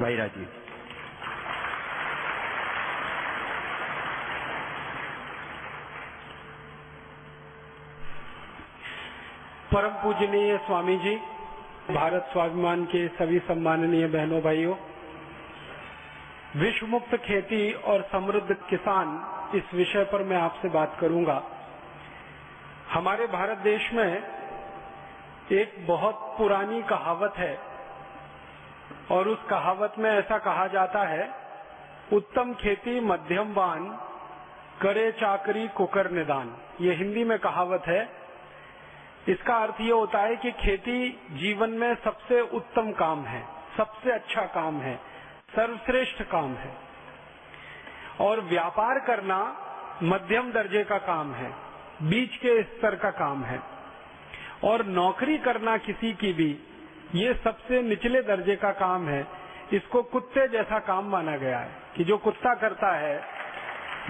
वायरा जी परम पूजनीय स्वामी जी भारत स्वाभिमान के सभी सम्माननीय बहनों, भाइयों विश्व मुक्त खेती और समृद्ध किसान इस विषय पर मैं आपसे बात करूँगा। हमारे भारत देश में एक बहुत पुरानी कहावत है और उस कहावत में ऐसा कहा जाता है, उत्तम खेती मध्यम बान करे चाकरी कुकर निदान. ये हिंदी में कहावत है। इसका अर्थ ये होता है कि खेती जीवन में सबसे उत्तम काम है, सबसे अच्छा काम है, सर्वश्रेष्ठ काम है। और व्यापार करना मध्यम दर्जे का काम है, बीच के स्तर का काम है। और नौकरी करना किसी की भी ये सबसे निचले दर्जे का काम है। इसको कुत्ते जैसा काम माना गया है कि जो कुत्ता करता है,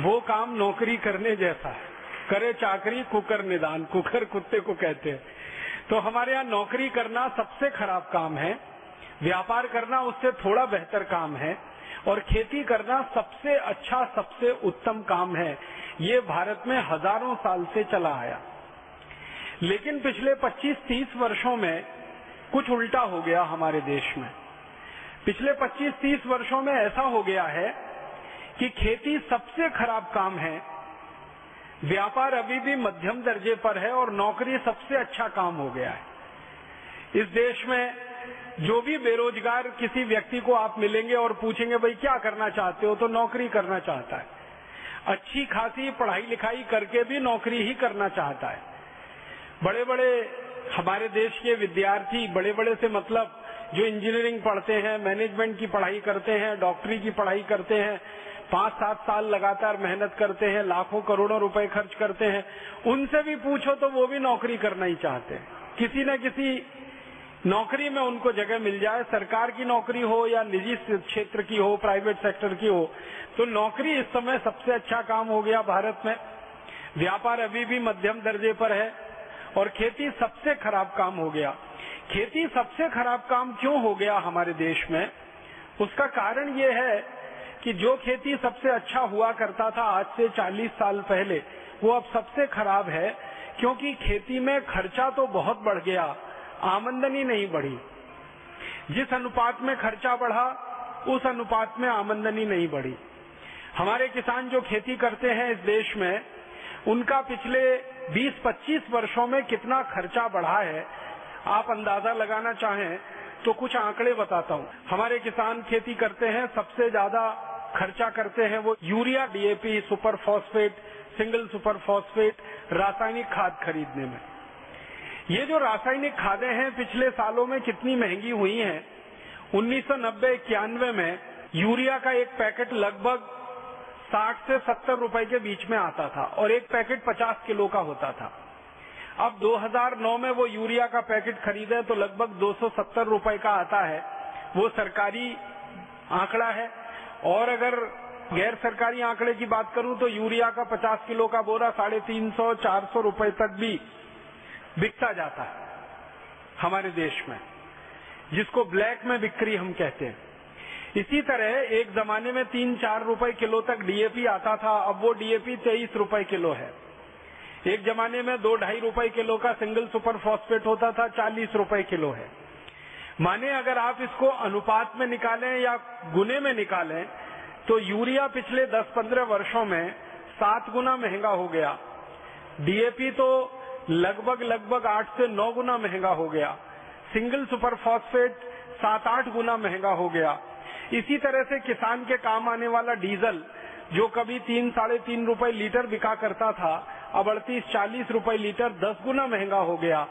वो काम नौकरी करने जैसा है। करे चाकरी, कुकर निदान, कुकर कुत्ते को कहते हैं। तो हमारे यहाँ नौकरी करना सबसे खराब काम है, व्यापार करना उससे थोड़ा बेहतर काम है, और खेती करना सबसे अच्छा सबसे उत्तम काम है। ये भारत में हज़ारों साल से चला आया। लेकिन पिछले 25-30 वर्षों में कुछ उल्टा हो गया हमारे देश में। पिछले 25-30 वर्षों में ऐसा हो गया है कि खेती सबसे खराब काम है। व्यापार अभी भी मध्यम दर्जे पर है और नौकरी सबसे अच्छा काम हो गया है। इस देश में जो भी बेरोजगार किसी व्यक्ति को आप मिलेंगे और पूछेंगे, भाई, क्या करना चाहते हो? तो नौकरी करना चाहता है। अच्छी खासी पढ़ाई लिखाई करके भी नौकरी ही करना चाहता है। बड़े बड़े हमारे देश के विद्यार्थी बड़े बड़े से मतलब जो इंजीनियरिंग पढ़ते हैं मैनेजमेंट की पढ़ाई करते हैं डॉक्टरी की पढ़ाई करते हैं पाँच सात साल लगातार मेहनत करते हैं, लाखों करोड़ों रुपए खर्च करते हैं, उनसे भी पूछो तो वो भी नौकरी करना ही चाहते हैं। किसी न किसी नौकरी में उनको जगह मिल जाए, सरकार की नौकरी हो या निजी क्षेत्र की हो प्राइवेट सेक्टर की हो तो नौकरी इस समय सबसे अच्छा काम हो गया भारत में। व्यापार अभी भी मध्यम दर्जे पर है। और खेती सबसे खराब काम हो गया। खेती सबसे खराब काम क्यों हो गया हमारे देश में? उसका कारण ये है कि जो खेती सबसे अच्छा हुआ करता था आज से 40 साल पहले, वो अब सबसे खराब है, क्योंकि खेती में खर्चा तो बहुत बढ़ गया, आमंदनी नहीं बढ़ी। जिस अनुपात में खर्चा बढ़ा, उस अनुपात में आमंदनी नहीं बढ़ी। हमारे किसान जो खेती करते हैं इस देश में, उनका पिछले 20-25 वर्षों में कितना खर्चा बढ़ा है, आप अंदाज़ा लगाना चाहें तो कुछ आंकड़े बताता हूँ। हमारे किसान खेती करते हैं, सबसे ज़्यादा खर्चा करते हैं वो urea DAP super phosphate, single super phosphate, रासायनिक खाद खरीदने में। ये जो रासायनिक खादें हैं, पिछले सालों में कितनी महँगी हुई हैं? 1990 इक्यानवे में यूरिया का एक पैकेट लगभग 60 से 70 रुपए के बीच में आता था और एक पैकेट 50 किलो का होता था। अब 2009 में वो यूरिया का पैकेट खरीदे तो लगभग 270 रुपए का आता है। वो सरकारी आंकड़ा है और अगर गैर सरकारी आंकड़े की बात करूँ तो यूरिया का 50 किलो का बोरा साढ़े तीन सौ, चार सौ रुपये तक भी बिकता जाता है हमारे देश में, जिसको ब्लैक में बिक्री हम कहते हैं। इसी तरह एक जमाने में तीन चार रुपए किलो तक डीएपी आता था, अब वो डीएपी तेईस रुपए किलो है। एक जमाने में दो ढाई रुपए किलो का सिंगल सुपर फॉस्फेट होता था, चालीस रुपए किलो है। माने अगर आप इसको अनुपात में निकालें या गुने में निकालें तो यूरिया पिछले 10-15 वर्षों में सात गुना महँगा हो गया। डीएपी तो लगभग लगभग आठ से नौ गुना महँगा हो गया। सिंगल सुपर फॉस्फेट सात आठ गुना महँगा हो गया। इसी तरह से किसान के काम आने वाला डीजल, जो कभी तीन, साढ़े तीन रुपए लीटर बिका करता था, अब अड़तीस, चालीस रुपए लीटर दस गुना महँगा हो गया।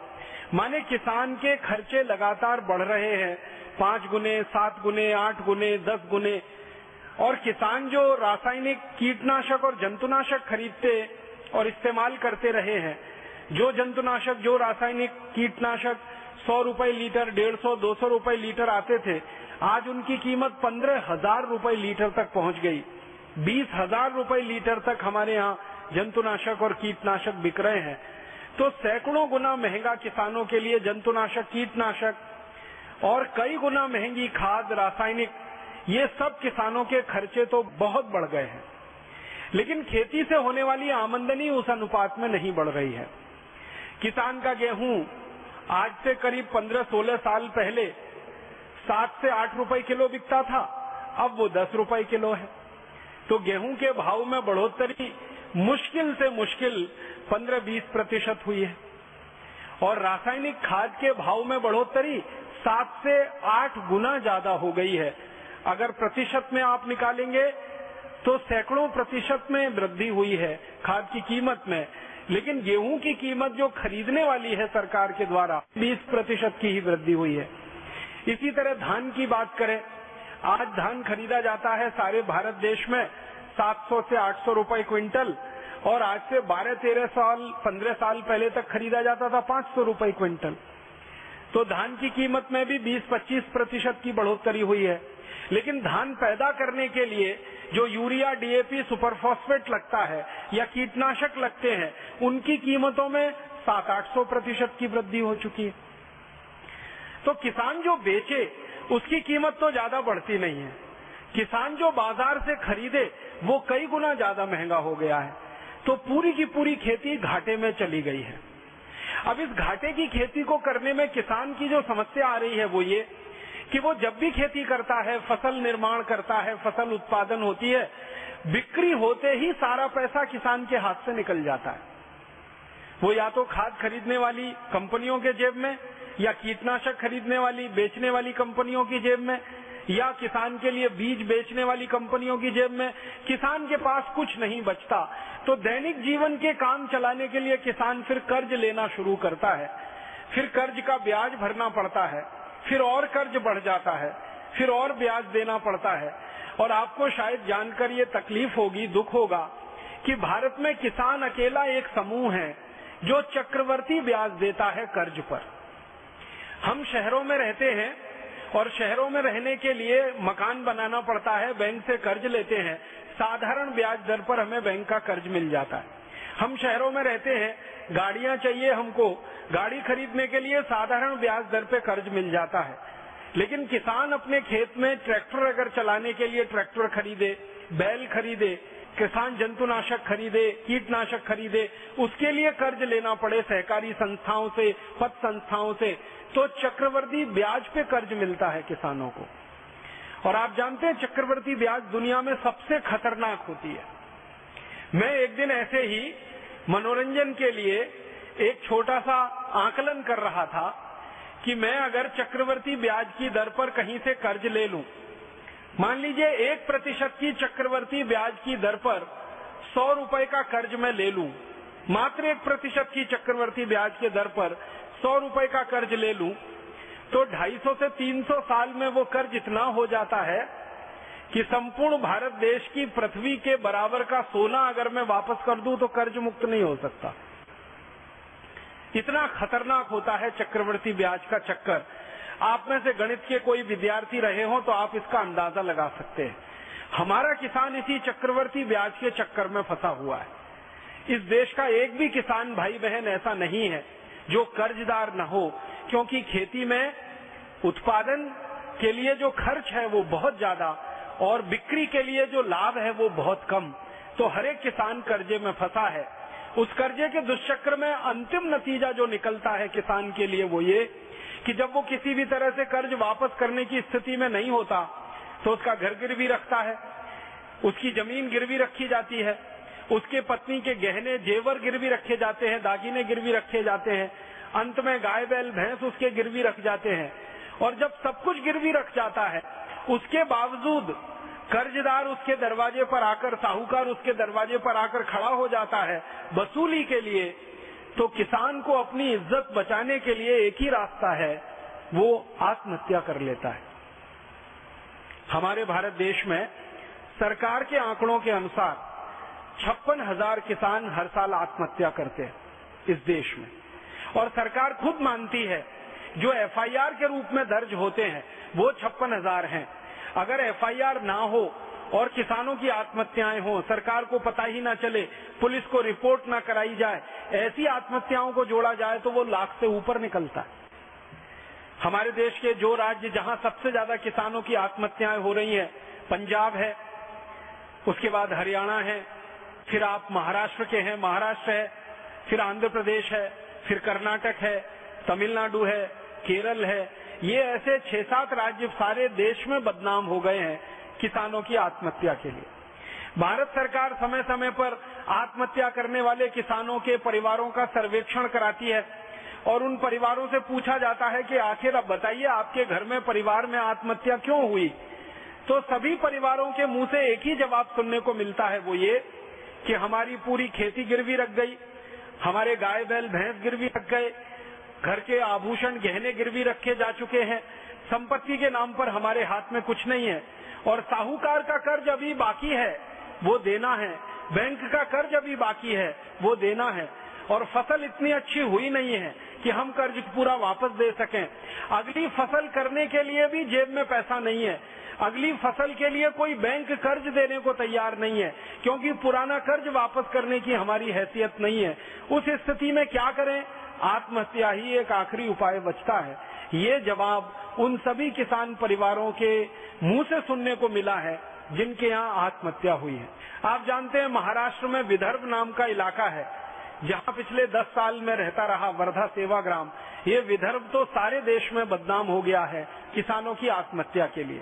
माने किसान के खर्चे लगातार बढ़ रहे हैं। पाँच गुने, सात गुने, आठ गुने, दस गुने। और किसान जो रासायनिक कीटनाशक और जंतुनाशक खरीदते और इस्तेमाल करते रहे हैं, जो जंतुनाशक, जो रासायनिक कीटनाशक सौ रुपये लीटर, डेढ़ सौ, दो सौ रुपये लीटर आते थे आज उनकी कीमत पंद्रह हज़ार रुपये लीटर तक पहुँच गई। बीस हज़ार रुपये लीटर तक हमारे यहाँ जंतुनाशक और कीटनाशक बिक रहे हैं। तो सैकड़ों गुना महँगा किसानों के लिए जंतुनाशक, कीटनाशक और कई गुना महँगी खाद, रासायनिक, ये सब किसानों के खर्चे तो बहुत बढ़ गए हैं। लेकिन खेती से होने वाली आमदनी उस अनुपात में नहीं बढ़ रही है। किसान का गेहूँ आज से करीब 15-16 साल पहले सात से आठ रुपए किलो बिकता था, अब वो दस रुपए किलो है। तो गेहूँ के भाव में बढ़ोतरी मुश्किल से मुश्किल 15-20 प्रतिशत हुई है। और रासायनिक खाद के भाव में बढ़ोतरी सात से आठ गुना ज़्यादा हो गई है। अगर प्रतिशत में आप निकालेंगे तो सैकड़ों प्रतिशत में वृद्धि हुई है खाद की कीमत में। लेकिन गेहूँ की कीमत जो खरीदने वाली है सरकार के द्वारा 20 प्रतिशत की ही वृद्धि हुई है। इसी तरह धान की बात करें, आज धान खरीदा जाता है सारे भारत देश में 700 से 800 रुपए क्विंटल और आज से 12-13 साल 15 साल पहले तक खरीदा जाता था 500 रुपए क्विंटल। तो धान की कीमत में भी 20-25 प्रतिशत की बढ़ोतरी हुई है। लेकिन धान पैदा करने के लिए जो यूरिया, डीएपी, सुपरफॉस्फेट लगता है या कीटनाशक लगते हैं, उनकी कीमतों में सात आठ सौ प्रतिशत की वृद्धि हो चुकी है। तो किसान जो बेचे, उसकी कीमत तो ज़्यादा बढ़ती नहीं है। किसान जो बाज़ार से खरीदे, वो कई गुना ज़्यादा महँगा हो गया है। तो पूरी की पूरी खेती घाटे में चली गई है। अब इस घाटे की खेती को करने में किसान की जो समस्या आ रही है वो ये कि वो जब भी खेती करता है, फ़सल निर्माण करता है, फ़सल उत्पादन होती है, बिक्री होते ही सारा पैसा किसान के हाथ से निकल जाता है। वो या तो खाद खरीदने वाली कंपनियों के जेब में या कीटनाशक खरीदने वाली, बेचने वाली कंपनियों की जेब में, या किसान के लिए बीज बेचने वाली कंपनियों की जेब में, किसान के पास कुछ नहीं बचता। तो दैनिक जीवन के काम चलाने के लिए किसान फिर कर्ज लेना शुरू करता है। फिर कर्ज का ब्याज भरना पड़ता है। फिर और कर्ज बढ़ जाता है। फिर और ब्याज देना पड़ता है। और आपको शायद जानकर ये तकलीफ़ होगी, दुख होगा, कि भारत में किसान अकेला एक समूह है, जो चक्रवर्ती ब्याज देता है कर्ज पर। हम शहरों में रहते हैं और शहरों में रहने के लिए मकान बनाना पड़ता है, बैंक से कर्ज लेते हैं। साधारण ब्याज दर पर हमें बैंक का कर्ज मिल जाता है। हम शहरों में रहते हैं, गाड़ियाँ चाहिए हमको, गाड़ी खरीदने के लिए साधारण ब्याज दर पे कर्ज मिल जाता है। लेकिन किसान अपने खेत में ट्रैक्टर अगर चलाने के लिए ट्रैक्टर खरीदे, बैल खरीदे, किसान जंतुनाशक खरीदे, कीटनाशक खरीदे, उसके लिए कर्ज लेना पड़े सहकारी संस्थाओं से पद संस्थाओं से। तो चक्रवर्ती ब्याज पे कर्ज मिलता है किसानों को। और आप जानते हैं चक्रवर्ती ब्याज दुनिया में सबसे खतरनाक होती है। मैं एक दिन ऐसे ही मनोरंजन के लिए एक छोटा सा आकलन कर रहा था कि मैं अगर चक्रवर्ती ब्याज की दर पर कहीं से कर्ज ले लूँ, मान लीजिए एक प्रतिशत की चक्रवर्ती ब्याज की दर पर सौ रुपए का कर्ज मैं ले लूँ, मात्र एक प्रतिशत की चक्रवर्ती ब्याज के दर पर सौ रुपए का कर्ज ले लूँ तो 250 से 300 साल में वो कर्ज इतना हो जाता है कि संपूर्ण भारत देश की पृथ्वी के बराबर का सोना अगर मैं वापस कर दूँ तो कर्ज मुक्त नहीं हो सकता। इतना खतरनाक होता है चक्रवर्ती ब्याज का चक्कर। आप में से गणित के कोई विद्यार्थी रहे हो तो आप इसका अंदाज़ा लगा सकते हैं। हमारा किसान इसी चक्रवर्ती ब्याज के चक्कर में फंसा हुआ है। इस देश का एक भी किसान भाई बहन ऐसा नहीं है। जो कर्जदार न हो, क्योंकि खेती में उत्पादन के लिए जो खर्च है वो बहुत ज़्यादा और बिक्री के लिए जो लाभ है वो बहुत कम। तो हर एक किसान कर्जे में फंसा है। उस कर्जे के दुष्चक्र में अंतिम नतीजा जो निकलता है किसान के लिए वो ये कि जब वो किसी भी तरह से कर्ज वापस करने की स्थिति में नहीं होता तो उसका घर गिरवी रखता है। उसकी ज़मीन गिरवी रखी जाती है। उसके पत्नी के गहने जेवर गिरवी रखे जाते हैं, दागिने गिरवी रखे जाते हैं। अंत में गाय, बैल, भैंस उसके गिरवी रख जाते हैं। और जब सब कुछ गिरवी रख जाता है, उसके बावजूद कर्जदार उसके दरवाजे पर आकर, साहूकार उसके दरवाजे पर आकर खड़ा हो जाता है वसूली के लिए तो किसान को अपनी इज़्ज़त बचाने के लिए एक ही रास्ता है, वो आत्महत्या कर लेता है। हमारे भारत देश में सरकार के आंकड़ों के अनुसार छप्पन हज़ार किसान हर साल आत्महत्या करते हैं इस देश में। और सरकार खुद मानती है, जो एफआईआर के रूप में दर्ज होते हैं, वो छप्पन हज़ार है। अगर एफआईआर ना हो और किसानों की आत्महत्याएँ हो, सरकार को पता ही ना चले, पुलिस को रिपोर्ट ना कराई जाए, ऐसी आत्महत्याओं को जोड़ा जाए तो वो लाख से ऊपर निकलता है। हमारे देश के जो राज्य जहाँ सबसे ज़्यादा किसानों की आत्महत्याएँ हो रही हैं, पंजाब है, उसके बाद हरियाणा है फिर आप महाराष्ट्र के हैं, महाराष्ट्र है, फिर आंध्र प्रदेश है, फिर कर्नाटक है, तमिलनाडु है, केरल है। ये ऐसे छह सात राज्य सारे देश में बदनाम हो गए हैं किसानों की आत्महत्या के लिए। भारत सरकार समय समय पर आत्महत्या करने वाले किसानों के परिवारों का सर्वेक्षण कराती है और उन परिवारों से पूछा जाता है कि आखिर अब बताइए आपके घर में परिवार में आत्महत्या क्यों हुई? तो सभी परिवारों के मुँह से एक ही जवाब सुनने को मिलता है, वो ये कि हमारी पूरी खेती गिरवी रख गई, हमारे गाय, बैल, भैंस गिरवी रख गए, घर के आभूषण, गहने गिरवी रखे जा चुके हैं, संपत्ति के नाम पर हमारे हाथ में कुछ नहीं है। और साहूकार का कर्ज अभी बाकी है, वो देना है। बैंक का कर्ज अभी बाकी है, वो देना है। और फ़सल इतनी अच्छी हुई नहीं है कि हम कर्ज पूरा वापस दे सकें। अगली फ़सल करने के लिए भी जेब में पैसा नहीं है। अगली फ़सल के लिए कोई बैंक कर्ज देने को तैयार नहीं है, क्योंकि पुराना कर्ज वापस करने की हमारी हैसियत नहीं है। उस स्थिति में क्या करें? आत्महत्या ही एक आखिरी उपाय बचता है। ये जवाब उन सभी किसान परिवारों के मुँह से सुनने को मिला है, जिनके यहाँ आत्महत्या हुई है। आप जानते हैं, महाराष्ट्र में विदर्भ नाम का इलाका है। जहाँ पिछले दस साल में रहता रहा वर्धा सेवाग्राम ये विदर्भ तो सारे देश में बदनाम हो गया है किसानों की आत्महत्या के लिए।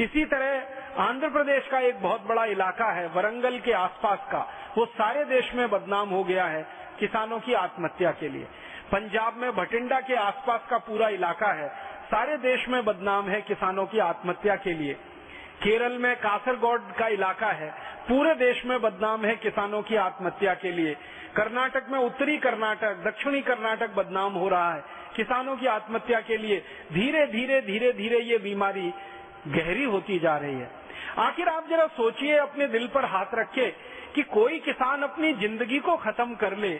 इसी तरह आंध्र प्रदेश का एक बहुत बड़ा इलाका है, वरंगल के आसपास का, वो सारे देश में बदनाम हो गया है किसानों की आत्महत्या के लिए। पंजाब में भटिंडा के आसपास का पूरा इलाका है, सारे देश में बदनाम है किसानों की आत्महत्या के लिए। केरल में कासरगोड का इलाका है, पूरे देश में बदनाम है किसानों की आत्महत्या के लिए। कर्नाटक में उत्तरी कर्नाटक, दक्षिणी कर्नाटक बदनाम हो रहा है। किसानों की आत्महत्या के लिए धीरे धीरे धीरे धीरे ये बीमारी गहरी होती जा रही है। आखिर आप जरा सोचिए, अपने दिल पर हाथ रखे कि कोई किसान अपनी ज़िंदगी को खत्म कर ले।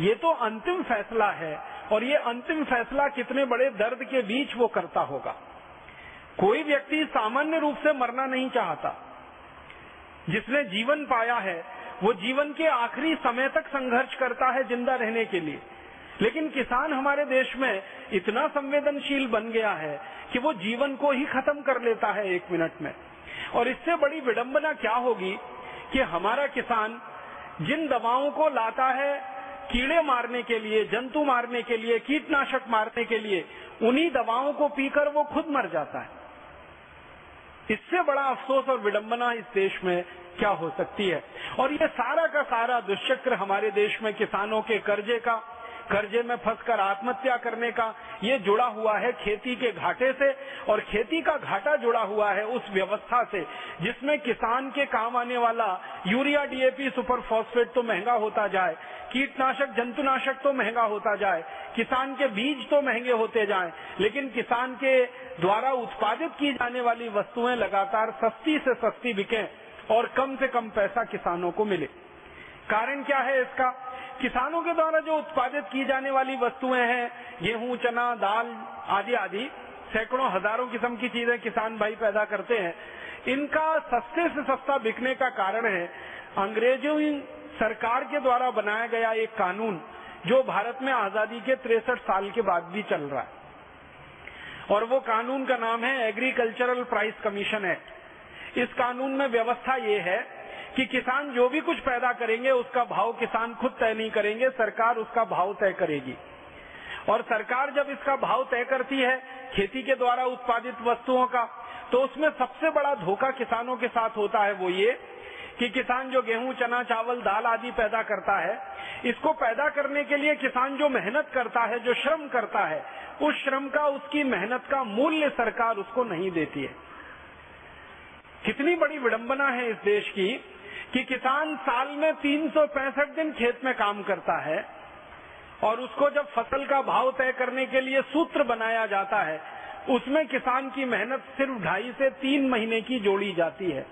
ये तो अंतिम फैसला है और ये अंतिम फैसला कितने बड़े दर्द के बीच वो करता होगा। कोई व्यक्ति सामान्य रूप से मरना नहीं चाहता। जिसने जीवन पाया है वो जीवन के आखिरी समय तक संघर्ष करता है ज़िंदा रहने के लिए। लेकिन किसान हमारे देश में इतना संवेदनशील बन गया है कि वो जीवन को ही खत्म कर लेता है एक मिनट में। और इससे बड़ी विडंबना क्या होगी कि हमारा किसान जिन दवाओं को लाता है, कीड़े मारने के लिए, जंतु मारने के लिए, कीटनाशक मारने के लिए, उन्हीं दवाओं को पीकर वो खुद मर जाता है। इससे बड़ा अफसोस और विडंबना इस देश में क्या हो सकती है? और ये सारा का सारा दुष्चक्र हमारे देश में किसानों के कर्जे का, कर्जे में फंसकर आत्महत्या करने का, ये जुड़ा हुआ है खेती के घाटे से, और खेती का घाटा जुड़ा हुआ है उस व्यवस्था से, जिसमें किसान के काम आने वाला यूरिया, डीएपी, सुपर फॉस्फेट तो महँगा होता जाए, कीटनाशक, जंतुनाशक तो महँगा होता जाए, किसान के बीज तो महँगे होते जाएँ, लेकिन किसान के द्वारा उत्पादित की जाने वाली वस्तुएँ लगातार सस्ती से सस्ती बिके और कम से कम पैसा किसानों को मिले। कारण क्या है इसका? किसानों के द्वारा जो उत्पादित की जाने वाली वस्तुएँ हैं, गेहूँ, चना, दाल आदि आदि, सैकड़ों हज़ारों किस्म की चीज़ें किसान भाई पैदा करते हैं। इनका सस्ते से सस्ता बिकने का कारण है, अंग्रेज़ों सरकार के द्वारा बनाया गया एक कानून, जो भारत में आज़ादी के तिरसठ साल के बाद भी चल रहा है। और वो कानून का नाम है एग्रीकल्चरल प्राइस कमीशन एक्ट इस कानून में व्यवस्था ये है कि किसान जो भी कुछ पैदा करेंगे, उसका भाव किसान खुद तय नहीं करेंगे, सरकार उसका भाव तय करेगी। और सरकार जब इसका भाव तय करती है, खेती के द्वारा उत्पादित वस्तुओं का तो उसमें सबसे बड़ा धोखा किसानों के साथ होता है वो ये कि किसान जो गेहूँ, चना, चावल, दाल आदि पैदा करता है, इसको पैदा करने के लिए किसान जो मेहनत करता है, जो श्रम करता है उस श्रम का, उसकी मेहनत का मूल्य सरकार उसको नहीं देती है। कितनी बड़ी विडंबना है इस देश की कि किसान साल में तीन सौ पैंसठ दिन खेत में काम करता है और उसको जब फ़सल का भाव तय करने के लिए सूत्र बनाया जाता है, उसमें किसान की मेहनत सिर्फ़ ढाई से तीन महीने की जोड़ी जाती है,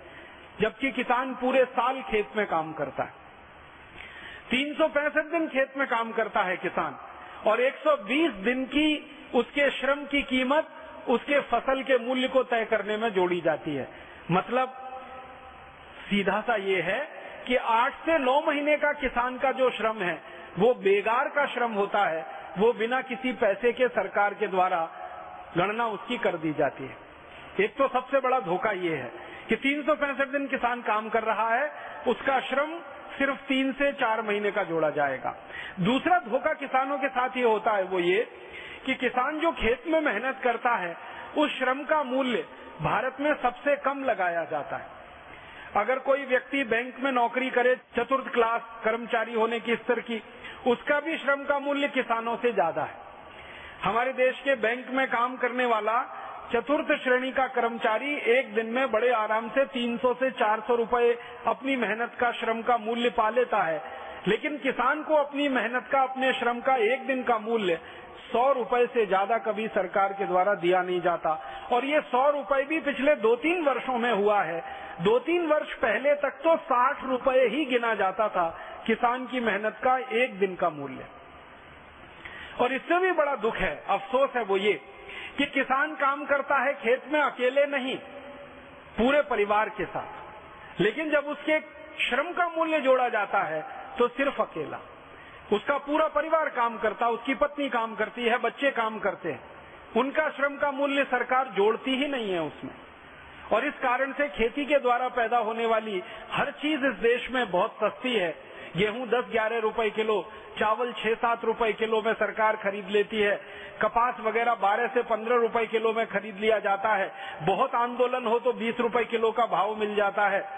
जबकि किसान पूरे साल खेत में काम करता है। तीन सौ पैंसठ दिन खेत में काम करता है किसान और 120 दिन की उसके श्रम की कीमत उसके फ़सल के मूल्य को तय करने में जोड़ी जाती है। मतलब सीधा सा ये है कि आठ से नौ महीने का किसान का जो श्रम है, वो बेगार का श्रम होता है, वो बिना किसी पैसे के सरकार के द्वारा गणना उसकी कर दी जाती है। एक तो सबसे बड़ा धोखा ये है कि तीन सौ पैंसठ दिन किसान काम कर रहा है, उसका श्रम सिर्फ़ तीन से चार महीने का जोड़ा जाएगा। दूसरा धोखा किसानों के साथ ये होता है, वो ये कि किसान जो खेत में मेहनत करता है, उस श्रम का मूल्य भारत में सबसे कम लगाया जाता है। अगर कोई व्यक्ति बैंक में नौकरी करे, चतुर्थ क्लास कर्मचारी होने की स्तर की, उसका भी श्रम का मूल्य किसानों से ज़्यादा है। हमारे देश के बैंक में काम करने वाला चतुर्थ श्रेणी का कर्मचारी एक दिन में बड़े आराम से 300 से 400 रुपए अपनी मेहनत का श्रम का मूल्य पा लेता है। लेकिन किसान को अपनी मेहनत का, अपने श्रम का एक दिन का मूल्य सौ रुपए से ज़्यादा कभी सरकार के द्वारा दिया नहीं जाता। और ये सौ रुपए भी पिछले दो तीन वर्षों में हुआ है। दो तीन वर्ष पहले तक तो साठ रुपए ही गिना जाता था। किसान की मेहनत का एक दिन का मूल्य। और इससे भी बड़ा दुख है, अफसोस है वो ये, कि किसान काम करता है खेत में अकेले नहीं, पूरे परिवार के साथ। लेकिन जब उसके श्रम का मूल्य जोड़ा जाता है तो सिर्फ़ अकेला। उसका पूरा परिवार काम करता, उसकी पत्नी काम करती है, बच्चे काम करते हैं। उनका श्रम का मूल्य सरकार जोड़ती ही नहीं है उसमें। और इस कारण से खेती के द्वारा पैदा होने वाली हर चीज़ इस देश में बहुत सस्ती है। गेहूँ दस ग्यारह रुपए किलो, चावल छह सात रुपए किलो में सरकार खरीद लेती है। कपास वगैरह बारह से पंद्रह रुपए किलो में खरीद लिया जाता है। बहुत आंदोलन हो तो बीस रुपए किलो का भाव मिल जाता है।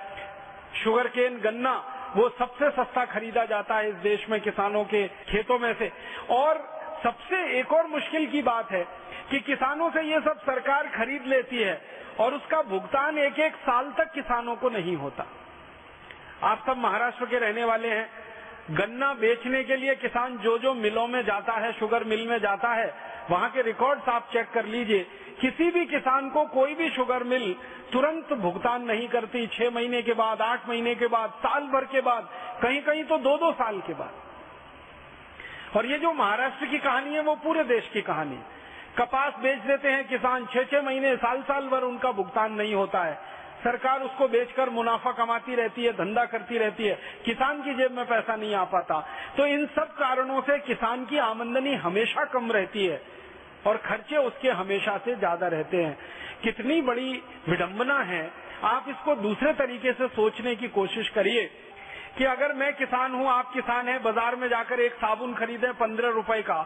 शुगर केन, गन्ना वो सबसे सस्ता खरीदा जाता है इस देश में किसानों के खेतों में से। और सबसे एक और मुश्किल की बात है कि किसानों से ये सब सरकार खरीद लेती है और उसका भुगतान एक एक साल तक किसानों को नहीं होता। आप सब महाराष्ट्र के रहने वाले हैं। गन्ना बेचने के लिए किसान जो जो मिलों में जाता है, शुगर मिल में जाता है, वहाँ के रिकॉर्ड्स आप चेक कर लीजिए। किसी भी किसान को कोई भी शुगर मिल, तुरंत भुगतान नहीं करती। छह महीने के बाद, आठ महीने के बाद, साल भर के बाद कहीं कहीं तो दो दो साल के बाद। और ये जो महाराष्ट्र की कहानी है, वो पूरे देश की कहानी कपास बेच देते हैं किसान छह छह महीने साल साल भर उनका भुगतान नहीं होता है। सरकार उसको बेचकर मुनाफा कमाती रहती है, धंधा करती रहती है। किसान की जेब में पैसा नहीं आ पाता। तो इन सब कारणों से किसान की आमदनी हमेशा कम रहती है। और खर्चे उसके हमेशा से ज़्यादा रहते हैं। कितनी बड़ी विडंबना है। आप इसको दूसरे तरीके से सोचने की कोशिश करिए कि अगर मैं किसान हूँ, आप किसान हैं, बाज़ार में जाकर एक साबुन खरीदे पंद्रह रुपए का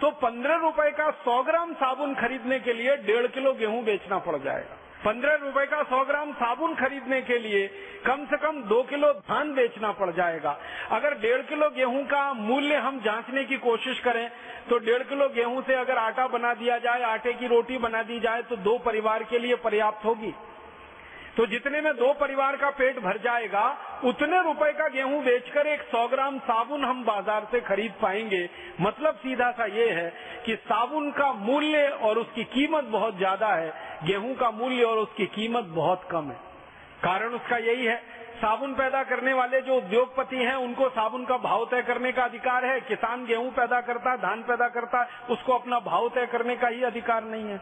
तो पंद्रह रुपए का सौ ग्राम साबुन खरीदने के लिए डेढ़ किलो गेहूँ बेचना पड़ जाएगा। पंद्रह रुपए का सौ ग्राम साबुन खरीदने के लिए कम से कम दो किलो धान बेचना पड़ जाएगा। अगर डेढ़ किलो गेहूँ का मूल्य हम जांचने की कोशिश करें तो डेढ़ किलो गेहूँ से अगर आटा बना दिया जाए, आटे की रोटी बना दी जाए तो दो परिवार के लिए पर्याप्त होगी। तो जितने में दो परिवार का पेट भर जाएगा, उतने रुपए का गेहूँ बेचकर एक सौ ग्राम साबुन हम बाज़ार से खरीद पाएँगे। मतलब सीधा सा ये है कि साबुन का मूल्य और उसकी कीमत बहुत ज़्यादा है। गेहूँ का मूल्य और उसकी कीमत बहुत कम है। कारण उसका यही है, साबुन पैदा करने वाले जो उद्योगपति हैं, उनको साबुन का भाव तय करने का अधिकार है। किसान गेहूँ पैदा करता है धान पैदा करता है उसको अपना भाव तय करने का ही अधिकार नहीं है।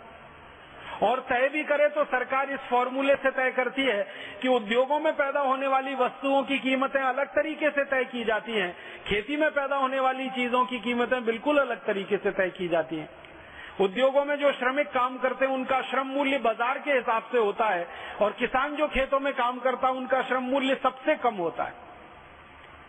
और तय भी करे तो सरकार इस फॉर्मूले से तय करती है कि उद्योगों में पैदा होने वाली वस्तुओं की कीमतें अलग तरीके से तय की जाती हैं। खेती में पैदा होने वाली चीज़ों की कीमतें बिल्कुल अलग तरीके से तय की जाती हैं। उद्योगों में जो श्रमिक काम करते हैं, उनका श्रम मूल्य बाज़ार के हिसाब से होता है और किसान जो खेतों में काम करता है, उनका श्रम मूल्य सबसे कम होता है।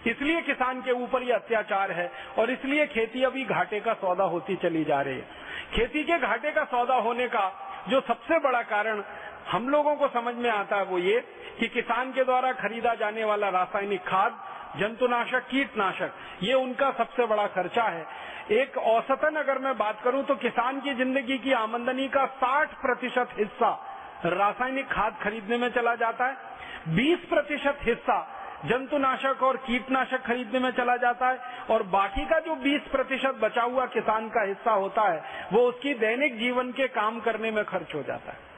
इसलिए किसान के ऊपर ये अत्याचार है और इसलिए खेती अभी घाटे का सौदा होती चली जा रही है। खेती के घाटे का सौदा होने का जो सबसे बड़ा कारण हम लोगों को समझ में आता है वो ये कि किसान के द्वारा खरीदा जाने वाला रासायनिक खाद, जंतुनाशक, कीटनाशक, ये उनका सबसे बड़ा खर्चा है। एक औसतन अगर मैं बात करूँ तो किसान की ज़िंदगी की आमदनी का 60 प्रतिशत हिस्सा रासायनिक खाद खरीदने में चला जाता है। 20 प्रतिशत हिस्सा जंतुनाशक और कीटनाशक खरीदने में चला जाता है और बाकी का जो 20 प्रतिशत बचा हुआ किसान का हिस्सा होता है, वो उसकी दैनिक जीवन के काम करने में खर्च हो जाता है।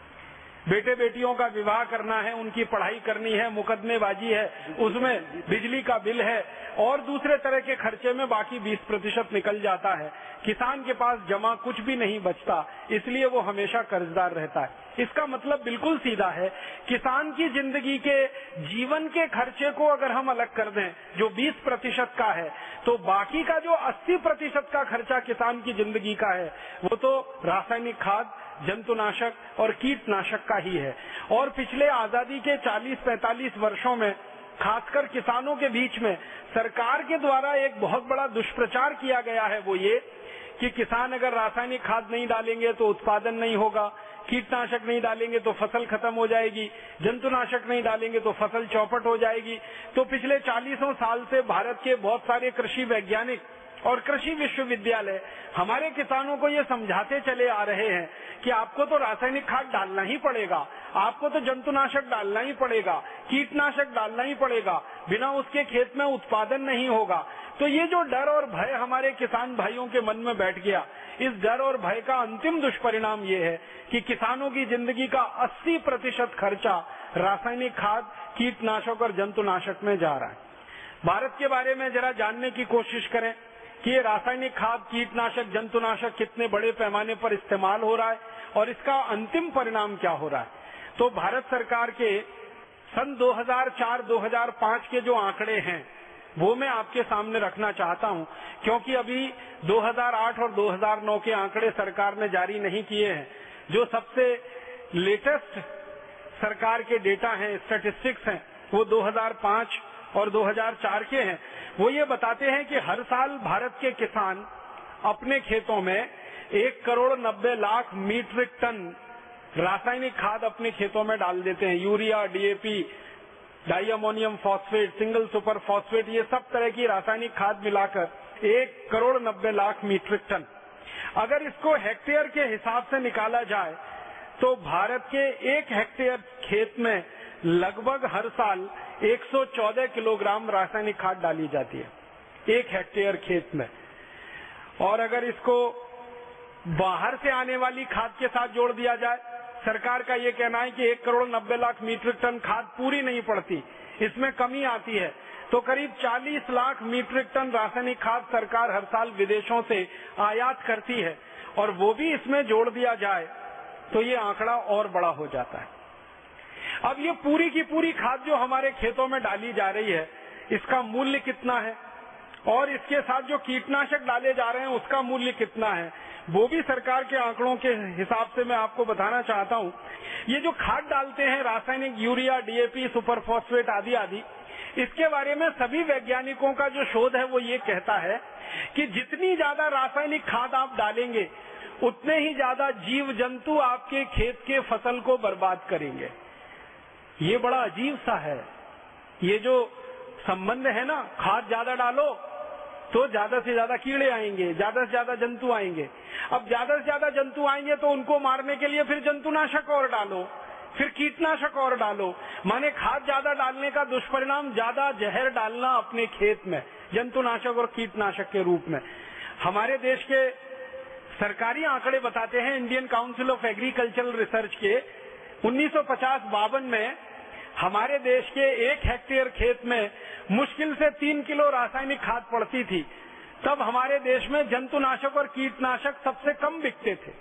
बेटे बेटियों का विवाह करना है, उनकी पढ़ाई करनी है, मुकदमेबाजी है, उसमें बिजली का बिल है, और दूसरे तरह के खर्चे में बाकी 20 प्रतिशत निकल जाता है। किसान के पास जमा कुछ भी नहीं बचता, इसलिए वो हमेशा कर्जदार रहता है। इसका मतलब बिल्कुल सीधा है, किसान की ज़िंदगी के जीवन के खर्चे को अगर हम अलग कर दें, जो 20 प्रतिशत का है तो बाकी का जो 80 प्रतिशत का खर्चा किसान की ज़िंदगी का है, वो तो रासायनिक खाद जंतुनाशक और कीटनाशक का ही है। और पिछले आज़ादी के 40-45 वर्षों में, खासकर किसानों के बीच में, सरकार के द्वारा एक बहुत बड़ा दुष्प्रचार किया गया है वो ये कि किसान अगर रासायनिक खाद नहीं डालेंगे तो उत्पादन नहीं होगा। कीटनाशक नहीं डालेंगे तो फ़सल खत्म हो जाएगी, जंतुनाशक नहीं डालेंगे तो फ़सल चौपट हो जाएगी। तो पिछले चालीसों साल से भारत के बहुत सारे कृषि वैज्ञानिक और कृषि विश्वविद्यालय हमारे किसानों को ये समझाते चले आ रहे हैं कि आपको तो रासायनिक खाद डालना ही पड़ेगा, आपको तो जंतुनाशक डालना ही पड़ेगा, कीटनाशक डालना ही पड़ेगा, बिना उसके खेत में उत्पादन नहीं होगा। तो ये जो डर और भय हमारे किसान भाइयों के मन में बैठ गया, इस डर और भय का अंतिम दुष्परिणाम ये है कि किसानों की ज़िंदगी का 80 प्रतिशत खर्चा रासायनिक खाद, कीटनाशक और जंतुनाशक में जा रहा है। भारत के बारे में जरा जानने की कोशिश करें कि ये रासायनिक खाद, कीटनाशक, जंतुनाशक कितने बड़े पैमाने पर इस्तेमाल हो रहा है और इसका अंतिम परिणाम क्या हो रहा है। तो भारत सरकार के सन 2004-2005 के जो आंकड़े हैं वो मैं आपके सामने रखना चाहता हूँ, क्योंकि अभी 2008 और 2009 के आंकड़े सरकार ने जारी नहीं किए हैं। जो सबसे लेटेस्ट सरकार के डेटा हैं स्टेटिस्टिक्स हैं, वो 2005 और 2004 के हैं। वो ये बताते हैं कि हर साल भारत के किसान अपने खेतों में एक करोड़ नब्बे लाख मीट्रिक टन रासायनिक खाद अपने खेतों में डाल देते हैं। Urea, DAP diammonium phosphate, single super phosphate, ये सब तरह की रासायनिक खाद मिलाकर एक करोड़ नब्बे लाख मीट्रिक टन। अगर इसको हेक्टेयर के हिसाब से निकाला जाए तो भारत के एक हेक्टेयर खेत में लगभग हर साल 114 किलोग्राम रासायनिक खाद डाली जाती है, एक हेक्टेयर खेत में। और अगर इसको बाहर से आने वाली खाद के साथ जोड़ दिया जाए सरकार का ये कहना है कि एक करोड़ नब्बे लाख मीट्रिक टन खाद पूरी नहीं पड़ती। इसमें कमी आती है। तो करीब 40 लाख मीट्रिक टन रासायनिक खाद सरकार हर साल विदेशों से आयात करती है। और वो भी इसमें जोड़ दिया जाए तो ये आंकड़ा और बड़ा हो जाता है। अब ये पूरी की पूरी खाद जो हमारे खेतों में डाली जा रही है, इसका मूल्य कितना है? और इसके साथ जो कीटनाशक डाले जा रहे हैं, उसका मूल्य कितना है? वो भी सरकार के आंकड़ों के हिसाब से मैं आपको बताना चाहता हूँ। ये जो खाद डालते हैं, रासायनिक यूरिया डीएपी सुपर फॉस्फेट आदि आदि, इसके बारे में सभी वैज्ञानिकों का जो शोध है, वो ये कहता है कि जितनी ज़्यादा रासायनिक खाद आप डालेंगे, उतने ही ज़्यादा जीव जंतु आपके खेत के फ़सल को बर्बाद करेंगे। ये बड़ा अजीब सा है। ये जो संबंध है ना? खाद ज़्यादा डालो तो ज़्यादा से ज़्यादा कीड़े आएँगे, ज़्यादा से ज़्यादा जंतु आएँगे। अब ज़्यादा से ज़्यादा जंतु आएँगे तो उनको मारने के लिए फिर जंतुनाशक और डालो, फिर कीटनाशक और डालो। माने खाद ज़्यादा डालने का दुष्परिणाम ज़्यादा जहर डालना अपने खेत में, जंतुनाशक और कीटनाशक के रूप में। हमारे देश के सरकारी आंकड़े बताते हैं, Indian council of agricultural research के, उन्नीस बावन में हमारे देश के एक हेक्टेयर खेत में मुश्किल से तीन किलो रासायनिक खाद पड़ती थी। तब हमारे देश में जंतुनाशक और कीटनाशक सबसे कम बिकते थे।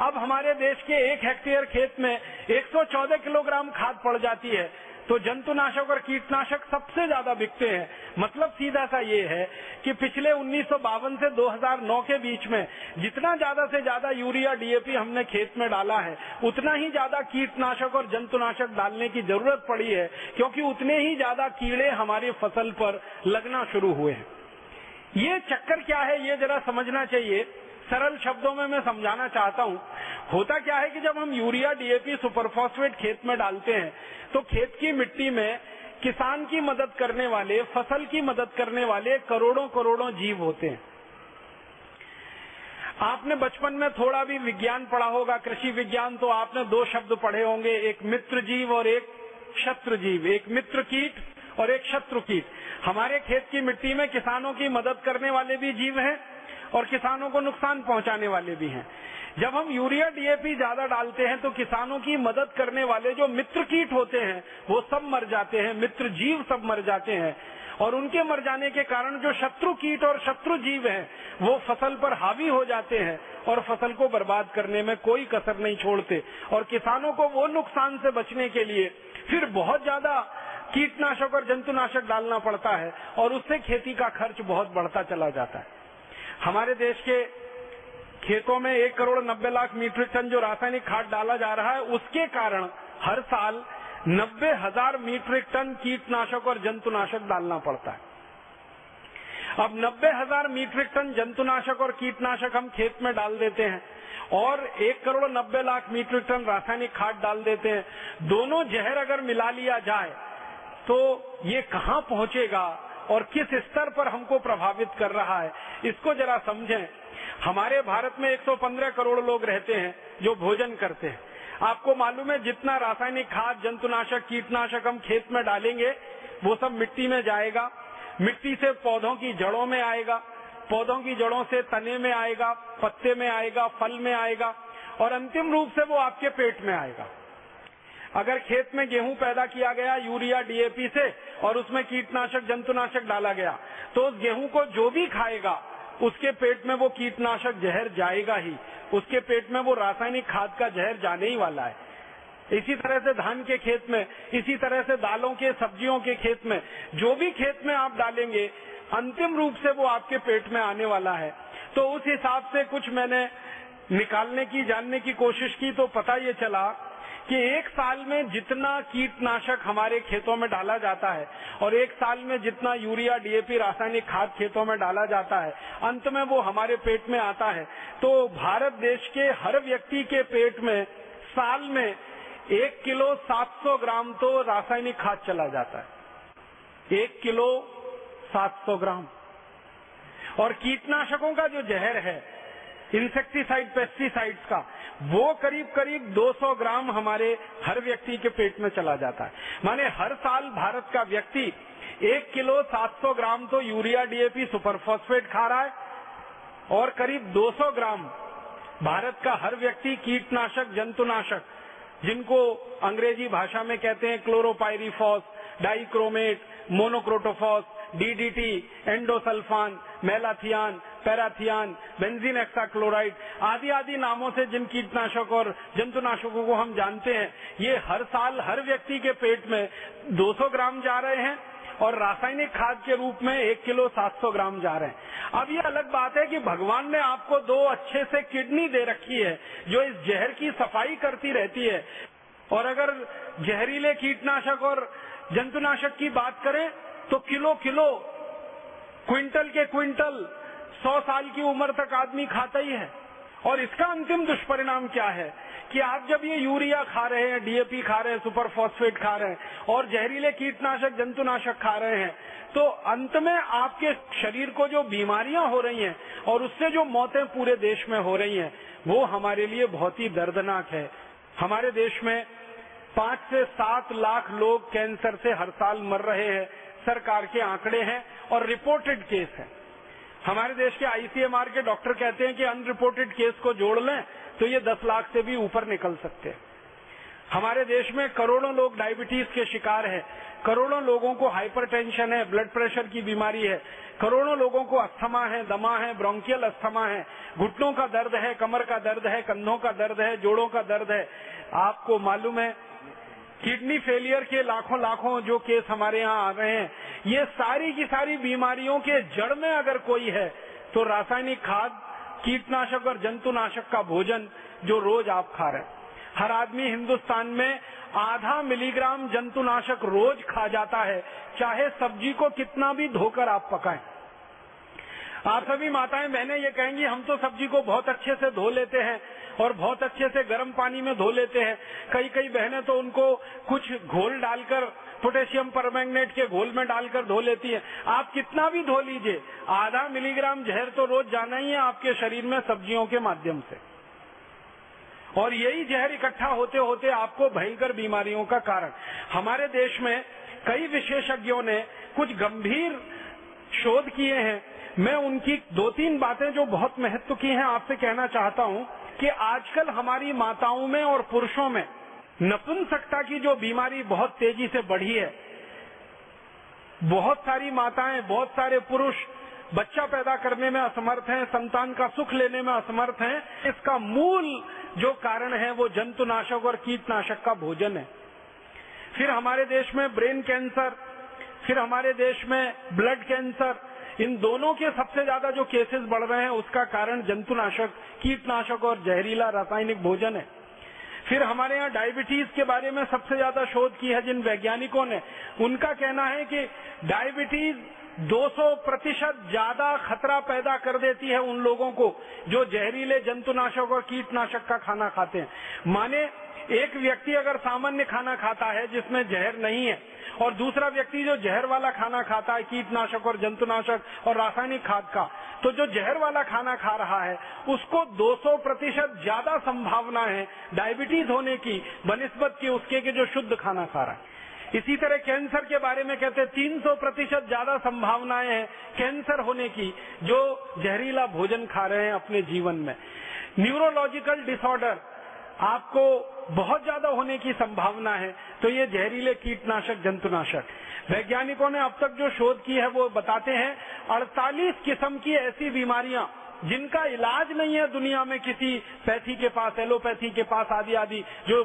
अब हमारे देश के एक हेक्टेयर खेत में 114 किलोग्राम खाद पड़ जाती है। तो जंतुनाशक और कीटनाशक सबसे ज़्यादा बिकते हैं। मतलब सीधा सा ये है कि पिछले उन्नीस सौ बावन से 2009 के बीच में जितना ज़्यादा से ज़्यादा यूरिया डीएपी हमने खेत में डाला है, उतना ही ज़्यादा कीटनाशक और जंतुनाशक डालने की ज़रूरत पड़ी है, क्योंकि उतने ही ज़्यादा कीड़े हमारी फ़सल पर लगना शुरू हुए हैं। ये चक्कर क्या है, ये जरा समझना चाहिए सरल शब्दों में मैं समझाना चाहता हूँ। होता क्या है कि जब हम यूरिया डीएपी सुपरफॉस्फेट खेत में डालते हैं तो खेत की मिट्टी में किसान की मदद करने वाले, फ़सल की मदद करने वाले करोड़ों करोड़ों जीव होते हैं। आपने बचपन में थोड़ा भी विज्ञान पढ़ा होगा, कृषि विज्ञान तो आपने दो शब्द पढ़े होंगे, एक मित्र जीव और एक शत्रु जीव, एक मित्र कीट और एक शत्रु कीट। हमारे खेत की मिट्टी में किसानों की मदद करने वाले भी जीव हैं और किसानों को नुकसान पहुँचाने वाले भी हैं। जब हम यूरिया डीएपी ज़्यादा डालते हैं तो किसानों की मदद करने वाले जो मित्र कीट होते हैं, वो सब मर जाते हैं, मित्र जीव सब मर जाते हैं। और उनके मर जाने के कारण जो शत्रु कीट और शत्रु जीव हैं, वो फ़सल पर हावी हो जाते हैं और फ़सल को बर्बाद करने में कोई कसर नहीं छोड़ते। और किसानों को वो नुकसान से बचने के लिए फिर बहुत ज़्यादा कीटनाशक और जंतुनाशक डालना पड़ता है और उससे खेती का खर्च बहुत बढ़ता चला जाता है। हमारे देश के खेतों में एक करोड़ नब्बे लाख मीट्रिक टन जो रासायनिक खाद डाला जा रहा है, उसके कारण हर साल नब्बे हज़ार मीट्रिक टन कीटनाशक और जंतुनाशक डालना पड़ता है। अब नब्बे हज़ार मीट्रिक टन जंतुनाशक और कीटनाशक हम खेत में डाल देते हैं और एक करोड़ नब्बे लाख मीट्रिक टन रासायनिक खाद डाल देते हैं। दोनों जहर अगर मिला लिया जाए तो ये कहाँ पहुंचेगा? और किस स्तर पर हमको प्रभावित कर रहा है, इसको जरा समझें। हमारे भारत में 115 करोड़ लोग रहते हैं जो भोजन करते हैं। आपको मालूम है, जितना रासायनिक खाद, जंतुनाशक, कीटनाशक हम खेत में डालेंगे, वो सब मिट्टी में जाएगा। मिट्टी से पौधों की जड़ों में आएगा, पौधों की जड़ों से तने में आएगा, पत्ते में आएगा, फल में आएगा, और अंतिम रूप से वो आपके पेट में आएगा। अगर खेत में गेहूँ पैदा किया गया यूरिया डीएपी से और उसमें कीटनाशक, जंतुनाशक डाला गया तो उस गेहूँ को जो भी खाएगा, उसके पेट में वो कीटनाशक जहर जाएगा ही। उसके पेट में वो रासायनिक खाद का जहर जाने ही वाला है। इसी तरह से धान के खेत में, इसी तरह से दालों के, सब्जियों के खेत में, जो भी खेत में आप डालेंगे, अंतिम रूप से वो आपके पेट में आने वाला है। तो उस हिसाब से कुछ मैंने निकालने की, जानने की कोशिश की तो पता ये चला कि एक साल में जितना कीटनाशक हमारे खेतों में डाला जाता है और एक साल में जितना यूरिया, डीएपी, रासायनिक खाद खेतों में डाला जाता है, अंत में वो हमारे पेट में आता है। तो भारत देश के हर व्यक्ति के पेट में साल में एक किलो 700 ग्राम तो रासायनिक खाद चला जाता है। एक किलो 700 ग्राम। और कीटनाशकों का जो जहर है इंसेक्टिसाइड पेस्टिसाइड्स का वो करीब करीब 200 ग्राम हमारे हर व्यक्ति के पेट में चला जाता है। माने हर साल भारत का व्यक्ति एक किलो 700 ग्राम तो यूरिया डीएपी सुपरफॉस्फेट खा रहा है और करीब 200 ग्राम भारत का हर व्यक्ति कीटनाशक, जंतुनाशक, जिनको अंग्रेज़ी भाषा में कहते हैं chlorpyrifos dichromate, monocrotophos, DDT, endosulfan, malathion parathion, benzene hexachloride आदि आदि नामों से जिन कीटनाशक और जंतुनाशकों को हम जानते हैं, ये हर साल हर व्यक्ति के पेट में 200 ग्राम जा रहे हैं और रासायनिक खाद के रूप में एक किलो 700 ग्राम जा रहे हैं। अब ये अलग बात है कि भगवान ने आपको दो अच्छे से किडनी दे रखी है, जो इस जहर की सफ़ाई करती रहती है। और अगर जहरीले कीटनाशक और जंतुनाशक की बात करें तो किलो किलो क्विंटल के क्विंटल सौ साल की उम्र तक आदमी खाता ही है। और इसका अंतिम दुष्परिणाम क्या है कि आप जब ये यूरिया खा रहे हैं डीएपी खा रहे हैं, सुपर फॉस्फेट खा रहे हैं, और जहरीले कीटनाशक, जंतुनाशक खा रहे हैं तो अंत में आपके शरीर को जो बीमारियाँ हो रही हैं और उससे जो मौतें पूरे देश में हो रही हैं, वो हमारे लिए बहुत ही दर्दनाक है। हमारे देश में पाँच से सात लाख लोग कैंसर से हर साल मर रहे हैं, सरकार के आंकड़े हैं और रिपोर्टेड केस है। हमारे देश के आईसीएमआर के डॉक्टर कहते हैं कि अनरिपोर्टेड केस को जोड़ लें तो ये दस लाख से भी ऊपर निकल सकते हैं। हमारे देश में करोड़ों लोग डायबिटीज़ के शिकार हैं। करोड़ों लोगों को हाइपरटेंशन है ब्लड प्रेशर की बीमारी है। करोड़ों लोगों को अस्थमा है, दमा है ब्रोंकियल अस्थमा है। घुटनों का दर्द है, कमर का दर्द है, कंधों का दर्द है, जोड़ों का दर्द है। आपको मालूम है किडनी फेलियर के लाखों लाखों जो केस हमारे यहाँ आ रहे हैं, ये सारी की सारी बीमारियों के जड़ में अगर कोई है तो रासायनिक खाद, कीटनाशक और जंतुनाशक का भोजन जो रोज आप खा रहे हैं। हर आदमी हिंदुस्तान में आधा मिलीग्राम जंतुनाशक रोज खा जाता है, चाहे सब्ज़ी को कितना भी धोकर आप पकाएँ। आप सभी माताएँ, बहनें, ये कहेंगी, हम तो सब्ज़ी को बहुत अच्छे से धो लेते हैं और बहुत अच्छे से गर्म पानी में धो लेते हैं। कई कई बहनें तो उनको कुछ घोल डालकर, पोटेशियम परमैंगनेट के घोल में डालकर धो लेती है। आप कितना भी धो लीजिए, आधा मिलीग्राम जहर तो रोज जाना ही है आपके शरीर में सब्जियों के माध्यम से। और यही जहर इकट्ठा होते होते आपको भयंकर बीमारियों का कारण। हमारे देश में कई विशेषज्ञों ने कुछ गंभीर शोध किए हैं। मैं उनकी दो तीन बातें जो बहुत महत्व की हैं, आपसे कहना चाहता हूँ। कि आजकल हमारी माताओं में और पुरुषों में नपुंसकता की जो बीमारी बहुत तेज़ी से बढ़ी है, बहुत सारी माताएँ, बहुत सारे पुरुष बच्चा पैदा करने में असमर्थ हैं, संतान का सुख लेने में असमर्थ हैं, इसका मूल जो कारण है वो जंतुनाशक और कीटनाशक का भोजन है। फिर हमारे देश में ब्रेन कैंसर, फिर हमारे देश में ब्लड कैंसर इन दोनों के सबसे ज़्यादा जो केसेस बढ़ रहे हैं, उसका कारण जंतुनाशक, कीटनाशक और जहरीला रासायनिक भोजन है। फिर हमारे यहाँ डायबिटीज़ के बारे में सबसे ज़्यादा शोध की है जिन वैज्ञानिकों ने, उनका कहना है कि डायबिटीज़ 200 प्रतिशत ज़्यादा खतरा पैदा कर देती है उन लोगों को जो जहरीले जंतुनाशक और कीटनाशक का खाना खाते हैं। माने एक व्यक्ति अगर सामान्य खाना खाता है जिसमें जहर नहीं है और दूसरा व्यक्ति जो जहर वाला खाना खाता है, कीटनाशक और जंतुनाशक और रासायनिक खाद का तो जो जहर वाला खाना खा रहा है, उसको 200 प्रतिशत ज़्यादा संभावना है डायबिटीज़ होने की, बनस्बत की उसके के जो शुद्ध खाना खा रहा है। इसी तरह कैंसर के बारे में कहते हैं 300 प्रतिशत ज़्यादा संभावनाएँ हैं कैंसर होने की, जो जहरीला भोजन खा रहे हैं अपने जीवन में। न्यूरोलॉजिकल डिसऑर्डर आपको बहुत ज़्यादा होने की संभावना है। तो ये जहरीले कीटनाशक, जंतुनाशक। वैज्ञानिकों ने अब तक जो शोध की है वो बताते हैं 48 किस्म की ऐसी बीमारियाँ, जिनका इलाज नहीं है दुनिया में किसी पैथी के पास, एलोपैथी के पास, आदि आदि, जो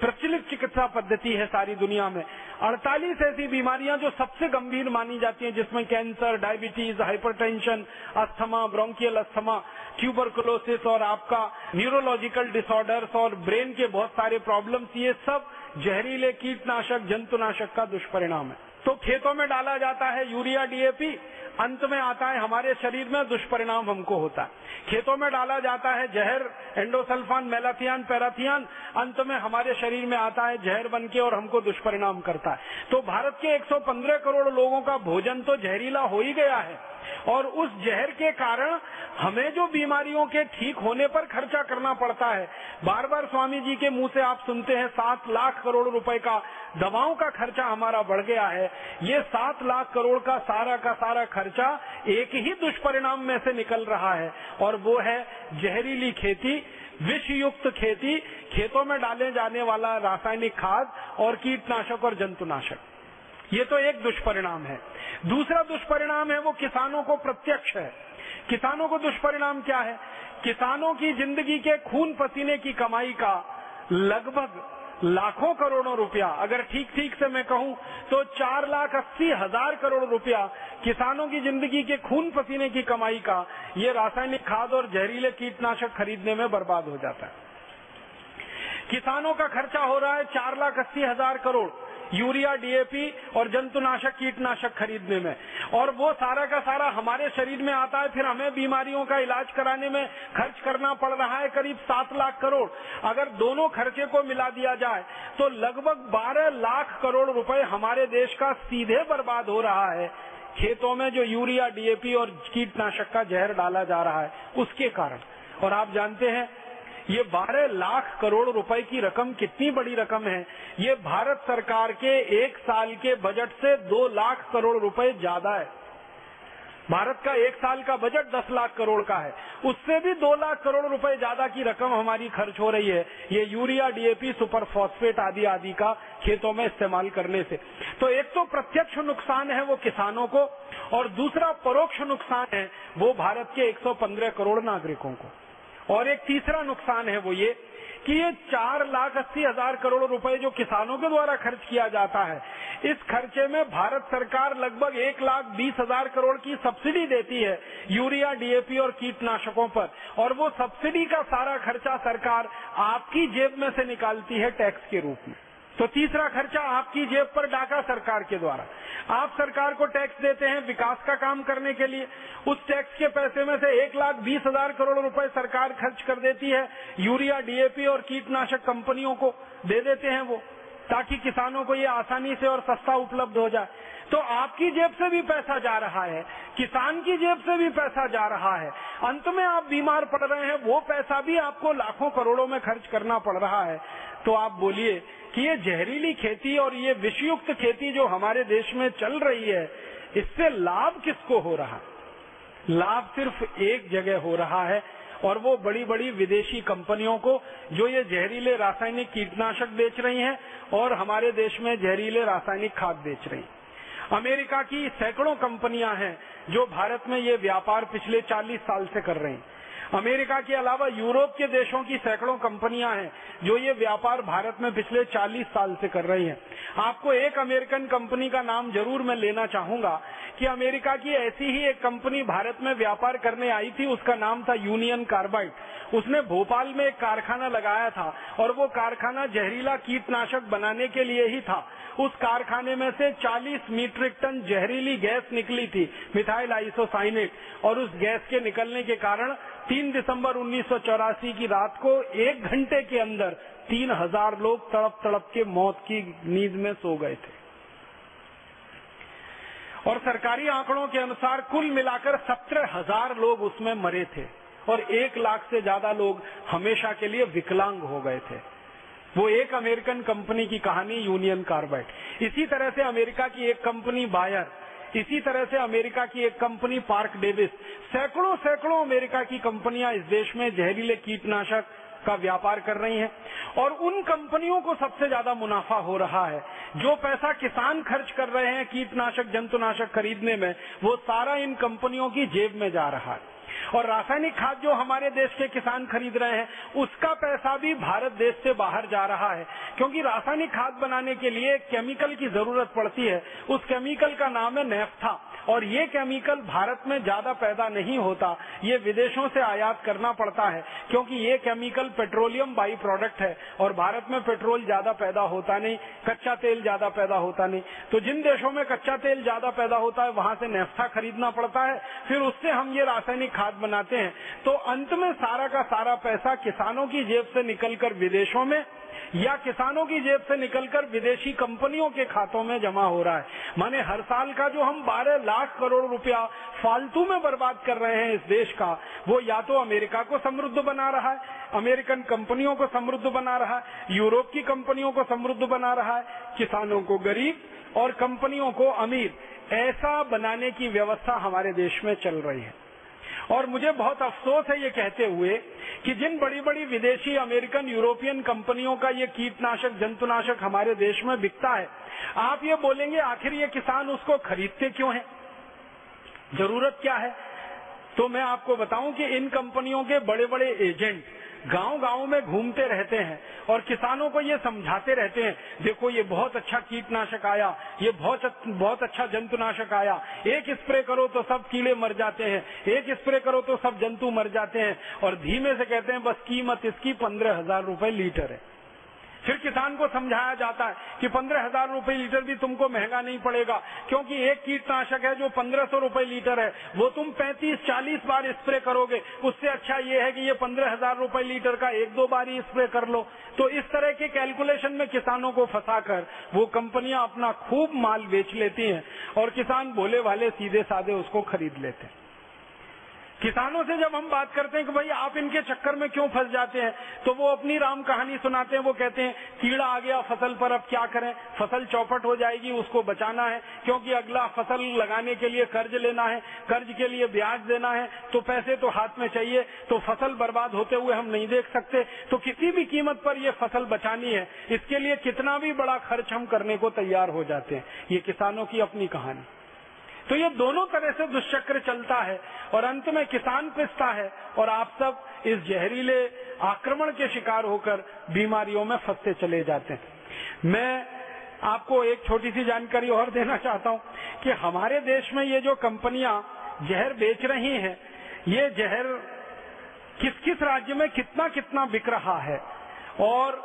प्रचलित चिकित्सा पद्धति है सारी दुनिया में। 48 ऐसी बीमारियाँ जो सबसे गंभीर मानी जाती हैं, जिसमें cancer, diabetes, hypertension, asthma, bronchial asthma, tuberculosis और आपका न्यूरोलॉजिकल डिसऑर्डर्स और ब्रेन के बहुत सारे प्रॉब्लम्स, ये सब जहरीले कीटनाशक, जंतुनाशक का दुष्परिणाम है। तो खेतों में डाला जाता है यूरिया, डीएपी अंत में आता है, हमारे शरीर में दुष्परिणाम हमको होता है। खेतों में डाला जाता है जहर, एंडोसल्फान, मेलाथियान, पैराथियान, अंत में हमारे शरीर में आता है जहर बन के और हमको दुष्परिणाम करता है। तो भारत के 115 करोड़ लोगों का भोजन तो जहरीला हो ही गया है। और उस जहर के कारण हमें जो बीमारियों के ठीक होने पर खर्चा करना पड़ता है बार बार स्वामी जी के मुँह से आप सुनते हैं, सात लाख करोड़ रुपए का दवाओं का खर्चा हमारा बढ़ गया है। ये सात लाख करोड़ का सारा का सारा खर्चा एक ही दुष्परिणाम में से निकल रहा है। और वो है जहरीली खेती, विषयुक्त खेती, खेतों में डाले जाने वाला रासायनिक खाद और कीटनाशक और जंतुनाशक। ये तो एक दुष्परिणाम है। दूसरा दुष्परिणाम है वो किसानों को प्रत्यक्ष है। किसानों को दुष्परिणाम क्या है? किसानों की ज़िंदगी के खून पसीने की कमाई का लगभग लाखों करोड़ों रुपया। अगर ठीक ठीक से मैं कहूँ तो चार लाख अस्सी हज़ार करोड़ रुपया किसानों की ज़िंदगी के खून पसीने की कमाई का ये रासायनिक खाद और जहरीले कीटनाशक खरीदने में बर्बाद हो जाता है। किसानों का खर्चा हो रहा है चार लाख अस्सी हज़ार करोड़। यूरिया डीएपी और जंतुनाशक, कीटनाशक खरीदने में। और वो सारा का सारा हमारे शरीर में आता है, फिर हमें बीमारियों का इलाज कराने में खर्च करना पड़ रहा है करीब सात लाख करोड़। अगर दोनों खर्चे को मिला दिया जाए तो लगभग बारह लाख करोड़ रुपए हमारे देश का सीधे बर्बाद हो रहा है। खेतों में जो यूरिया डीएपी और कीटनाशक का जहर डाला जा रहा है, उसके कारण। और आप जानते हैं ये 12 लाख करोड़ रुपए की रकम कितनी बड़ी रकम है? ये भारत सरकार के एक साल के बजट से दो लाख करोड़ रुपए ज़्यादा है। भारत का एक साल का बजट दस लाख करोड़ का है। उससे भी दो लाख करोड़ रुपए ज़्यादा की रकम हमारी खर्च हो रही है। ये यूरिया डीएपी सुपर फॉस्फेट आदि आदि का खेतों में इस्तेमाल करने से। तो एक तो प्रत्यक्ष नुकसान है वो किसानों को, और दूसरा परोक्ष नुकसान है वो भारत के 115 करोड़ नागरिकों को। और एक तीसरा नुकसान है वो ये कि ये चार लाख अस्सी हज़ार करोड़ रुपए जो किसानों के द्वारा खर्च किया जाता है, इस खर्चे में भारत सरकार लगभग एक लाख बीस हज़ार करोड़ की सब्सिडी देती है यूरिया, डीएपी और कीटनाशकों पर। और वो सब्सिडी का सारा खर्चा सरकार आपकी जेब में से निकालती है टैक्स के रूप में। तो तीसरा खर्चा आपकी जेब पर डाका सरकार के द्वारा। आप सरकार को टैक्स देते हैं विकास का काम करने के लिए। उस टैक्स के पैसे में से एक लाख बीस हज़ार करोड़ रुपए सरकार खर्च कर देती है। यूरिया, डीएपी और कीटनाशक कंपनियों को दे देते हैं वो, ताकि किसानों को ये आसानी से और सस्ता उपलब्ध हो जाए। तो आपकी जेब से भी पैसा जा रहा है, किसान की जेब से भी पैसा जा रहा है। अंत में आप बीमार पड़ रहे हैं, वो पैसा भी आपको लाखों करोड़ों में खर्च करना पड़ रहा है। तो आप बोलिए कि ये जहरीली खेती और ये विषयुक्त खेती जो हमारे देश में चल रही है, इससे लाभ किसको हो रहा? लाभ सिर्फ़ एक जगह हो रहा है और वो बड़ी बड़ी विदेशी कंपनियों को, जो ये जहरीले रासायनिक कीटनाशक बेच रही हैं और हमारे देश में जहरीले रासायनिक खाद बेच रही हैं। अमेरिका की सैकड़ों कंपनियाँ हैं जो भारत में ये व्यापार पिछले 40 साल से कर रही हैं। अमेरिका के अलावा यूरोप के देशों की सैकड़ों कंपनियाँ हैं, जो ये व्यापार भारत में पिछले 40 साल से कर रही हैं। आपको एक अमेरिकन कंपनी का नाम ज़रूर मैं लेना चाहूँगा कि अमेरिका की ऐसी ही एक कंपनी भारत में व्यापार करने आई थी, उसका नाम था यूनियन कार्बाइड उसने भोपाल में एक कारखाना लगाया था और वो कारखाना जहरीला कीटनाशक बनाने के लिए ही था उस कारखाने में से 40 मीट्रिक टन जहरीली गैस निकली थी, मिथाइल आइसोसाइनेट। और उस गैस के निकलने के कारण 3 दिसंबर उन्नीस सौ चौरासी की रात को एक घंटे के अंदर तीन हज़ार लोग तड़प तड़प के मौत की नींद में सो गए थे। और सरकारी आंकड़ों के अनुसार कुल मिलाकर सत्रह हज़ार लोग उसमें मरे थे और एक लाख से ज़्यादा लोग हमेशा के लिए विकलांग हो गए थे। वो एक अमेरिकन कंपनी की कहानी, यूनियन कार्बाइड। इसी तरह से अमेरिका की एक कंपनी, बायर। इसी तरह से अमेरिका की एक कंपनी, पार्क डेविस। सैकड़ों सैकड़ों अमेरिका की कंपनियाँ इस देश में जहरीले कीटनाशक का व्यापार कर रही हैं। और उन कंपनियों को सबसे ज़्यादा मुनाफा हो रहा है। जो पैसा किसान खर्च कर रहे हैं, कीटनाशक, जंतुनाशक खरीदने में, वो सारा इन कंपनियों की जेब में जा रहा है। और रासायनिक खाद जो हमारे देश के किसान खरीद रहे हैं, उसका पैसा भी भारत देश से बाहर जा रहा है। क्योंकि रासायनिक खाद बनाने के लिए केमिकल की ज़रूरत पड़ती है। उस केमिकल का नाम है नेफ्था और ये केमिकल भारत में ज़्यादा पैदा नहीं होता। ये विदेशों से आयात करना पड़ता है। क्योंकि ये केमिकल पेट्रोलियम बाई प्रोडक्ट है। और भारत में पेट्रोल ज़्यादा पैदा होता नहीं। कच्चा तेल ज़्यादा पैदा होता नहीं। तो जिन देशों में कच्चा तेल ज़्यादा पैदा होता है, वहाँ से नेफ्था खरीदना पड़ता है। फिर उससे हम ये रासायनिक खाद बनाते हैं। तो अंत में सारा का सारा पैसा किसानों की जेब से निकलकर विदेशों में या किसानों की जेब से निकलकर विदेशी कंपनियों के खातों में जमा हो रहा है। माने हर साल का जो हम 12 लाख करोड़ रुपया फालतू में बर्बाद कर रहे हैं इस देश का, वो या तो अमेरिका को समृद्ध बना रहा है, अमेरिकन कंपनियों को समृद्ध बना रहा है, यूरोप की कंपनियों को समृद्ध बना रहा है, किसानों को गरीब और कंपनियों को अमीर, ऐसा बनाने की व्यवस्था हमारे देश में चल रही है। और मुझे बहुत अफसोस है ये कहते हुए कि जिन बड़ी बड़ी विदेशी, अमेरिकन, यूरोपियन कंपनियों का ये कीटनाशक, जंतुनाशक हमारे देश में बिकता है, आप ये बोलेंगे, आखिर ये किसान उसको खरीदते क्यों है? ज़रूरत क्या है? तो मैं आपको बताऊँ कि इन कंपनियों के बड़े बड़े एजेंट गाँव गाँव में घूमते रहते हैं और किसानों को ये समझाते रहते हैं, देखो ये बहुत अच्छा कीटनाशक आया, ये बहुत बहुत अच्छा जंतुनाशक आया, एक स्प्रे करो तो सब कीड़े मर जाते हैं, एक स्प्रे करो तो सब जंतु मर जाते हैं, और धीमे से कहते हैं बस कीमत इसकी पंद्रह हज़ार रुपये लीटर है। फिर किसान को समझाया जाता है कि पंद्रह हज़ार रुपये लीटर भी तुमको महँगा नहीं पड़ेगा, क्योंकि एक कीटनाशक है जो पंद्रह सौ रुपये लीटर है। वो तुम पैंतीस, चालीस बार स्प्रे करोगे। उससे अच्छा ये है कि ये पंद्रह हज़ार रुपये लीटर का एक दो बार ही स्प्रे कर लो। तो इस तरह के कैलकुलेशन में किसानों को फंसाकर वो कंपनियाँ अपना खूब माल बेच लेती हैं और किसान भोले भाले सीधे साधे उसको खरीद लेते हैं। किसानों से जब हम बात करते हैं कि भाई आप इनके चक्कर में क्यों फंस जाते हैं तो वो अपनी राम कहानी सुनाते हैं, वो कहते हैं, कीड़ा आ गया फ़सल पर, अब क्या करें? फ़सल चौपट हो जाएगी, उसको बचाना है, क्योंकि अगला फ़सल लगाने के लिए कर्ज लेना है, कर्ज के लिए ब्याज देना है तो पैसे तो हाथ में चाहिए तो फ़सल बर्बाद होते हुए हम नहीं देख सकते तो किसी भी कीमत पर ये फ़सल बचानी है, इसके लिए कितना भी बड़ा खर्च हम करने को तैयार हो जाते हैं। ये किसानों की अपनी कहानी। तो ये दोनों तरह से दुष्चक्र चलता है और अंत में किसान पिसता है और आप सब इस जहरीले आक्रमण के शिकार होकर बीमारियों में फंसते चले जाते हैं। मैं आपको एक छोटी सी जानकारी और देना चाहता हूँ कि हमारे देश में ये जो कंपनियाँ जहर बेच रही हैं, ये जहर किस किस राज्य में कितना कितना बिक रहा है और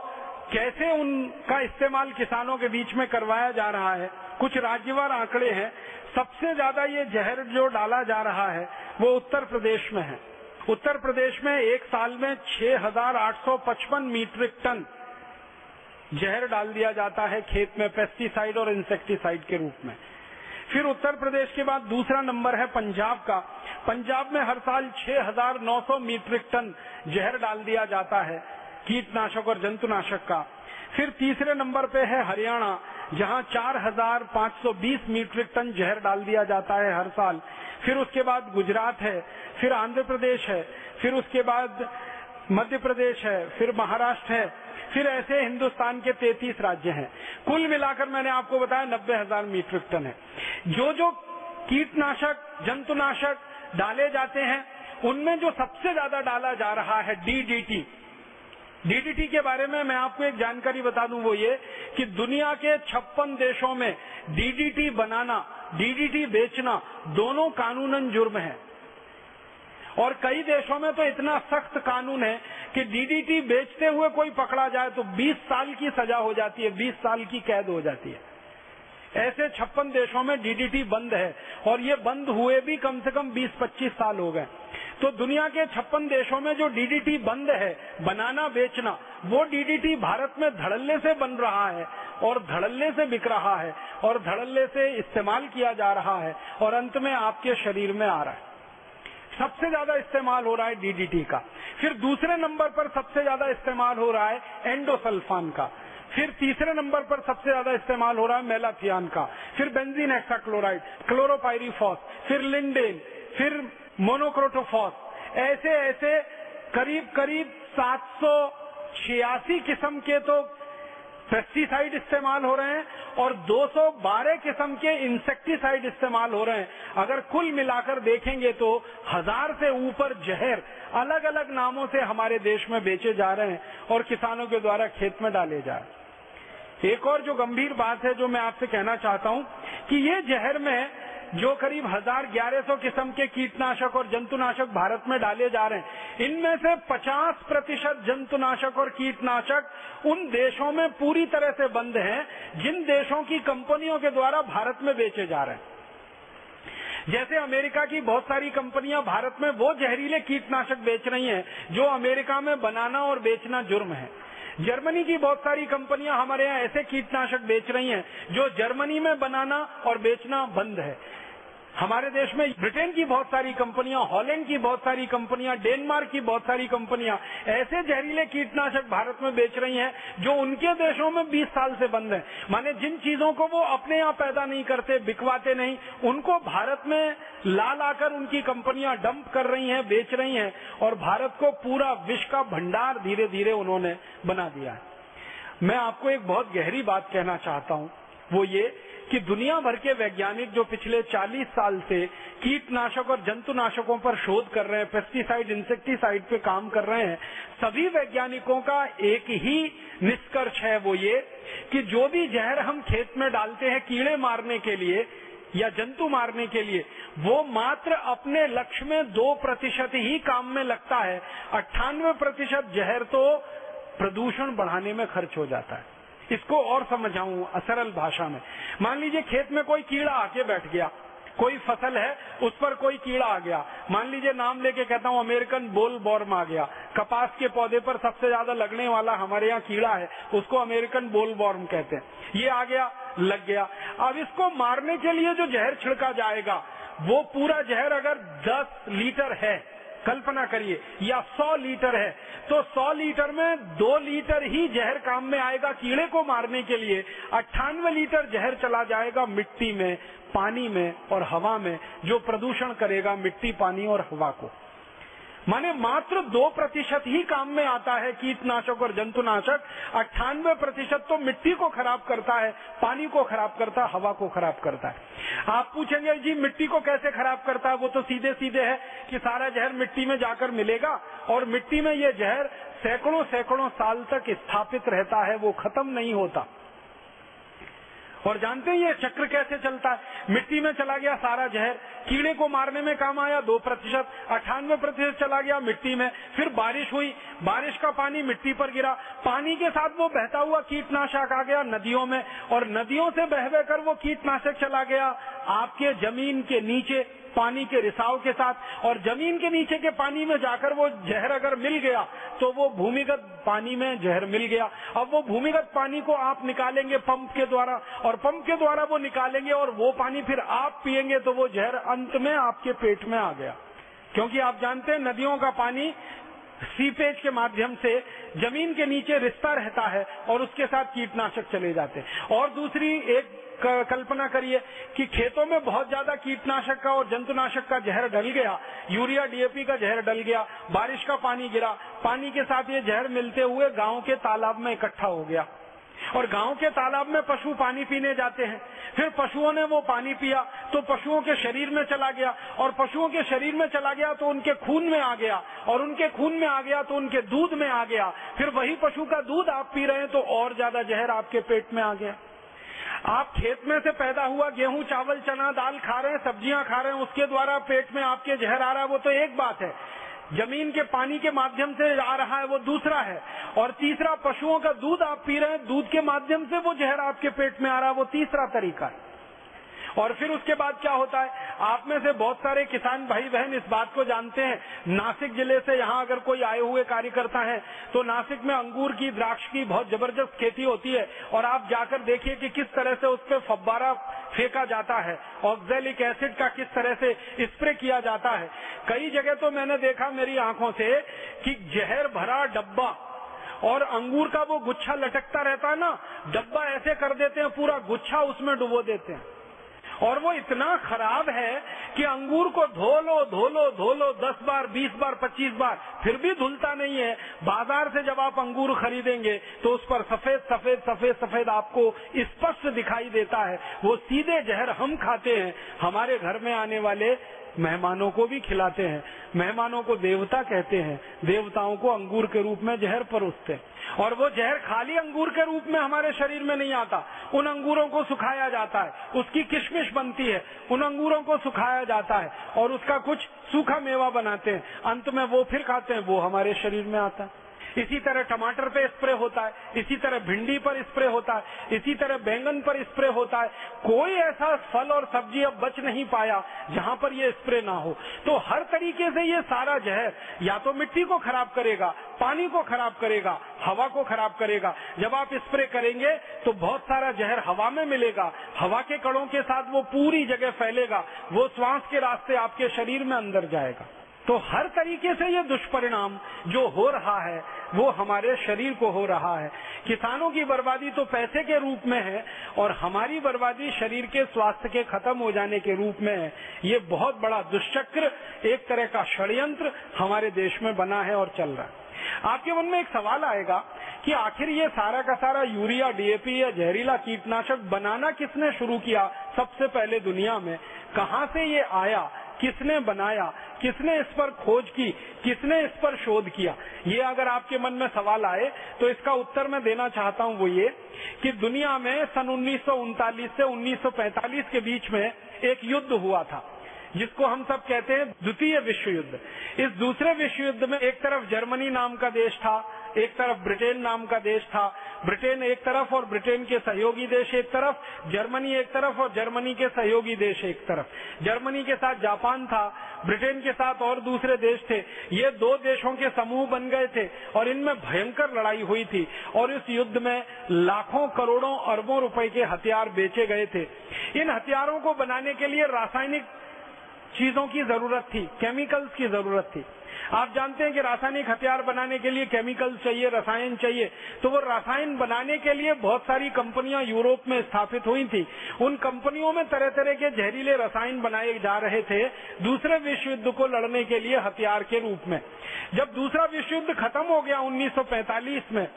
कैसे उनका इस्तेमाल किसानों के बीच में करवाया जा रहा है। कुछ राज्यवार आंकड़े हैं सबसे ज़्यादा ये जहर जो डाला जा रहा है वो उत्तर प्रदेश में है। उत्तर प्रदेश में एक साल में 6,855 मीट्रिक टन जहर डाल दिया जाता है खेत में पेस्टिसाइड और इंसेक्टिसाइड के रूप में। फिर उत्तर प्रदेश के बाद दूसरा नंबर है पंजाब का। पंजाब में हर साल 6,900 मीट्रिक टन जहर डाल दिया जाता है कीटनाशक और जंतुनाशक का। फिर तीसरे नंबर पे है हरियाणा जहाँ 4,520 मीट्रिक टन जहर डाल दिया जाता है हर साल। फिर उसके बाद गुजरात है फिर आंध्र प्रदेश है फिर उसके बाद मध्य प्रदेश है फिर महाराष्ट्र है फिर ऐसे हिंदुस्तान के 33 राज्य हैं। कुल मिलाकर मैंने आपको बताया नब्बे हज़ार मीट्रिक टन है। जो जो कीटनाशक जंतुनाशक डाले जाते हैं उनमें जो सबसे ज़्यादा डाला जा रहा है डीडीटी डीडीटी के बारे में मैं आपको एक जानकारी बता दूँ वो ये कि दुनिया के छप्पन देशों में डीडीटी बनाना डीडीटी बेचना दोनों कानूनन जुर्म है। और कई देशों में तो इतना सख्त कानून है कि डीडीटी बेचते हुए कोई पकड़ा जाए तो 20 साल की सजा हो जाती है 20 साल की कैद हो जाती है। ऐसे छप्पन देशों में डीडीटी बंद है और ये बंद हुए भी कम से कम 20-25 साल हो गए। तो दुनिया के छप्पन देशों में जो डीडीटी बंद है, बनाना, बेचना, वो डीडीटी भारत में धड़ल्ले से बन रहा है और धड़ल्ले से बिक रहा है और धड़ल्ले से इस्तेमाल किया जा रहा है और अंत में आपके शरीर में आ रहा है। सबसे ज़्यादा इस्तेमाल हो रहा है डीडीटी का। फिर दूसरे नंबर पर सबसे ज़्यादा इस्तेमाल हो रहा है एंडोसल्फान का। फिर तीसरे नंबर पर सबसे ज़्यादा इस्तेमाल हो रहा है मेलाथियान का। फिर बेंजीन एक्साक्लोराइड क्लोरोपायरीफॉस फिर लिंडेन, फिर मोनोक्रोटोफॉस ऐसे ऐसे करीब करीब सात सौ छियासी किस्म के तो पेस्टिसाइड इस्तेमाल हो रहे हैं और 212 किस्म के इंसेक्टिसाइड इस्तेमाल हो रहे हैं। अगर कुल मिलाकर देखेंगे तो हज़ार से ऊपर जहर अलग अलग नामों से हमारे देश में बेचे जा रहे हैं और किसानों के द्वारा खेत में डाले जा रहे हैं। एक और जो गंभीर बात है जो मैं आपसे कहना चाहता हूँ कि ये जहर में जो करीब हज़ार ग्यारह सौ किस्म के कीटनाशक और जंतुनाशक भारत में डाले जा रहे हैं। इनमें से 50 प्रतिशत जंतुनाशक और कीटनाशक उन देशों में पूरी तरह से बंद हैं, जिन देशों की कंपनियों के द्वारा भारत में बेचे जा रहे हैं। जैसे अमेरिका की बहुत सारी कंपनियाँ भारत में वो जहरीले कीटनाशक बेच रही हैं, जो अमेरिका में बनाना और बेचना जुर्म है। जर्मनी की बहुत सारी कंपनियाँ हमारे यहाँ ऐसे कीटनाशक बेच रही हैं, जो जर्मनी में बनाना और बेचना बंद है। हमारे देश में ब्रिटेन की बहुत सारी कंपनियाँ, हॉलैंड की बहुत सारी कंपनियाँ, डेनमार्क की बहुत सारी कंपनियाँ, ऐसे जहरीले कीटनाशक भारत में बेच रही हैं, जो उनके देशों में 20 साल से बंद है। माने जिन चीज़ों को वो अपने यहाँ पैदा नहीं करते, बिकवाते नहीं, उनको भारत में ला लाकर उनकी कंपनियाँ डंप कर रही हैं, बेच रही हैं, और भारत को पूरा विश्व का भंडार धीरे धीरे उन्होंने बना दिया है। मैं आपको एक बहुत गहरी बात कहना चाहता हूँ, वो ये कि दुनिया भर के वैज्ञानिक जो पिछले 40 साल से कीटनाशक और जंतुनाशकों पर शोध कर रहे हैं पेस्टिसाइड इंसेक्टिसाइड पे काम कर रहे हैं, सभी वैज्ञानिकों का एक ही निष्कर्ष है वो ये कि जो भी जहर हम खेत में डालते हैं कीड़े मारने के लिए या जंतु मारने के लिए, वो मात्र अपने लक्ष्य में दो प्रतिशत ही काम में लगता है। अट्ठानवे प्रतिशत जहर तो प्रदूषण बढ़ाने में खर्च हो जाता है। इसको और समझाऊं सरल भाषा में? मान लीजिए खेत में कोई कीड़ा आके बैठ गया, कोई फ़सल है, उस पर कोई कीड़ा आ गया। मान लीजिए नाम लेके कहता हूँ, अमेरिकन बोल बॉर्म आ गया। कपास के पौधे पर सबसे ज़्यादा लगने वाला हमारे यहाँ कीड़ा है, उसको अमेरिकन बोल बॉर्म कहते हैं। ये आ गया, लग गया। अब इसको मारने के लिए जो जहर छिड़का जाएगा, वो पूरा जहर अगर 10 लीटर है कल्पना करिए, या 100 लीटर है तो 100 लीटर में दो लीटर ही जहर काम में आएगा कीड़े को मारने के लिए। अट्ठानवे लीटर जहर चला जाएगा मिट्टी में, पानी में और हवा में, जो प्रदूषण करेगा मिट्टी, पानी और हवा को। माने मात्र दो प्रतिशत ही काम में आता है कीटनाशक और जंतुनाशक। अट्ठानवे प्रतिशत तो मिट्टी को खराब करता है, पानी को खराब करता है, हवा को खराब करता है। आप पूछेंगे, जी, मिट्टी को कैसे खराब करता है? वो तो सीधे सीधे है कि सारा जहर मिट्टी में जाकर मिलेगा और मिट्टी में ये जहर सैकड़ों सैकड़ों साल तक स्थापित रहता है, वो खत्म नहीं होता। और जानते हैं ये चक्र कैसे चलता है? मिट्टी में चला गया सारा जहर, कीड़े को मारने में काम आया, दो प्रतिशत, अठानवे प्रतिशत चला गया मिट्टी में। फिर बारिश हुई, बारिश का पानी मिट्टी पर गिरा। पानी के साथ वो बहता हुआ कीटनाशक आ गया नदियों में, और नदियों से बह बहकर वो कीटनाशक चला गया। आपके ज़मीन के नीचे पानी के रिसाव के साथ और ज़मीन के नीचे के पानी में जाकर वो जहर अगर मिल गया तो वो भूमिगत पानी में जहर मिल गया। अब वो भूमिगत पानी को आप निकालेंगे पंप के द्वारा और पंप के द्वारा वो निकालेंगे और वो पानी फिर आप पिएँगे तो वो जहर अंत में आपके पेट में आ गया। क्योंकि आप जानते हैं, नदियों का पानी सीपेज के माध्यम से ज़मीन के नीचे रिश्ता रहता है और उसके साथ कीटनाशक चले जाते हैं। और दूसरी एक कल्पना करिए कि खेतों में बहुत ज़्यादा कीटनाशक का और जंतुनाशक का जहर डल गया, यूरिया डीएपी का जहर डल गया, बारिश का पानी गिरा, पानी के साथ ये जहर मिलते हुए गाँव के तालाब में इकट्ठा हो गया। और गाँव के तालाब में पशु पानी पीने जाते हैं। फिर पशुओं ने वो पानी पिया तो पशुओं के शरीर में चला गया। और पशुओं के शरीर में चला गया तो उनके खून में आ गया। और उनके खून में आ गया तो उनके दूध में आ गया। फिर वही पशु का दूध आप पी रहे हैं तो और ज़्यादा जहर आपके पेट में आ गया। आप खेत में से पैदा हुआ गेहूँ, चावल, चना, दाल खा रहे हैं, सब्ज़ियाँ खा रहे हैं, उसके द्वारा पेट में आपके जहर आ रहा है, वो तो एक बात है। ज़मीन के पानी के माध्यम से आ रहा है, वो दूसरा है। और तीसरा, पशुओं का दूध आप पी रहे हैं, दूध के माध्यम से वो जहर आपके पेट में आ रहा है, वो तीसरा तरीका है। और फिर उसके बाद क्या होता है? आप में से बहुत सारे किसान भाई बहन इस बात को जानते हैं। नासिक ज़िले से यहाँ अगर कोई आए हुए कार्यकर्ता है तो नासिक में अंगूर की, द्राक्ष की बहुत ज़बरदस्त खेती होती है और आप जाकर देखिए कि किस तरह से उस पर फब्बारा फेंका जाता है ऑक्जेलिक एसिड का किस तरह से स्प्रे किया जाता है। कई जगह तो मैंने देखा मेरी आँखों से कि जहर भरा डब्बा और अंगूर का वो गुच्छा लटकता रहता है ना, डब्बा ऐसे कर देते हैं, पूरा गुच्छा उसमें डुबो देते हैं। और वो इतना खराब है कि अंगूर को धो लो धो लो धो लो, दस बार, बीस बार, पच्चीस बार, फिर भी धुलता नहीं है। बाज़ार से जब आप अंगूर खरीदेंगे तो उस पर सफ़ेद सफ़ेद सफ़ेद सफ़ेद आपको स्पष्ट दिखाई देता है। वो सीधे जहर हम खाते हैं। हमारे घर में आने वाले मेहमानों को भी खिलाते हैं। मेहमानों को देवता कहते हैं। देवताओं को अंगूर के रूप में जहर परोसते हैं। और वो जहर खाली अंगूर के रूप में हमारे शरीर में नहीं आता। उन अंगूरों को सुखाया जाता है। उसकी किशमिश बनती है। उन अंगूरों को सुखाया जाता है। और उसका कुछ सूखा मेवा बनाते हैं। अंत में वो फिर खाते हैं। वो हमारे शरीर में आता है। इसी तरह टमाटर पे स्प्रे होता है, इसी तरह भिंडी पर स्प्रे होता है, इसी तरह बैंगन पर स्प्रे होता है। कोई ऐसा फल और सब्ज़ी अब बच नहीं पाया जहाँ पर ये स्प्रे ना हो। तो हर तरीके से ये सारा जहर या तो मिट्टी को खराब करेगा, पानी को खराब करेगा, हवा को खराब करेगा। जब आप स्प्रे करेंगे तो बहुत सारा जहर हवा में मिलेगा, हवा के कणों के साथ वो पूरी जगह फैलेगा, वो श्वास के रास्ते आपके शरीर में अंदर जाएगा। तो हर तरीके से ये दुष्परिणाम जो हो रहा है, वो हमारे शरीर को हो रहा है। किसानों की बर्बादी तो पैसे के रूप में है और हमारी बर्बादी शरीर के स्वास्थ्य के खत्म हो जाने के रूप में है। ये बहुत बड़ा दुष्चक्र, एक तरह का षड्यंत्र हमारे देश में बना है और चल रहा है। आपके मन में एक सवाल आएगा कि आखिर ये सारा का सारा यूरिया डीएपी या जहरीला कीटनाशक बनाना किसने शुरू किया सबसे पहले दुनिया में? कहाँ से ये आया? किसने बनाया, किसने इस पर खोज की, किसने इस पर शोध किया? ये अगर आपके मन में सवाल आए तो इसका उत्तर मैं देना चाहता हूँ वो ये, कि दुनिया में सन उन्नीस से 1945 के बीच में एक युद्ध हुआ था। जिसको हम सब कहते हैं द्वितीय विश्व युद्ध इस दूसरे विश्व युद्ध में एक तरफ़ जर्मनी नाम का देश था, एक तरफ़ ब्रिटेन नाम का देश था। ब्रिटेन एक तरफ़ और ब्रिटेन के सहयोगी देश एक तरफ़, जर्मनी एक तरफ़ और जर्मनी के सहयोगी देश एक तरफ़। जर्मनी के साथ जापान था, ब्रिटेन के साथ और दूसरे देश थे। ये दो देशों के समूह बन गए थे और इनमें भयंकर लड़ाई हुई थी और इस युद्ध में लाखों करोड़ों अरबों रुपए के हथियार बेचे गए थे। इन हथियारों को बनाने के लिए रासायनिक चीज़ों की ज़रूरत थी केमिकल्स की ज़रूरत थी। आप जानते हैं कि रासायनिक हथियार बनाने के लिए केमिकल्स चाहिए, रसायन चाहिए। तो वो रसायन बनाने के लिए बहुत सारी कंपनियाँ यूरोप में स्थापित हुई थी। उन कंपनियों में तरह तरह के जहरीले रसायन बनाए जा रहे थे, दूसरे विश्व युद्ध को लड़ने के लिए हथियार के रूप में। जब दूसरा विश्व युद्ध खत्म हो गया 1945 में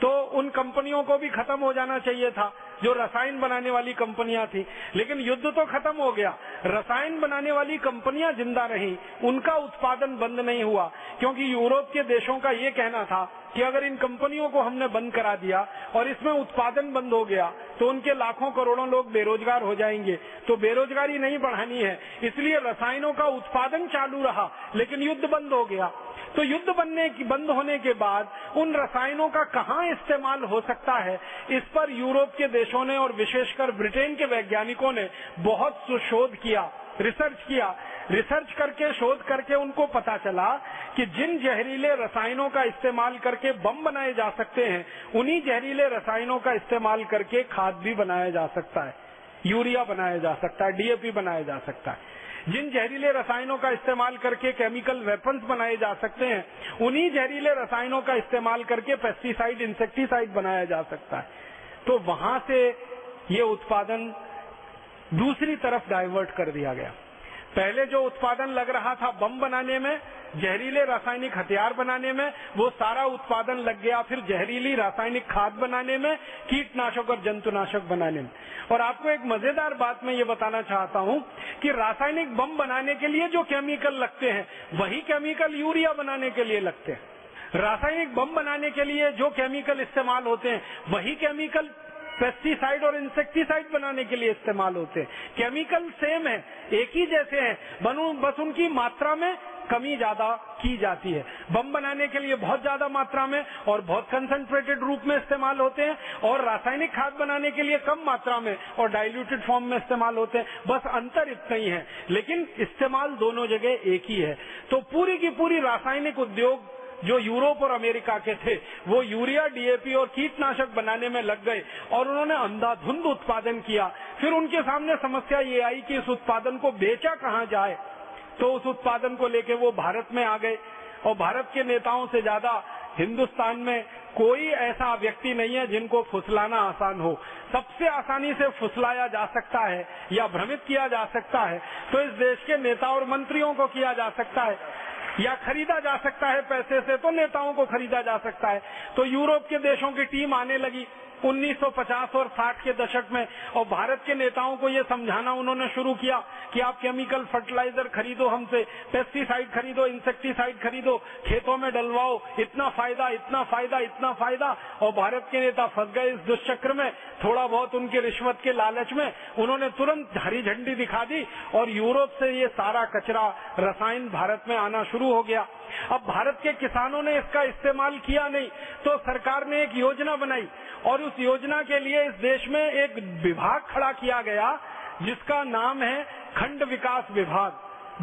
तो उन कंपनियों को भी खत्म हो जाना चाहिए था, जो रसायन बनाने वाली कंपनियाँ थी। लेकिन युद्ध तो खत्म हो गया। रसायन बनाने वाली कंपनियाँ ज़िंदा रही, उनका उत्पादन बंद नहीं हुआ। क्योंकि यूरोप के देशों का ये कहना था कि अगर इन कंपनियों को हमने बंद करा दिया और इसमें उत्पादन बंद हो गया तो उनके लाखों करोड़ों लोग बेरोजगार हो जाएँगे। तो बेरोजगारी नहीं बढ़ानी है, इसलिए रसायनों का उत्पादन चालू रहा, लेकिन युद्ध बंद हो गया। तो युद्ध बनने की, बंद होने के बाद उन रसायनों का कहाँ इस्तेमाल हो सकता है? इस पर यूरोप के देशों ने और विशेषकर ब्रिटेन के वैज्ञानिकों ने बहुत सुशोध किया, रिसर्च किया। रिसर्च करके, शोध करके उनको पता चला कि जिन जहरीले रसायनों का इस्तेमाल करके बम बनाए जा सकते हैं, उन्हीं जहरीले रसायनों का इस्तेमाल करके खाद भी बनाया जा सकता है। यूरिया बनाया जा सकता है, डीएपी बनाया जा सकता है। जिन जहरीले रसायनों का इस्तेमाल करके केमिकल वेपन्स बनाए जा सकते हैं, उन्हीं जहरीले रसायनों का इस्तेमाल करके पेस्टिसाइड इंसेक्टिसाइड बनाया जा सकता है। तो वहाँ से ये उत्पादन दूसरी तरफ़ डाइवर्ट कर दिया गया। पहले जो उत्पादन लग रहा था बम बनाने में, जहरीले रासायनिक हथियार बनाने में, वो सारा उत्पादन लग गया फिर जहरीली रासायनिक खाद बनाने में, कीटनाशक और जंतुनाशक बनाने में। और आपको एक मज़ेदार बात मैं ये बताना चाहता हूँ कि रासायनिक बम बनाने के लिए जो केमिकल लगते हैं, वही केमिकल यूरिया बनाने के लिए लगते हैं। रासायनिक बम बनाने के लिए जो केमिकल इस्तेमाल होते हैं, वही केमिकल पेस्टिसाइड और इंसेक्टिसाइड बनाने के लिए इस्तेमाल होते हैं। केमिकल सेम है, एक ही जैसे हैं, बनू, बस उनकी मात्रा में कमी ज़्यादा की जाती है। बम बनाने के लिए बहुत ज़्यादा मात्रा में और बहुत कंसंट्रेटेड रूप में इस्तेमाल होते हैं और रासायनिक खाद बनाने के लिए कम मात्रा में और डाइल्यूटेड फॉर्म में इस्तेमाल होते हैं। बस अंतर इतना ही है, लेकिन इस्तेमाल दोनों जगह एक ही है। तो पूरी की पूरी रासायनिक उद्योग जो यूरोप और अमेरिका के थे, वो यूरिया डीएपी और कीटनाशक बनाने में लग गए और उन्होंने अंधाधुंध उत्पादन किया। फिर उनके सामने समस्या ये आई कि इस उत्पादन को बेचा कहाँ जाए। तो उस उत्पादन को लेके वो भारत में आ गए और भारत के नेताओं से ज़्यादा हिंदुस्तान में कोई ऐसा व्यक्ति नहीं है जिनको फुसलाना आसान हो। सबसे आसानी से फुसलाया जा सकता है या भ्रमित किया जा सकता है। तो इस देश के नेता और मंत्रियों को किया जा सकता है। या खरीदा जा सकता है पैसे से तो नेताओं को खरीदा जा सकता है। तो यूरोप के देशों की टीम आने लगी। 1950 और 60 के दशक में, और भारत के नेताओं को ये समझाना उन्होंने शुरू किया कि आप केमिकल फर्टिलाइज़र खरीदो हमसे पेस्टिसाइड खरीदो इंसेक्टिसाइड खरीदो, खेतों में डलवाओ, इतना फ़ायदा इतना फ़ायदा इतना फ़ायदा। और भारत के नेता फंस गए इस दुष्चक्र में, थोड़ा बहुत उनके रिश्वत के लालच में, उन्होंने तुरंत हरी झंडी दिखा दी, और यूरोप से ये सारा कचरा, रसायन भारत में आना शुरू हो गया। अब भारत के किसानों ने इसका इस्तेमाल किया नहीं तो सरकार ने एक योजना बनाई, और उस योजना के लिए इस देश में एक विभाग खड़ा किया गया, जिसका नाम है खंड विकास विभाग,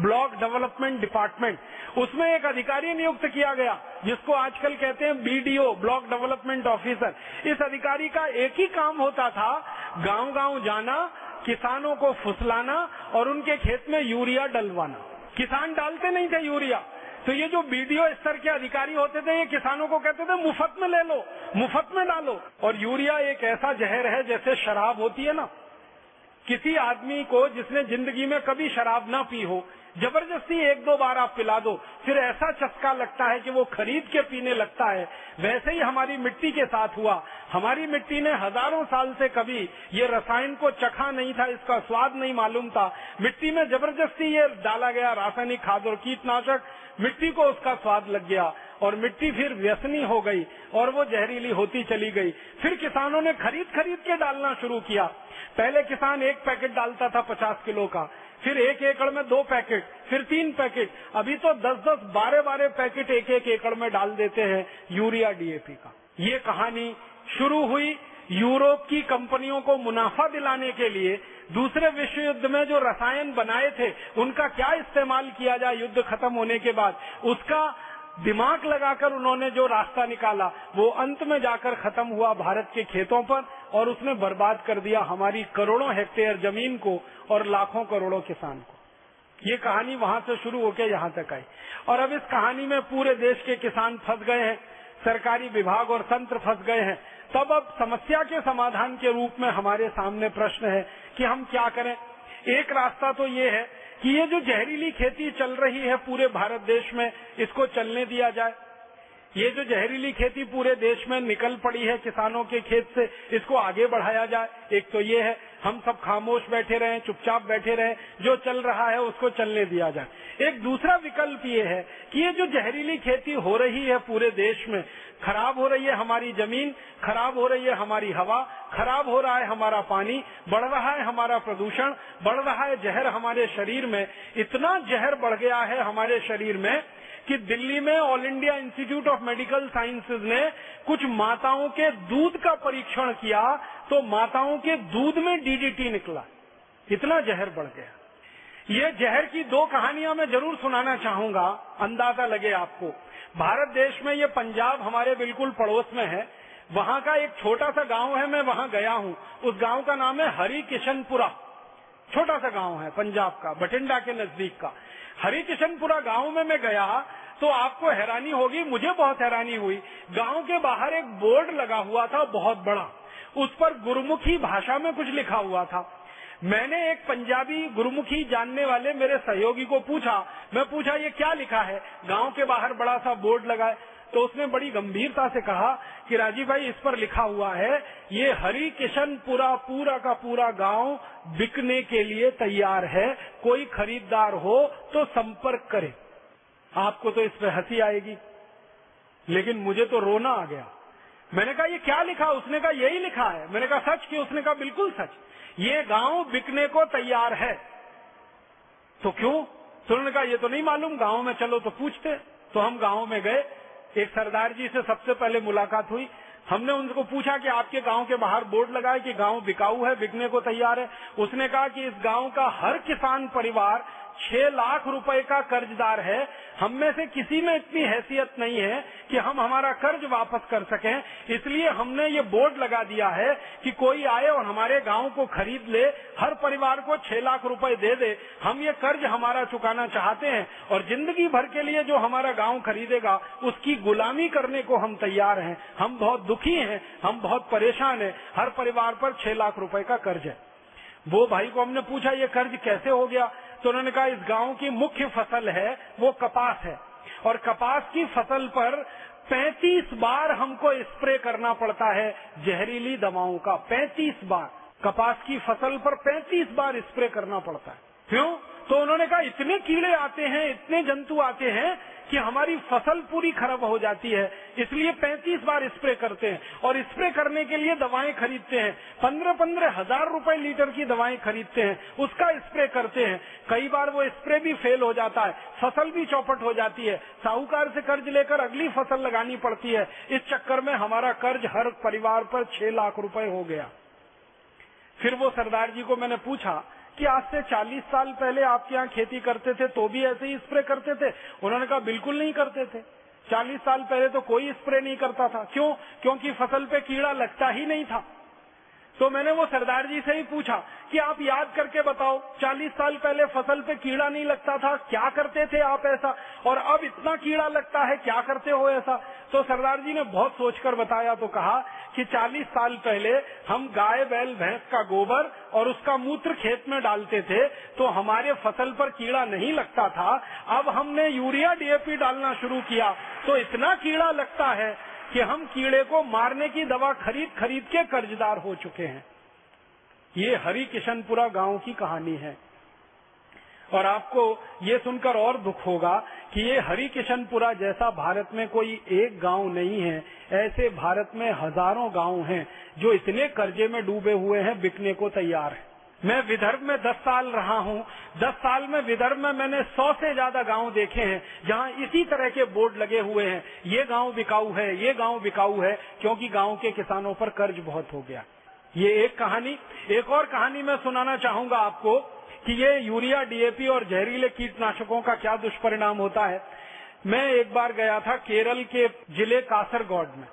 ब्लॉक डेवलपमेंट डिपार्टमेंट। उसमें एक अधिकारी नियुक्त किया गया, जिसको आजकल कहते हैं बीडीओ ब्लॉक डेवलपमेंट ऑफिसर। इस अधिकारी का एक ही काम होता था गाँव गाँव जाना, किसानों को फुसलाना और उनके खेत में यूरिया डलवाना। किसान डालते नहीं थे यूरिया तो ये जो बीडीओ स्तर के अधिकारी होते थे, ये किसानों को कहते थे, मुफ़्त में ले लो, मुफ़्त में डालो। और यूरिया एक ऐसा जहर है, जैसे शराब होती है ना। किसी आदमी को जिसने ज़िंदगी में कभी शराब ना पी हो, ज़बरदस्ती एक दो बार आप पिला दो, फिर ऐसा चस्का लगता है कि वो खरीद के पीने लगता है। वैसे ही हमारी मिट्टी के साथ हुआ। हमारी मिट्टी ने हज़ारों साल से कभी ये रसायन को चखा नहीं था, इसका स्वाद नहीं मालूम था। मिट्टी में ज़बरदस्ती ये डाला गया रासायनिक खाद और कीटनाशक। मिट्टी को उसका स्वाद लग गया और मिट्टी फिर व्यसनी हो गई और वो जहरीली होती चली गई। फिर किसानों ने खरीद खरीद के डालना शुरू किया। पहले किसान एक पैकेट डालता था पचास किलो का, फिर एक एकड़ में दो पैकेट, फिर तीन पैकेट। अभी तो दस दस बारह बारह पैकेट एक एक एकड़ में डाल देते हैं यूरिया डीएपी का। ये कहानी शुरू हुई यूरोप की कंपनियों को मुनाफा दिलाने के लिए दूसरे विश्व युद्ध में जो रसायन बनाए थे, उनका क्या इस्तेमाल किया जाए युद्ध खत्म होने के बाद? उसका दिमाग लगाकर उन्होंने जो रास्ता निकाला, वो अंत में जाकर खत्म हुआ भारत के खेतों पर और उसने बर्बाद कर दिया हमारी करोड़ों हेक्टेयर ज़मीन को और लाखों करोड़ों किसान को। ये कहानी वहाँ से शुरू होकर यहाँ तक आई। और अब इस कहानी में पूरे देश के किसान फंस गए हैं, सरकारी विभाग और तंत्र फंस गए हैं। तब अब समस्या के समाधान के रूप में हमारे सामने प्रश्न है कि हम क्या करें? एक रास्ता तो ये है कि ये जो जहरीली खेती चल रही है पूरे भारत देश में, इसको चलने दिया जाए। ये जो जहरीली खेती पूरे देश में निकल पड़ी है किसानों के खेत से, इसको आगे बढ़ाया जाए। एक तो ये है, हम सब खामोश बैठे रहे, चुपचाप बैठे रहे, जो चल रहा है उसको चलने दिया जाए। एक दूसरा विकल्प ये है कि ये जो जहरीली खेती हो रही है पूरे देश में खराब हो रही है हमारी ज़मीन, खराब हो रही है हमारी हवा, खराब हो रहा है हमारा पानी, बढ़ रहा है हमारा प्रदूषण, बढ़ रहा है जहर हमारे शरीर में। इतना जहर बढ़ गया है हमारे शरीर में कि दिल्ली में all India institute of medical sciences ने कुछ माताओं के दूध का परीक्षण किया तो माताओं के दूध में डीडीटी निकला। इतना जहर बढ़ गया। ये जहर की दो कहानियाँ मैं ज़रूर सुनाना चाहूँगा। अंदाज़ा लगे आपको। भारत देश में ये पंजाब हमारे बिल्कुल पड़ोस में है। वहाँ का एक छोटा सा गाँव है, मैं वहाँ गया हूँ। उस गाँव का नाम है हरी किशनपुरा छोटा सा गाँव है पंजाब का, बठिंडा के नज़दीक का। हरि किशनपुरा गाँव में मैं गया तो आपको हैरानी होगी, मुझे बहुत हैरानी हुई। गाँव के बाहर एक बोर्ड लगा हुआ था, बहुत बड़ा। उस पर गुरुमुखी भाषा में कुछ लिखा हुआ था। मैंने एक पंजाबी गुरुमुखी जानने वाले मेरे सहयोगी को पूछा, मैं पूछा, ये क्या लिखा है? गाँव के बाहर बड़ा सा बोर्ड लगा है। तो उसने बड़ी गंभीरता से कहा कि राजीव भाई, इस पर लिखा हुआ है, ये हरि किशन पूरा पूरा का पूरा गाँव बिकने के लिए तैयार है। कोई खरीददार हो तो संपर्क करे। आपको तो इस पर हँसी आएगी। लेकिन मुझे तो रोना आ गया। मैंने कहा, ये क्या लिखा? उसने कहा, यही लिखा है। मैंने कहा, सच? कि उसने कहा, बिल्कुल सच। ये गाँव बिकने को तैयार है। तो क्यों? तो उन्होंने कहा, ये तो नहीं मालूम, गाँव में चलो तो पूछते। तो हम गाँव में गए। एक सरदार जी से सबसे पहले मुलाकात हुई। हमने उनको पूछा कि आपके गाँव के बाहर बोर्ड लगा है कि गाँव बिकाऊ है, बिकने को तैयार है। उसने कहा कि इस गाँव का हर किसान परिवार छह लाख रुपए का कर्जदार है। हम में से किसी में इतनी हैसियत नहीं है कि हम हमारा कर्ज वापस कर सकें। इसलिए हमने ये बोर्ड लगा दिया है कि कोई आए और हमारे गाँव को खरीद ले, हर परिवार को छह लाख रुपए दे दे। हम ये कर्ज हमारा चुकाना चाहते हैं और ज़िंदगी भर के लिए जो हमारा गाँव खरीदेगा, उसकी गुलामी करने को हम तैयार हैं। हम बहुत दुखी हैं, हम बहुत परेशान हैं। हर परिवार पर छह लाख रुपए का कर्ज है। वो भाई को हमने पूछा, ये कर्ज कैसे हो गया? तो उन्होंने कहा इस गाँव की मुख्य फ़सल है, वो कपास है। और कपास की फ़सल पर 35 बार हमको स्प्रे करना पड़ता है जहरीली दवाओं का। 35 बार। कपास की फ़सल पर 35 बार स्प्रे करना पड़ता है। क्यों? तो उन्होंने कहा, इतने कीड़े आते हैं, इतने जंतु आते हैं कि हमारी फ़सल पूरी खराब हो जाती है। इसलिए 35 बार स्प्रे करते हैं और स्प्रे करने के लिए दवाएँ खरीदते हैं। पंद्रह पंद्रह हज़ार रूपए लीटर की दवाएँ खरीदते हैं, उसका स्प्रे करते हैं। कई बार वो स्प्रे भी फेल हो जाता है, फ़सल भी चौपट हो जाती है। साहूकार से कर्ज लेकर अगली फ़सल लगानी पड़ती है। इस चक्कर में हमारा कर्ज हर परिवार पर छह लाख रुपए हो गया। फिर वो सरदार जी को मैंने पूछा कि आज से 40 साल पहले आपके यहाँ खेती करते थे तो भी ऐसे ही स्प्रे करते थे? उन्होंने कहा, बिल्कुल नहीं करते थे। 40 साल पहले तो कोई स्प्रे नहीं करता था। क्यों? क्योंकि फ़सल पे कीड़ा लगता ही नहीं था। तो मैंने वो सरदार जी से ही पूछा कि आप याद करके बताओ 40 साल पहले फ़सल पे कीड़ा नहीं लगता था, क्या करते थे आप ऐसा? और अब इतना कीड़ा लगता है, क्या करते हो ऐसा? तो सरदार जी ने बहुत सोचकर बताया तो कहा कि 40 साल पहले हम गाय, बैल, भैंस का गोबर और उसका मूत्र खेत में डालते थे तो हमारे फ़सल पर कीड़ा नहीं लगता था। अब हमने यूरिया, डीएपी डालना शुरू किया तो इतना कीड़ा लगता है कि हम कीड़े को मारने की दवा खरीद खरीद के कर्जदार हो चुके हैं। ये हरि किशनपुरा गाँव की कहानी है। और आपको ये सुनकर और दुख होगा कि ये हरि किशनपुरा जैसा भारत में कोई एक गाँव नहीं है, ऐसे भारत में हज़ारों गाँव हैं जो इतने कर्जे में डूबे हुए हैं, बिकने को तैयार हैं। मैं विदर्भ में दस साल रहा हूँ। दस साल में विदर्भ में मैंने सौ से ज़्यादा गाँव देखे हैं, जहाँ इसी तरह के बोर्ड लगे हुए हैं। ये गाँव बिकाऊ है, ये गाँव बिकाऊ है, क्योंकि गाँव के किसानों पर कर्ज बहुत हो गया। ये एक कहानी। एक और कहानी मैं सुनाना चाहूँगा आपको कि ये यूरिया डीएपी और जहरीले कीटनाशकों का क्या दुष्परिणाम होता है। मैं एक बार गया था केरल के ज़िले कासरगौड में।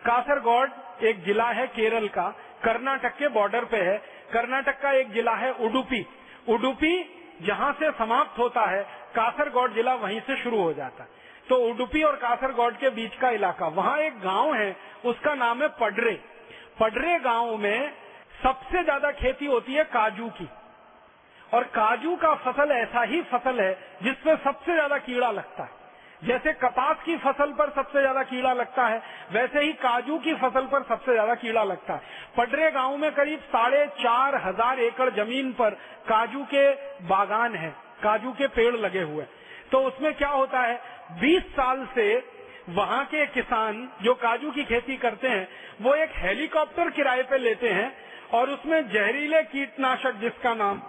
कासरगौड एक जिला है केरल का। कर्नाटक के बॉर्डर पे है। कर्नाटक का एक जिला है उडुपी। उडुपी जहाँ से समाप्त होता है, कासरगौड जिला वहीं से शुरू हो जाता है। तो उडुपी और कासरगौड के बीच का इलाका, वहाँ एक गाँव है, उसका नाम है पडरे। पडरे गाँव में सबसे ज़्यादा खेती होती है काजू की। और काजू का फ़सल ऐसा ही फ़सल है जिसमें सबसे ज़्यादा कीड़ा लगता है। जैसे कपास की फ़सल पर सबसे ज़्यादा कीड़ा लगता है, वैसे ही काजू की फ़सल पर सबसे ज़्यादा कीड़ा लगता है। पडरे गाँव में करीब साढ़े चार हज़ार एकड़ ज़मीन पर काजू के बागान है, काजू के पेड़ लगे हुए तो उसमें क्या होता है 20 साल से वहाँ के किसान जो काजू की खेती करते हैं, वो एक हेलीकॉप्टर किराए पे लेते हैं और उसमें जहरीले कीटनाशक जिसका नाम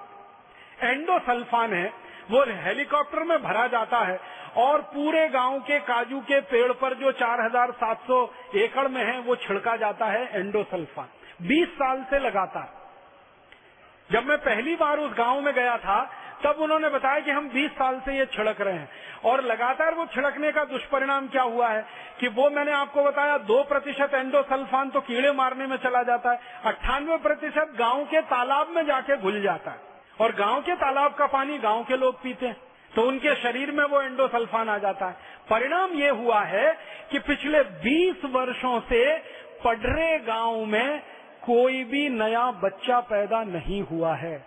एंडोसल्फान है, वो हेलीकॉप्टर में भरा जाता है और पूरे गाँव के काजू के पेड़ पर जो 4,700 एकड़ में है वो छिड़का जाता है एंडोसल्फान 20 साल से लगातार। जब मैं पहली बार उस गाँव में गया था तब उन्होंने बताया कि हम 20 साल से ये छिड़क रहे हैं। और लगातार वो छिड़कने का दुष्परिणाम क्या हुआ है कि वो मैंने आपको बताया दो प्रतिशत एंडोसल्फान तो कीड़े मारने में चला जाता है अट्ठानवे प्रतिशत गाँव के तालाब में जाके घुल जाता है। और गाँव के तालाब का पानी गाँव के लोग पीते हैं। तो उनके शरीर में वो एंडोसल्फान आ जाता है। परिणाम ये हुआ है कि पिछले 20 वर्षों से पडरे गाँव में कोई भी नया बच्चा पैदा नहीं हुआ है।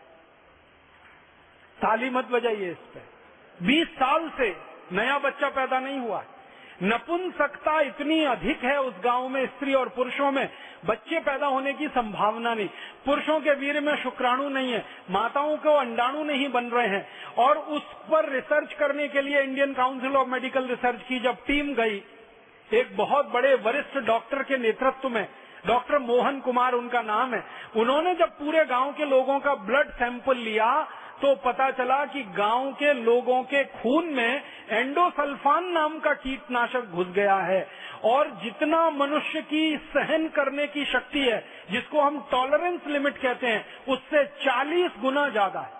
ताली मत बजाइए इस पे। 20 साल से नया बच्चा पैदा नहीं हुआ। नपुंसकता इतनी अधिक है उस गाँव में, स्त्री और पुरुषों में बच्चे पैदा होने की संभावना नहीं। पुरुषों के वीर में शुक्राणु नहीं है, माताओं को अंडाणु नहीं बन रहे हैं। और उस पर रिसर्च करने के लिए Indian council of medical research की जब टीम गई, एक बहुत बड़े वरिष्ठ डॉक्टर के नेतृत्व में, डॉक्टर मोहन कुमार उनका नाम है, उन्होंने जब पूरे गाँव के लोगों का ब्लड सैंपल लिया तो पता चला कि गाँव के लोगों के खून में एंडोसल्फान नाम का कीटनाशक घुस गया है। और जितना मनुष्य की सहन करने की शक्ति है, जिसको हम टॉलरेंस लिमिट कहते हैं, उससे 40 गुना ज़्यादा है।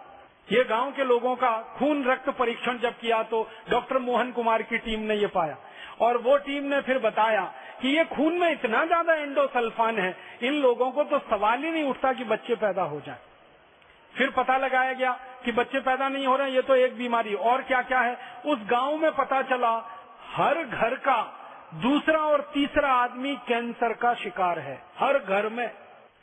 ये गाँव के लोगों का खून रक्त परीक्षण जब किया तो डॉक्टर मोहन कुमार की टीम ने ये पाया। और वो टीम ने फिर बताया कि ये खून में इतना ज़्यादा एंडोसल्फान है, इन लोगों को तो सवाल ही नहीं उठता कि बच्चे पैदा हो जाए। फिर पता लगाया गया कि बच्चे पैदा नहीं हो रहे ये तो एक बीमारी। और क्या क्या है? उस गाँव में पता चला, हर घर का दूसरा और तीसरा आदमी कैंसर का शिकार है। हर घर में।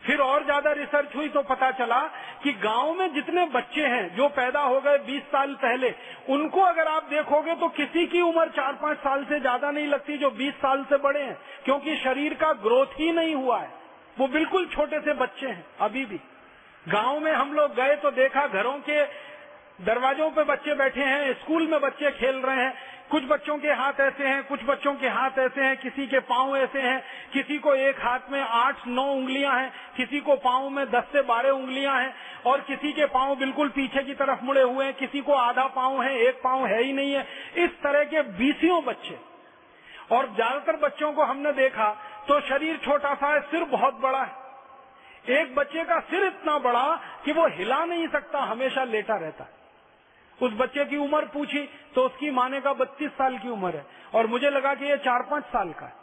फिर और ज़्यादा रिसर्च हुई तो पता चला कि गाँव में जितने बच्चे हैं जो पैदा हो गए 20 साल पहले, उनको अगर आप देखोगे तो किसी की उम्र चार पाँच साल से ज़्यादा नहीं लगती जो 20 साल से बड़े हैं, क्योंकि शरीर का ग्रोथ ही नहीं हुआ है। वो बिल्कुल छोटे से बच्चे हैं, अभी भी। गाँव में हम लोग गए तो देखा घरों के दरवाजों पे बच्चे बैठे हैं, स्कूल में बच्चे खेल रहे हैं कुछ बच्चों के हाथ ऐसे हैं, कुछ बच्चों के हाथ ऐसे हैं, किसी के पाँव ऐसे हैं, किसी को एक हाथ में आठ, नौ उंगलियाँ हैं, किसी को पाँव में दस से बारह उंगलियाँ हैं, और किसी के पाँव बिल्कुल पीछे की तरफ़ मुड़े हुए हैं, किसी को आधा पाँव है, एक पाँव है ही नहीं है। इस तरह के बीसियों बच्चे। और ज़्यादातर बच्चों को हमने देखा तो शरीर छोटा सा है, सिर बहुत बड़ा है। एक बच्चे का सिर इतना बड़ा कि वो हिला नहीं सकता, हमेशा लेटा रहता है। उस बच्चे की उम्र पूछी तो उसकी माने का बत्तीस साल की उम्र है। और मुझे लगा कि ये चार पाँच साल का है।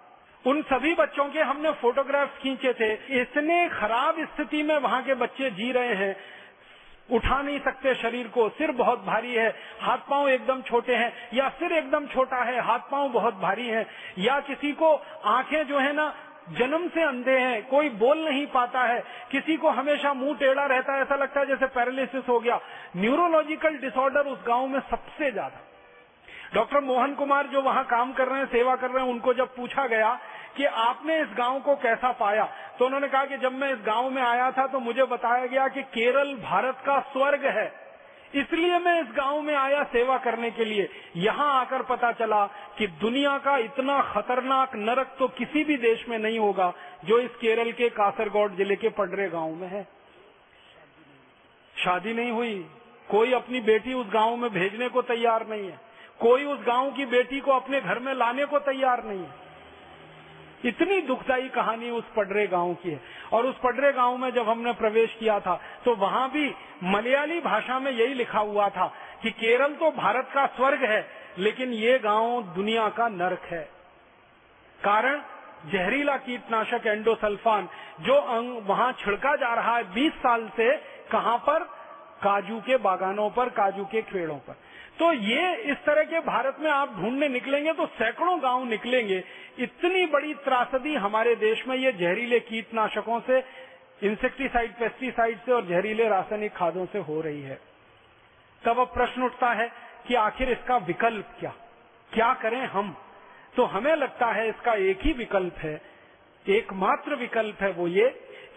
उन सभी बच्चों के हमने फोटोग्राफ खींचे थे। इतने खराब स्थिति में वहाँ के बच्चे जी रहे हैं। उठा नहीं सकते शरीर को। सिर बहुत भारी है। हाथ पाँव एकदम छोटे हैं। या सिर एकदम छोटा है। हाथ पाँव बहुत भारी है। या किसी को आँखें जो है ना जन्म से अंधे हैं, कोई बोल नहीं पाता है, किसी को हमेशा मुँह टेढ़ा रहता है, ऐसा लगता है जैसे पैरालिसिस हो गया। न्यूरोलॉजिकल डिसऑर्डर उस गाँव में सबसे ज़्यादा। डॉक्टर मोहन कुमार जो वहाँ काम कर रहे हैं, सेवा कर रहे हैं, उनको जब पूछा गया कि आपने इस गाँव को कैसा पाया तो उन्होंने कहा कि जब मैं इस गाँव में आया था तो मुझे बताया गया कि केरल भारत का स्वर्ग है। इसलिए मैं इस गाँव में आया सेवा करने के लिए। यहाँ आकर पता चला कि दुनिया का इतना खतरनाक नरक तो किसी भी देश में नहीं होगा जो इस केरल के कासरगोड ज़िले के पडरे गाँव में है। शादी नहीं हुई। कोई अपनी बेटी उस गाँव में भेजने को तैयार नहीं है। कोई उस गाँव की बेटी को अपने घर में लाने को तैयार नहीं है। इतनी दुखदायी कहानी उस पडरे गाँव की है। और उस पडरे गाँव में जब हमने प्रवेश किया था तो वहाँ भी मलयाली भाषा में यही लिखा हुआ था कि केरल तो भारत का स्वर्ग है, लेकिन ये गाँव दुनिया का नरक है। कारण, जहरीला कीटनाशक एंडोसल्फान, जो अंग वहाँ छिड़का जा रहा है 20 साल से, कहाँ पर? काजू के बागानों पर, काजू के पेड़ों पर। तो ये इस तरह के भारत में आप ढूँढने निकलेंगे तो सैकड़ों गाँव निकलेंगे। इतनी बड़ी त्रासदी हमारे देश में ये जहरीले कीटनाशकों से इंसेक्टिसाइड पेस्टिसाइड से और जहरीले रासायनिक खादों से हो रही है। तब अब प्रश्न उठता है कि आखिर इसका विकल्प क्या? क्या करें हम? तो हमें लगता है इसका एक ही विकल्प है। एकमात्र विकल्प है वो ये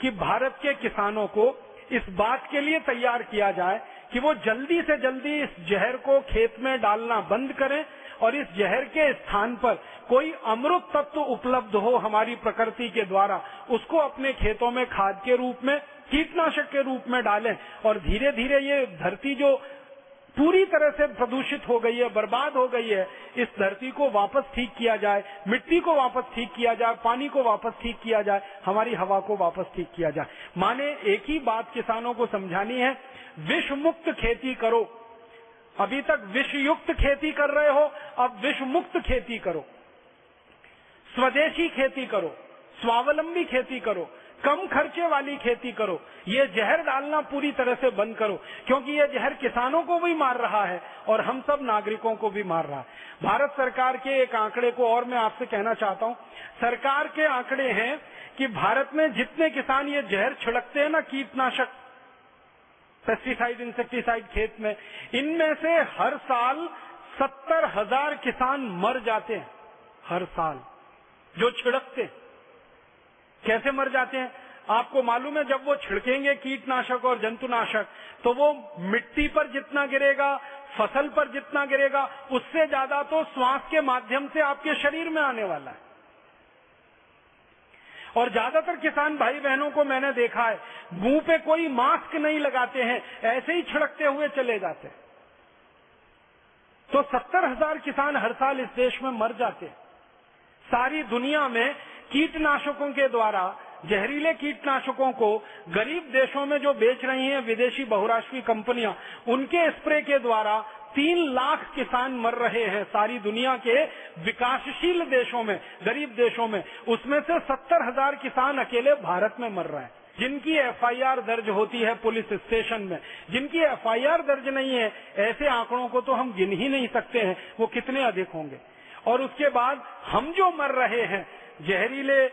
कि भारत के किसानों को इस बात के लिए तैयार किया जाए कि वो जल्दी से जल्दी इस जहर को खेत में डालना बंद करें और इस जहर के स्थान पर कोई अमृत तत्व उपलब्ध हो हमारी प्रकृति के द्वारा, उसको अपने खेतों में खाद के रूप में, कीटनाशक के रूप में डालें और धीरे धीरे ये धरती जो पूरी तरह से प्रदूषित हो गई है, बर्बाद हो गई है, इस धरती को वापस ठीक किया जाए, मिट्टी को वापस ठीक किया जाए, पानी को वापस ठीक किया जाए, हमारी हवा को वापस ठीक किया जाए। माने एक ही बात किसानों को समझानी है विष मुक्त खेती करो। अभी तक विष युक्त खेती कर रहे हो, अब विष मुक्त खेती करो। स्वदेशी खेती करो, स्वावलंबी खेती करो, कम खर्चे वाली खेती करो। ये जहर डालना पूरी तरह से बंद करो, क्योंकि ये जहर किसानों को भी मार रहा है और हम सब नागरिकों को भी मार रहा है। भारत सरकार के एक आंकड़े को और मैं आपसे कहना चाहता हूँ। सरकार के आंकड़े हैं कि भारत में जितने किसान ये जहर छिड़कते हैं ना कीटनाशक पेस्टिसाइड इंसेक्टिसाइड खेत में, इनमें से हर साल सत्तर हज़ार किसान मर जाते हैं, हर साल, जो छिड़कते कैसे मर जाते हैं? आपको मालूम है, जब वो छिड़केंगे कीटनाशक और जंतुनाशक तो वो मिट्टी पर जितना गिरेगा, फ़सल पर जितना गिरेगा, उससे ज़्यादा तो श्वास के माध्यम से आपके शरीर में आने वाला है। और ज़्यादातर किसान भाई बहनों को मैंने देखा है, मुँह पे कोई मास्क नहीं लगाते हैं, ऐसे ही छिड़कते हुए चले जाते हैं। तो सत्तर हज़ार किसान हर साल इस देश में मर जाते हैं। सारी दुनिया में कीटनाशकों के द्वारा, जहरीले कीटनाशकों को गरीब देशों में जो बेच रही हैं, विदेशी बहुराष्ट्रीय कंपनियाँ, उनके स्प्रे के द्वारा तीन लाख किसान मर रहे हैं सारी दुनिया के विकासशील देशों में, गरीब देशों में। उसमें से सत्तर हज़ार किसान अकेले भारत में मर रहे हैं। जिनकी एफआईआर दर्ज होती है पुलिस स्टेशन में, जिनकी एफआईआर दर्ज नहीं है, ऐसे आंकड़ों को तो हम गिन ही नहीं सकते हैं, वो कितने अधिक होंगे। और उसके बाद हम जो मर रहे हैं, जहरीले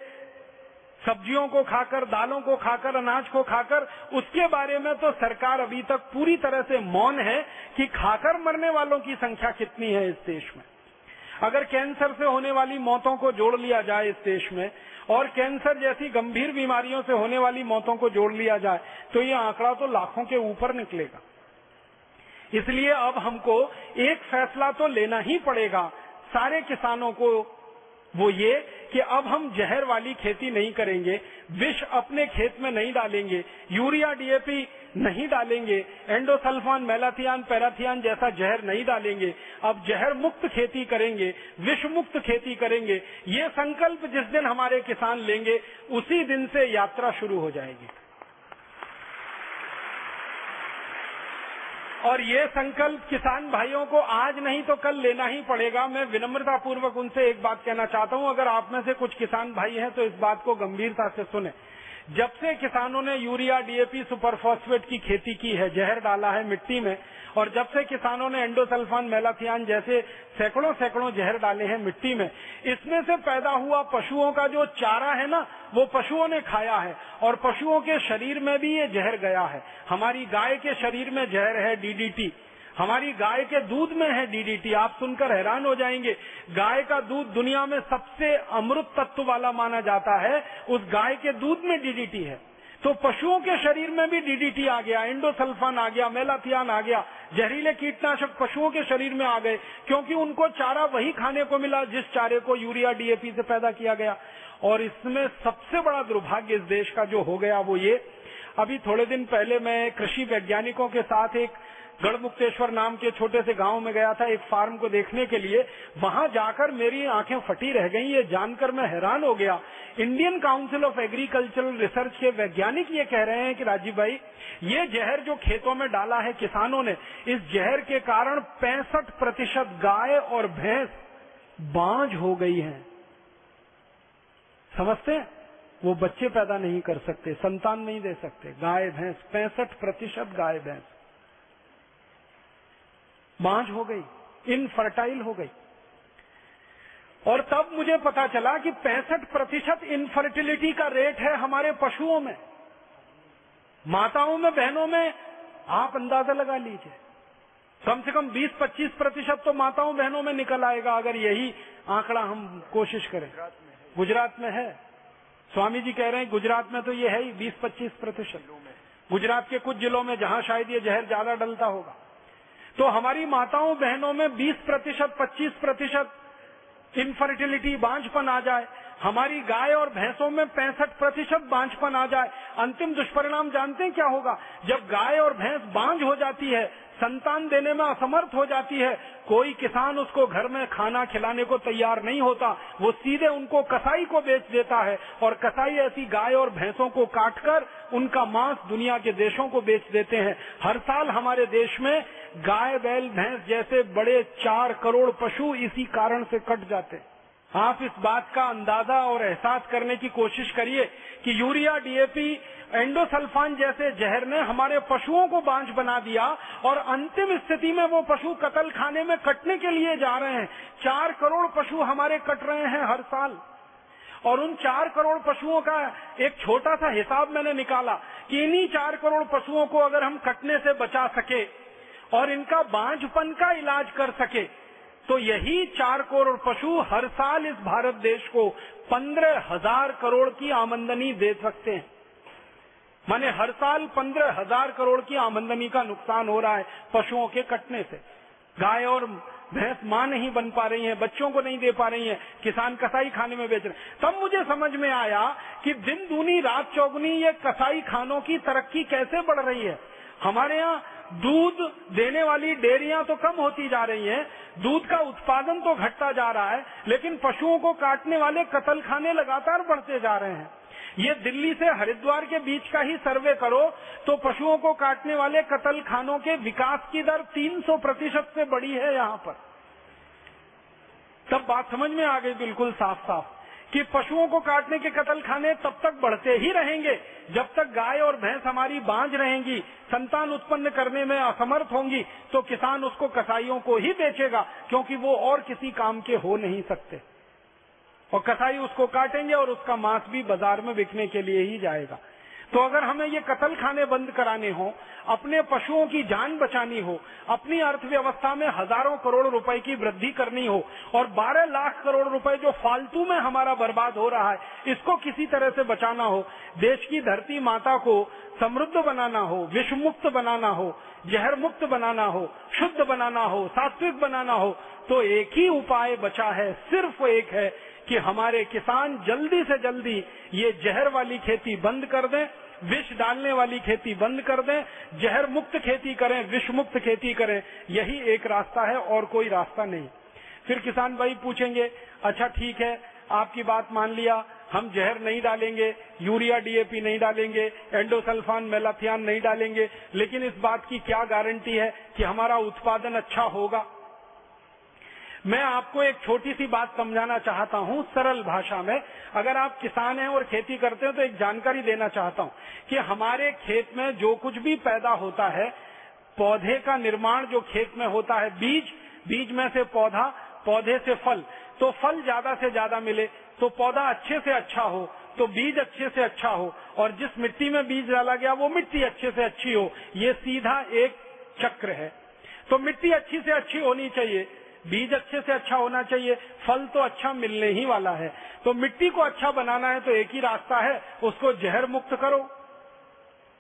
सब्जियों को खाकर, दालों को खाकर, अनाज को खाकर, उसके बारे में तो सरकार अभी तक पूरी तरह से मौन है कि खाकर मरने वालों की संख्या कितनी है इस देश में। अगर कैंसर से होने वाली मौतों को जोड़ लिया जाए इस देश में, और कैंसर जैसी गंभीर बीमारियों से होने वाली मौतों को जोड़ लिया जाए तो ये आंकड़ा तो लाखों के ऊपर निकलेगा। इसलिए अब हमको एक फैसला तो लेना ही पड़ेगा सारे किसानों को वो ये कि अब हम जहर वाली खेती नहीं करेंगे, विष अपने खेत में नहीं डालेंगे, यूरिया डीएपी नहीं डालेंगे, एंडोसल्फान, मेलाथियान, पैराथियान जैसा जहर नहीं डालेंगे, अब जहर मुक्त खेती करेंगे, विष मुक्त खेती करेंगे, ये संकल्प जिस दिन हमारे किसान लेंगे, उसी दिन से यात्रा शुरू हो जाएगी। और ये संकल्प किसान भाइयों को आज नहीं तो कल लेना ही पड़ेगा। मैं विनम्रता पूर्वक उनसे एक बात कहना चाहता हूँ। अगर आप में से कुछ किसान भाई हैं तो इस बात को गंभीरता से सुने। जब से किसानों ने यूरिया, डीएपी, सुपरफॉस्फेट की खेती की है, जहर डाला है मिट्टी में और जब से किसानों ने एंडोसल्फान मेलाथियान जैसे सैकड़ों सैकड़ों जहर डाले हैं मिट्टी में, इसमें से पैदा हुआ पशुओं का जो चारा है ना, वो पशुओं ने खाया है और पशुओं के शरीर में भी ये जहर गया है। हमारी गाय के शरीर में जहर है डीडीटी हमारी गाय के दूध में है डीडीटी आप सुनकर हैरान हो जाएँगे। गाय का दूध दुनिया में सबसे अमृत तत्व वाला माना जाता है। उस गाय के दूध में डीडीटी है। तो पशुओं के शरीर में भी डीडीटी आ गया, इंडोसल्फान आ गया, मेलाथियान आ गया, जहरीले कीटनाशक पशुओं के शरीर में आ गए, क्योंकि उनको चारा वही खाने को मिला जिस चारे को यूरिया डीएपी से पैदा किया गया। और इसमें सबसे बड़ा दुर्भाग्य इस देश का जो हो गया वो ये। अभी थोड़े दिन पहले मैं कृषि वैज्ञानिकों के साथ एक गढ़मुक्तेश्वर नाम के छोटे से गाँव में गया था एक फार्म को देखने के लिए। वहाँ जाकर मेरी आँखें फटी रह गई, ये जानकर मैं हैरान हो गया। Indian council of agricultural research के वैज्ञानिक ये कह रहे हैं कि राजीव भाई, ये जहर जो खेतों में डाला है किसानों ने, इस जहर के कारण पैंसठ प्रतिशत गाय और भैंस बांझ हो गई है। समझते वो बच्चे पैदा नहीं कर सकते, संतान नहीं दे सकते। गाय, भैंस, पैंसठ प्रतिशत गाय, भैंस। बांझ हो गई इनफर्टाइल हो गई। और तब मुझे पता चला कि पैंसठ प्रतिशत इनफर्टिलिटी का रेट है हमारे पशुओं में। माताओं में, बहनों में आप अंदाज़ा लगा लीजिए। कम से कम 20-25 प्रतिशत तो माताओं, बहनों में निकल आएगा अगर यही आंकड़ा हम कोशिश करें। गुजरात में है। स्वामी जी कह रहे हैं, गुजरात में तो ये है ही 20-25 प्रतिशत। गुजरात के कुछ जिलों में जहाँ शायद ये जहर ज़्यादा डलता होगा। तो हमारी माताओं, बहनों में 20 प्रतिशत, पच्चीस प्रतिशत इनफर्टिलिटी बांझपन आ जाए। हमारी गाय और भैंसों में पैंसठ प्रतिशत बांझपन आ जाए। अंतिम दुष्परिणाम जानते हैं क्या होगा? जब गाय और भैंस बांझ हो जाती है, संतान देने में असमर्थ हो जाती है, कोई किसान उसको घर में खाना खिलाने को तैयार नहीं होता। वो सीधे उनको कसाई को बेच देता है और कसाई ऐसी गाय और भैंसों को काटकर उनका मांस दुनिया के देशों को बेच देते हैं। हर साल हमारे देश में गाय, बैल, भैंस जैसे बड़े चार करोड़ पशु इसी कारण से कट जाते आप इस बात का अंदाज़ा और एहसास करने की कोशिश करिए कि यूरिया, डीएपी, एंडोसल्फान जैसे जहर ने हमारे पशुओं को बांझ बना दिया और अंतिम स्थिति में वो पशु कतल खाने में कटने के लिए जा रहे हैं। चार करोड़ पशु हमारे कट रहे हैं हर साल। और उन चार करोड़ पशुओं का एक छोटा सा हिसाब मैंने निकाला कि इन्हीं चार करोड़ पशुओं को अगर हम कटने से बचा सके और इनका बांझपन का इलाज कर सके। तो यही चार करोड़ पशु हर साल इस भारत देश को पंद्रह हज़ार करोड़ की आमंदनी दे सकते हैं। माने हर साल पंद्रह हज़ार करोड़ की आमंदनी का नुकसान हो रहा है पशुओं के कटने से। गाय और भैंस माँ नहीं बन पा रही है, बच्चों को नहीं दे पा रही है, किसान कसाई खाने में बेच रहे तब मुझे समझ में आया कि दिन, दूनी, रात, चौगुनी ये कसाई खानों की तरक्की कैसे बढ़ रही है। हमारे यहाँ दूध देने वाली डेयरियाँ तो कम होती जा रही हैं, दूध का उत्पादन तो घटता जा रहा है लेकिन पशुओं को काटने वाले कतल खाने लगातार बढ़ते जा रहे हैं। ये दिल्ली से हरिद्वार के बीच का ही सर्वे करो तो पशुओं को काटने वाले कतल खानों के विकास की दर 300 प्रतिशत से बड़ी है यहाँ पर। तब बात समझ में आ गई बिल्कुल साफ़ साफ़ कि पशुओं को काटने के कतल खाने तब तक बढ़ते ही रहेंगे। जब तक गाय और भैंस हमारी बांझ रहेंगी, संतान उत्पन्न करने में असमर्थ होंगी तो किसान उसको कसाईयों को ही बेचेगा, क्योंकि वो और किसी काम के हो नहीं सकते। और कसाई उसको काटेंगे और उसका मांस भी बाज़ार में बिकने के लिए ही जाएगा। तो अगर हमें ये कतल खाने बंद कराने हो, अपने पशुओं की जान बचानी हो, अपनी अर्थव्यवस्था में हज़ारों करोड़ रुपए की वृद्धि करनी हो, और 12 लाख करोड़ रुपए जो फालतू में हमारा बर्बाद हो रहा है, इसको किसी तरह से बचाना हो, देश की धरती माता को समृद्ध बनाना हो विश्व मुक्त बनाना हो जहर मुक्त बनाना हो, शुद्ध बनाना हो, सात्विक बनाना हो तो एक ही उपाय बचा है, सिर्फ़ एक है कि हमारे किसान जल्दी से जल्दी ये जहर वाली खेती बंद कर दें विष डालने वाली खेती बंद कर दें, जहर मुक्त खेती करें, विष मुक्त खेती करें, यही एक रास्ता है और कोई रास्ता नहीं। फिर किसान भाई पूछेंगे अच्छा ठीक है, आपकी बात मान लिया, हम जहर नहीं डालेंगे, यूरिया डीएपी नहीं डालेंगे, एंडोसल्फान, मेलाथियान नहीं डालेंगे, लेकिन इस बात की क्या गारंटी है कि हमारा उत्पादन अच्छा होगा? मैं आपको एक छोटी सी बात समझाना चाहता हूँ सरल भाषा में। अगर आप किसान हैं और खेती करते हैं तो एक जानकारी देना चाहता हूँ कि हमारे खेत में जो कुछ भी पैदा होता है, पौधे का निर्माण जो खेत में होता है, बीज बीज में से पौधा, पौधे से फल तो फल ज़्यादा से ज़्यादा मिले तो पौधा अच्छे से अच्छा हो तो बीज अच्छे से अच्छा हो, और जिस मिट्टी में बीज डाला गया वो मिट्टी अच्छे से अच्छी हो, ये सीधा एक चक्र है। तो मिट्टी अच्छी से अच्छी होनी चाहिए बीज अच्छे से अच्छा होना चाहिए, फल तो अच्छा मिलने ही वाला है। तो मिट्टी को अच्छा बनाना है तो एक ही रास्ता है, उसको जहर मुक्त करो।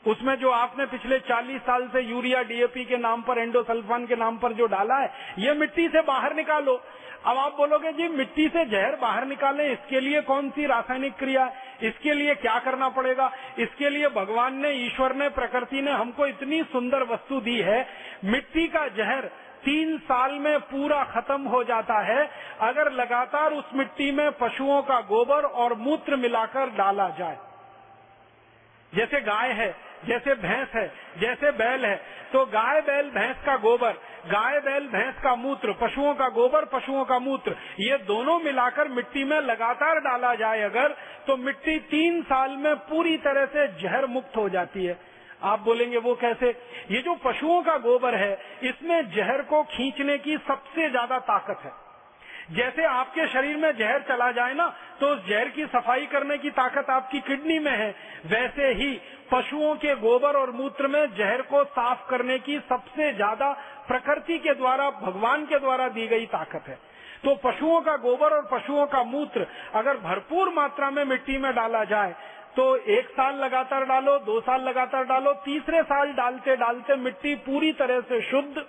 उसमें जो आपने पिछले 40 साल से यूरिया डीएपी के नाम पर, एंडोसल्फान के नाम पर जो डाला है, ये मिट्टी से बाहर निकालो। अब आप बोलोगे, जी, मिट्टी से जहर बाहर निकालें, इसके लिए कौन सी रासायनिक क्रिया, इसके लिए क्या करना पड़ेगा? इसके लिए भगवान ने, ईश्वर ने, प्रकृति ने हमको इतनी सुंदर वस्तु दी है, मिट्टी का जहर तीन साल में पूरा खत्म हो जाता है, अगर लगातार उस मिट्टी में पशुओं का गोबर और मूत्र मिलाकर डाला जाए। जैसे गाय है, जैसे भैंस है, जैसे बैल है तो गाय, बैल, भैंस का गोबर, गाय, बैल, भैंस का मूत्र, पशुओं का गोबर, पशुओं का मूत्र, ये दोनों मिलाकर मिट्टी में लगातार डाला जाए अगर तो मिट्टी तीन साल में पूरी तरह से जहर मुक्त हो जाती है। आप बोलेंगे, वो कैसे? ये जो पशुओं का गोबर है, इसमें जहर को खींचने की सबसे ज़्यादा ताकत है। जैसे आपके शरीर में जहर चला जाए ना तो उस जहर की सफ़ाई करने की ताकत आपकी किडनी में है। वैसे ही पशुओं के गोबर और मूत्र में जहर को साफ़ करने की सबसे ज़्यादा प्रकृति के द्वारा, भगवान के द्वारा दी गई ताकत है। तो पशुओं का गोबर और पशुओं का मूत्र अगर भरपूर मात्रा में मिट्टी में डाला जाए तो एक साल लगातार डालो, दो साल लगातार डालो, तीसरे साल डालते डालते मिट्टी पूरी तरह से शुद्ध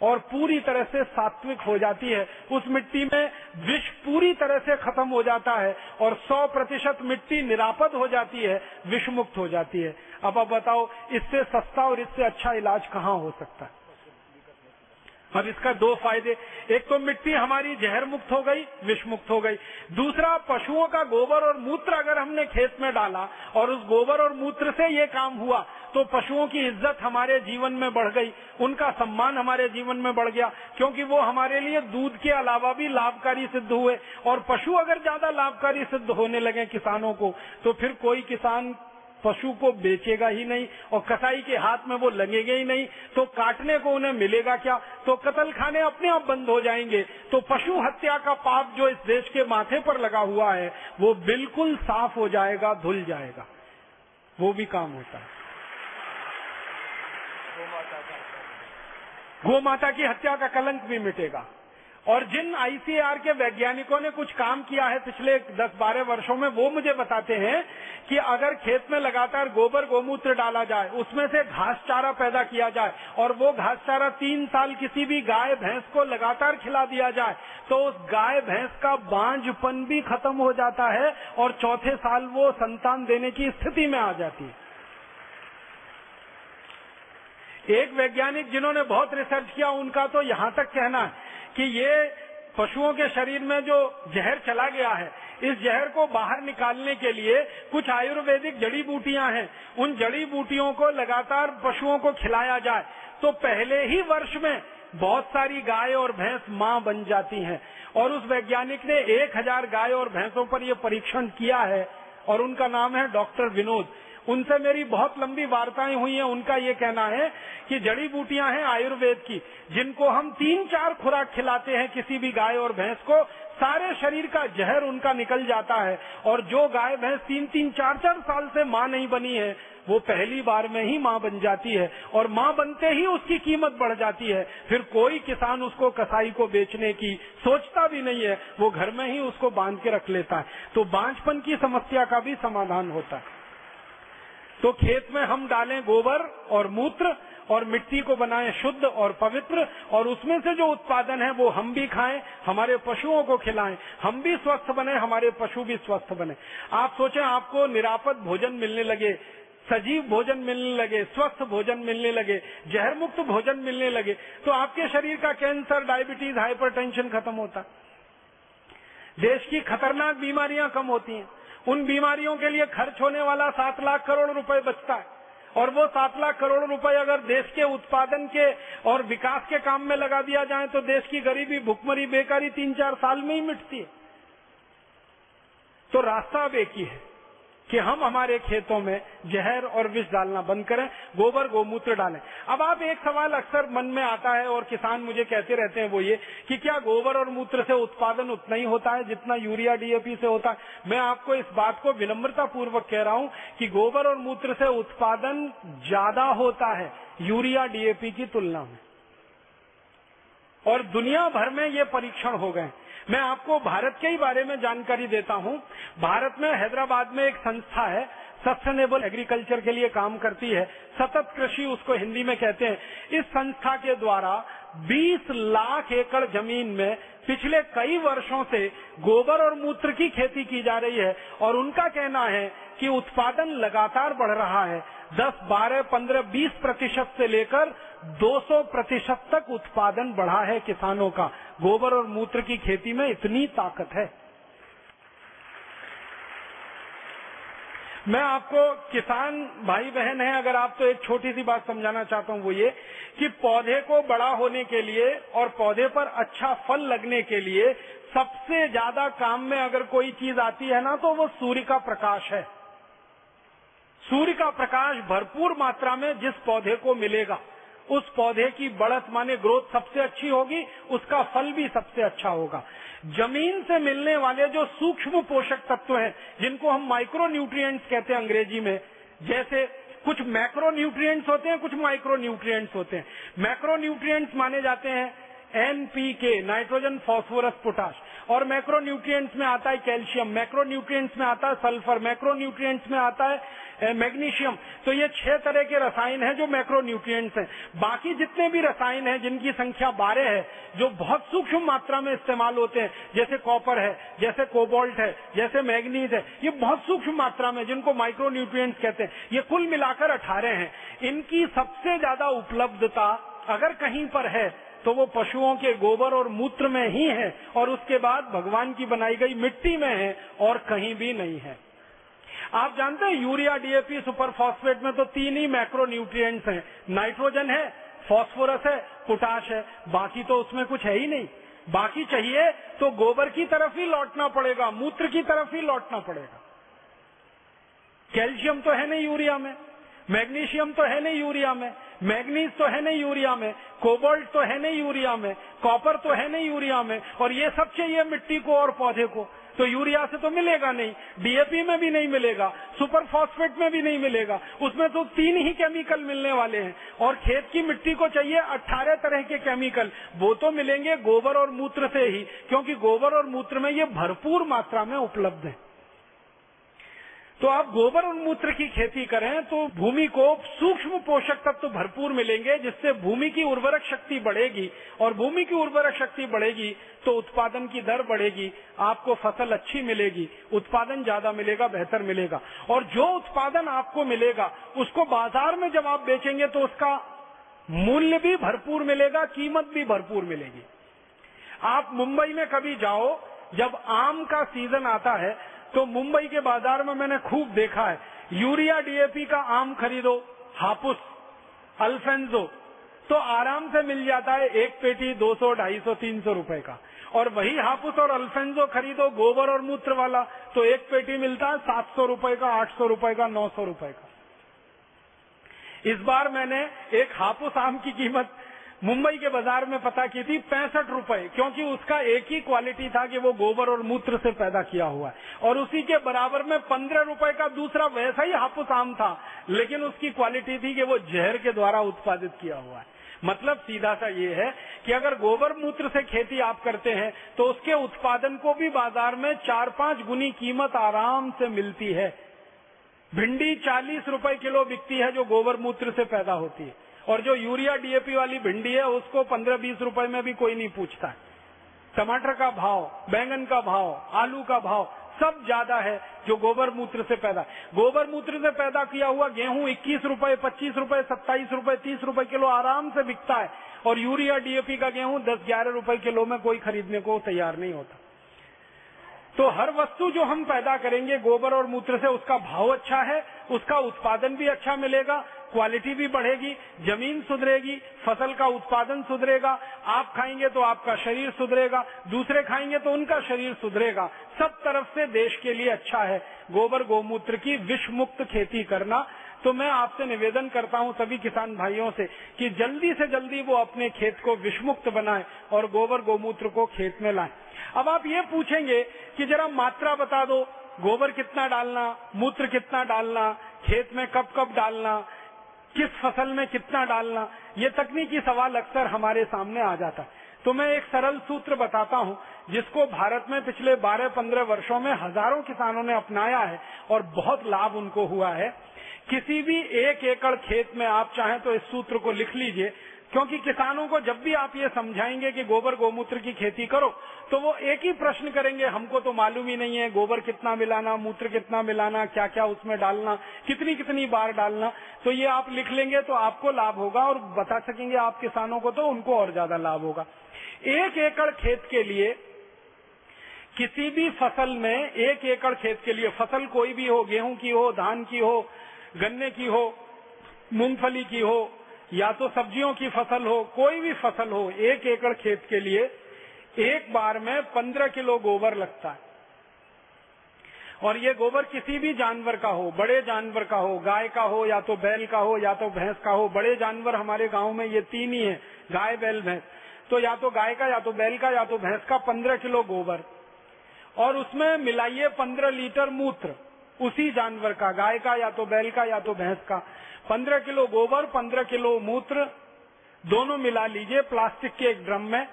और पूरी तरह से सात्विक हो जाती है। उस मिट्टी में विष पूरी तरह से खत्म हो जाता है और 100 प्रतिशत मिट्टी निरापद हो जाती है विष मुक्त हो जाती है। अब आप बताओ, इससे सस्ता और इससे अच्छा इलाज कहाँ हो सकता है? अब इसका दो फ़ायदे। एक तो मिट्टी हमारी जहर मुक्त हो गई विष मुक्त हो गई। दूसरा, पशुओं का गोबर और मूत्र अगर हमने खेत में डाला और उस गोबर और मूत्र से ये काम हुआ तो पशुओं की इज़्ज़त हमारे जीवन में बढ़ गई, उनका सम्मान हमारे जीवन में बढ़ गया, क्योंकि वो हमारे लिए दूध के अलावा भी लाभकारी सिद्ध हुए। और पशु अगर ज़्यादा लाभकारी सिद्ध होने लगे किसानों को तो फिर कोई किसान पशु को बेचेगा ही नहीं और कसाई के हाथ में वो लगेंगे ही नहीं। तो काटने को उन्हें मिलेगा क्या? तो कतल खाने अपने आप बंद हो जाएँगे। तो पशु हत्या का पाप जो इस देश के माथे पर लगा हुआ है, वो बिल्कुल साफ़ हो जाएगा, धुल जाएगा। वो भी काम होता है। गो माता की हत्या का कलंक भी मिटेगा। और जिन आईसीआर के वैज्ञानिकों ने कुछ काम किया है पिछले 10-12 वर्षों में, वो मुझे बताते हैं कि अगर खेत में लगातार गोबर गोमूत्र डाला जाए, उसमें से घास चारा पैदा किया जाए और वो घास चारा तीन साल किसी भी गाय, भैंस को लगातार खिला दिया जाए तो उस गाय, भैंस का बांझपन भी खत्म हो जाता है और चौथे साल वो संतान देने की स्थिति में आ जाती है। एक वैज्ञानिक जिन्होंने बहुत रिसर्च किया, उनका तो यहाँ तक कहना है कि ये पशुओं के शरीर में जो जहर चला गया है, इस जहर को बाहर निकालने के लिए कुछ आयुर्वेदिक जड़ी बूटियाँ हैं। उन जड़ी बूटियों को लगातार पशुओं को खिलाया जाए तो पहले ही वर्ष में बहुत सारी गाय और भैंस माँ बन जाती हैं। और उस वैज्ञानिक ने एक हज़ार गाय और भैंसों पर यह परीक्षण किया है, और उनका नाम है डॉक्टर विनोद। उनसे मेरी बहुत लंबी वार्ताएँ हुई हैं। उनका ये कहना है कि जड़ी बूटियाँ हैं आयुर्वेद की, जिनको हम तीन चार खुराक खिलाते हैं किसी भी गाय और भैंस को, सारे शरीर का जहर उनका निकल जाता है। और जो गाय भैंस तीन तीन चार चार साल से माँ नहीं बनी है, वो पहली बार में ही माँ बन जाती है। और माँ बनते ही उसकी कीमत बढ़ जाती है। फिर कोई किसान उसको कसाई को बेचने की सोचता भी नहीं है, वो घर में ही उसको बाँध के रख लेता है। तो बांझपन की समस्या का भी समाधान होता है। तो खेत में हम डालें गोबर और मूत्र और मिट्टी को बनाएँ शुद्ध और पवित्र, और उसमें से जो उत्पादन है वो हम भी खाएँ, हमारे पशुओं को खिलाएँ, हम भी स्वस्थ बने, हमारे पशु भी स्वस्थ बने। आप सोचें आपको निरापद भोजन मिलने लगे, सजीव भोजन मिलने लगे, स्वस्थ भोजन मिलने लगे जहर मुक्त भोजन मिलने लगे तो आपके शरीर का कैंसर, डायबिटीज़, हाइपरटेंशन खत्म होता। देश की खतरनाक बीमारियाँ कम होती हैं। उन बीमारियों के लिए खर्च होने वाला सात लाख करोड़ रुपए बचता है। और वो सात लाख करोड़ रुपए अगर देश के उत्पादन के और विकास के काम में लगा दिया जाए तो देश की गरीबी, भुखमरी, बेकारी तीन चार साल में ही मिटती है। तो रास्ता अब एक ही है। कि हम हमारे खेतों में जहर और विष डालना बंद करें, गोबर, गोमूत्र डालें। अब आप एक सवाल अक्सर मन में आता है और किसान मुझे कहते रहते हैं वो ये कि क्या गोबर और मूत्र से उत्पादन उतना ही होता है जितना यूरिया डीएपी से होता है? मैं आपको इस बात को विनम्रता पूर्वक कह रहा हूँ कि गोबर और मूत्र से उत्पादन ज़्यादा होता है यूरिया डीएपी की तुलना में। और दुनिया भर में ये परीक्षण हो गए मैं आपको भारत के ही बारे में जानकारी देता हूँ। भारत में हैदराबाद में एक संस्था है सस्टेनेबल एग्रीकल्चर के लिए काम करती है। सतत कृषि उसको हिंदी में कहते हैं। इस संस्था के द्वारा 20 लाख एकड़ ज़मीन में पिछले कई वर्षों से गोबर और मूत्र की खेती की जा रही है और उनका कहना है कि उत्पादन लगातार बढ़ रहा है। 10, 12, 15, 20 प्रतिशत से लेकर 200 प्रतिशत तक उत्पादन बढ़ा है किसानों का। गोबर और मूत्र की खेती में इतनी ताकत है। मैं आपको किसान भाई बहन है अगर आप तो एक छोटी सी बात समझाना चाहता हूँ वो ये कि पौधे को बड़ा होने के लिए और पौधे पर अच्छा फल लगने के लिए सबसे ज़्यादा काम में अगर कोई चीज़ आती है ना तो वो सूर्य का प्रकाश है। सूर्य का प्रकाश भरपूर मात्रा में जिस पौधे को मिलेगा, उस पौधे की बढ़त माने ग्रोथ सबसे अच्छी होगी, उसका फल भी सबसे अच्छा होगा। ज़मीन से मिलने वाले जो सूक्ष्म पोषक तत्व हैं, जिनको हम माइक्रो न्यूट्रिएंट्स कहते हैं अंग्रेज़ी में, जैसे कुछ मैक्रो न्यूट्रिएंट्स होते हैं, कुछ माइक्रो न्यूट्रिएंट्स होते हैं। मैक्रो न्यूट्रिएंट्स माने जाते हैं एनपीके नाइट्रोजन फॉस्फोरस पोटाश और मैक्रो न्यूट्रिएंट्स में आता है कैल्शियम मैक्रो न्यूट्रिएंट्स में आता है सल्फ़र मैक्रो न्यूट्रिएंट्स में आता है मैग्नीशियम। तो ये छह तरह के रसायन हैं जो मैक्रो न्यूट्रिएंट्स हैं। बाकी जितने भी रसायन हैं, जिनकी संख्या बारह है, जो बहुत सूक्ष्म मात्रा में इस्तेमाल होते हैं, जैसे कॉपर है, जैसे कोबोल्ट है, जैसे मैग्नीज है, ये बहुत सूक्ष्म मात्रा में, जिनको माइक्रो न्यूट्रिएंट्स कहते हैं, ये कुल मिलाकर अठारह हैं। इनकी सबसे ज़्यादा उपलब्धता अगर कहीं पर है तो वो पशुओं के गोबर और मूत्र में ही है, और उसके बाद भगवान की बनाई गई मिट्टी में है, और कहीं भी नहीं है। आप जानते हैं, यूरिया डीएपी सुपर फॉस्फेट में तो तीन ही मैक्रो न्यूट्रिएंट्स हैं। नाइट्रोजन है, फॉस्फोरस है, पोटाश है। बाकी तो उसमें कुछ है ही नहीं। बाकी चाहिए तो गोबर की तरफ़ ही लौटना पड़ेगा, मूत्र की तरफ़ ही लौटना पड़ेगा। कैल्शियम तो है नहीं यूरिया में, मैग्नीशियम तो है नहीं यूरिया में, मैग्नीज तो है नहीं यूरिया में, कोबाल्ट तो है नहीं यूरिया में, कॉपर तो है नहीं यूरिया में, और ये सब चाहिए मिट्टी को और पौधे को। तो यूरिया से तो मिलेगा नहीं डीएपी में भी नहीं मिलेगा, सुपर फॉस्फेट में भी नहीं मिलेगा, उसमें तो तीन ही केमिकल मिलने वाले हैं। और खेत की मिट्टी को चाहिए अट्ठारह तरह के केमिकल वो तो मिलेंगे गोबर और मूत्र से ही, क्योंकि गोबर और मूत्र में ये भरपूर मात्रा में उपलब्ध है। तो आप गोबर और मूत्र की खेती करें तो भूमि को सूक्ष्म पोषक तत्व तो भरपूर मिलेंगे, जिससे भूमि की उर्वरक शक्ति बढ़ेगी। और भूमि की उर्वरक शक्ति बढ़ेगी तो उत्पादन की दर बढ़ेगी, आपको फ़सल अच्छी मिलेगी, उत्पादन ज़्यादा मिलेगा, बेहतर मिलेगा। और जो उत्पादन आपको मिलेगा, उसको बाज़ार में जब आप बेचेंगे तो उसका मूल्य भी भरपूर मिलेगा, कीमत भी भरपूर मिलेगी। आप मुंबई में कभी जाओ, जब आम का सीज़न आता है तो मुंबई के बाज़ार में मैंने खूब देखा है। यूरिया डीएपी का आम खरीदो हापुस अल्फेंजो तो आराम से मिल जाता है एक पेटी 200, 250, 300 रुपए का। और वही हापुस और अल्फेंजो खरीदो गोबर और मूत्र वाला तो एक पेटी मिलता है सात सौ रुपये का आठ सौ रुपये का नौ सौ रुपये का। इस बार मैंने एक हापुस आम की कीमत मुंबई के बाज़ार में पता की थी पैंसठ रुपए, क्योंकि उसका एक ही क्वालिटी था कि वो गोबर और मूत्र से पैदा किया हुआ है। और उसी के बराबर में पंद्रह रुपए का दूसरा वैसा ही हापुस आम था, लेकिन उसकी क्वालिटी थी कि वो जहर के द्वारा उत्पादित किया हुआ है। मतलब सीधा सा ये है कि अगर गोबर मूत्र से खेती आप करते हैं तो उसके उत्पादन को भी बाज़ार में चार पाँच गुनी कीमत आराम से मिलती है। भिंडी चालीस रुपए किलो बिकती है जो गोबर मूत्र से पैदा होती है। और जो यूरिया डीएपी वाली भिंडी है, उसको पंद्रह बीस रुपए में भी कोई नहीं पूछता है। टमाटर का भाव, बैंगन का भाव, आलू का भाव, सब ज़्यादा है जो गोबर मूत्र से पैदा। गोबर मूत्र से पैदा किया हुआ गेहूँ इक्कीस रुपये पच्चीस रुपये सत्ताईस रुपये तीस रुपए किलो आराम से बिकता है। और यूरिया डीएपी का गेहूँ दस, ग्यारह रुपए किलो में कोई खरीदने को तैयार नहीं होता। तो हर वस्तु जो हम पैदा करेंगे गोबर और मूत्र से, उसका भाव अच्छा है, उसका उत्पादन भी अच्छा मिलेगा क्वालिटी भी बढ़ेगी, ज़मीन सुधरेगी, फ़सल का उत्पादन सुधरेगा, आप खाएँगे तो आपका शरीर सुधरेगा, दूसरे खाएँगे तो उनका शरीर सुधरेगा। सब तरफ़ से देश के लिए अच्छा है। गोबर गोमूत्र की विष मुक्त खेती करना। तो मैं आपसे निवेदन करता हूँ सभी किसान भाइयों से कि जल्दी से जल्दी वो अपने खेत को विषमुक्त बनाए और गोबर गोमूत्र को खेत में लाए। अब आप ये पूछेंगे कि जरा मात्रा बता दो, गोबर कितना डालना, मूत्र कितना डालना, खेत में कब कब डालना किस फ़सल में कितना डालना, ये तकनीकी सवाल अक्सर हमारे सामने आ जाता है। तो मैं एक सरल सूत्र बताता हूँ, जिसको भारत में पिछले 12-15 वर्षों में हज़ारों किसानों ने अपनाया है और बहुत लाभ उनको हुआ है। किसी भी एक एकड़ खेत में आप चाहें तो इस सूत्र को लिख लीजिए क्योंकि किसानों को जब भी आप ये समझाएँगे कि गोबर गोमूत्र की खेती करो तो वो एक ही प्रश्न करेंगे, हमको तो मालूम ही नहीं है गोबर कितना मिलाना, मूत्र कितना मिलाना क्या क्या उसमें डालना कितनी कितनी बार डालना। तो ये आप लिख लेंगे तो आपको लाभ होगा और बता सकेंगे आप किसानों को तो उनको और ज़्यादा लाभ होगा। एक एकड़ खेत के लिए किसी भी फ़सल में एक एकड़ खेत के लिए, फ़सल कोई भी हो, गेहूँ की हो, धान की हो, गन्ने की हो, मूंगफली की हो या तो सब्जियों की फ़सल हो, कोई भी फ़सल हो, एक एकड़ खेत के लिए एक बार में पंद्रह किलो गोबर लगता है। और ये गोबर किसी भी जानवर का हो, बड़े जानवर का हो, गाय का हो, या तो बैल का हो, या तो भैंस का हो, बड़े जानवर हमारे गाँव में ये तीन ही है, गाय, बैल, भैंस। तो या तो गाय का, या तो बैल का, या तो भैंस का पंद्रह किलो गोबर। और उसमें मिलाइए पंद्रह लीटर मूत्र। उसी जानवर का, गाय का, या तो बैल का, या तो भैंस का। पंद्रह किलो गोबर, पंद्रह किलो मूत्र, दोनों मिला लीजिए, प्लास्टिक के एक ड्रम में,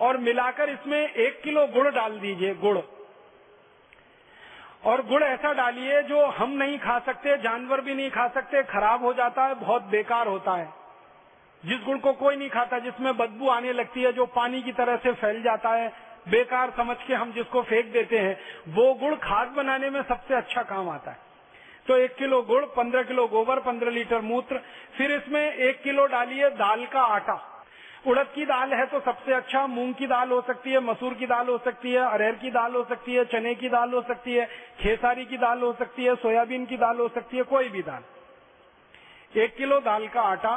और मिलाकर इसमें एक किलो गुड़ डाल दीजिए, गुड़। और गुड़ ऐसा डालिए जो हम नहीं खा सकते, जानवर भी नहीं खा सकते, खराब हो जाता है, बहुत बेकार होता है। जिस गुड़ को कोई नहीं खाता, जिसमें बदबू आने लगती है, जो पानी की तरह से फैल जाता है बेकार समझ के हम जिसको फेंक देते हैं, वो गुड़ खाद बनाने में सबसे अच्छा काम आता है। तो एक किलो गुड़, पंद्रह किलो गोबर, पंद्रह लीटर मूत्र, फिर इसमें एक किलो डालिए दाल का आटा। उड़द की दाल है तो सबसे अच्छा मूंग की दाल हो सकती है, मसूर की दाल हो सकती है, अरहर की दाल हो सकती है, चने की दाल हो सकती है, खेसारी की दाल हो सकती है, सोयाबीन की दाल हो सकती है, कोई भी दाल। एक किलो दाल का आटा,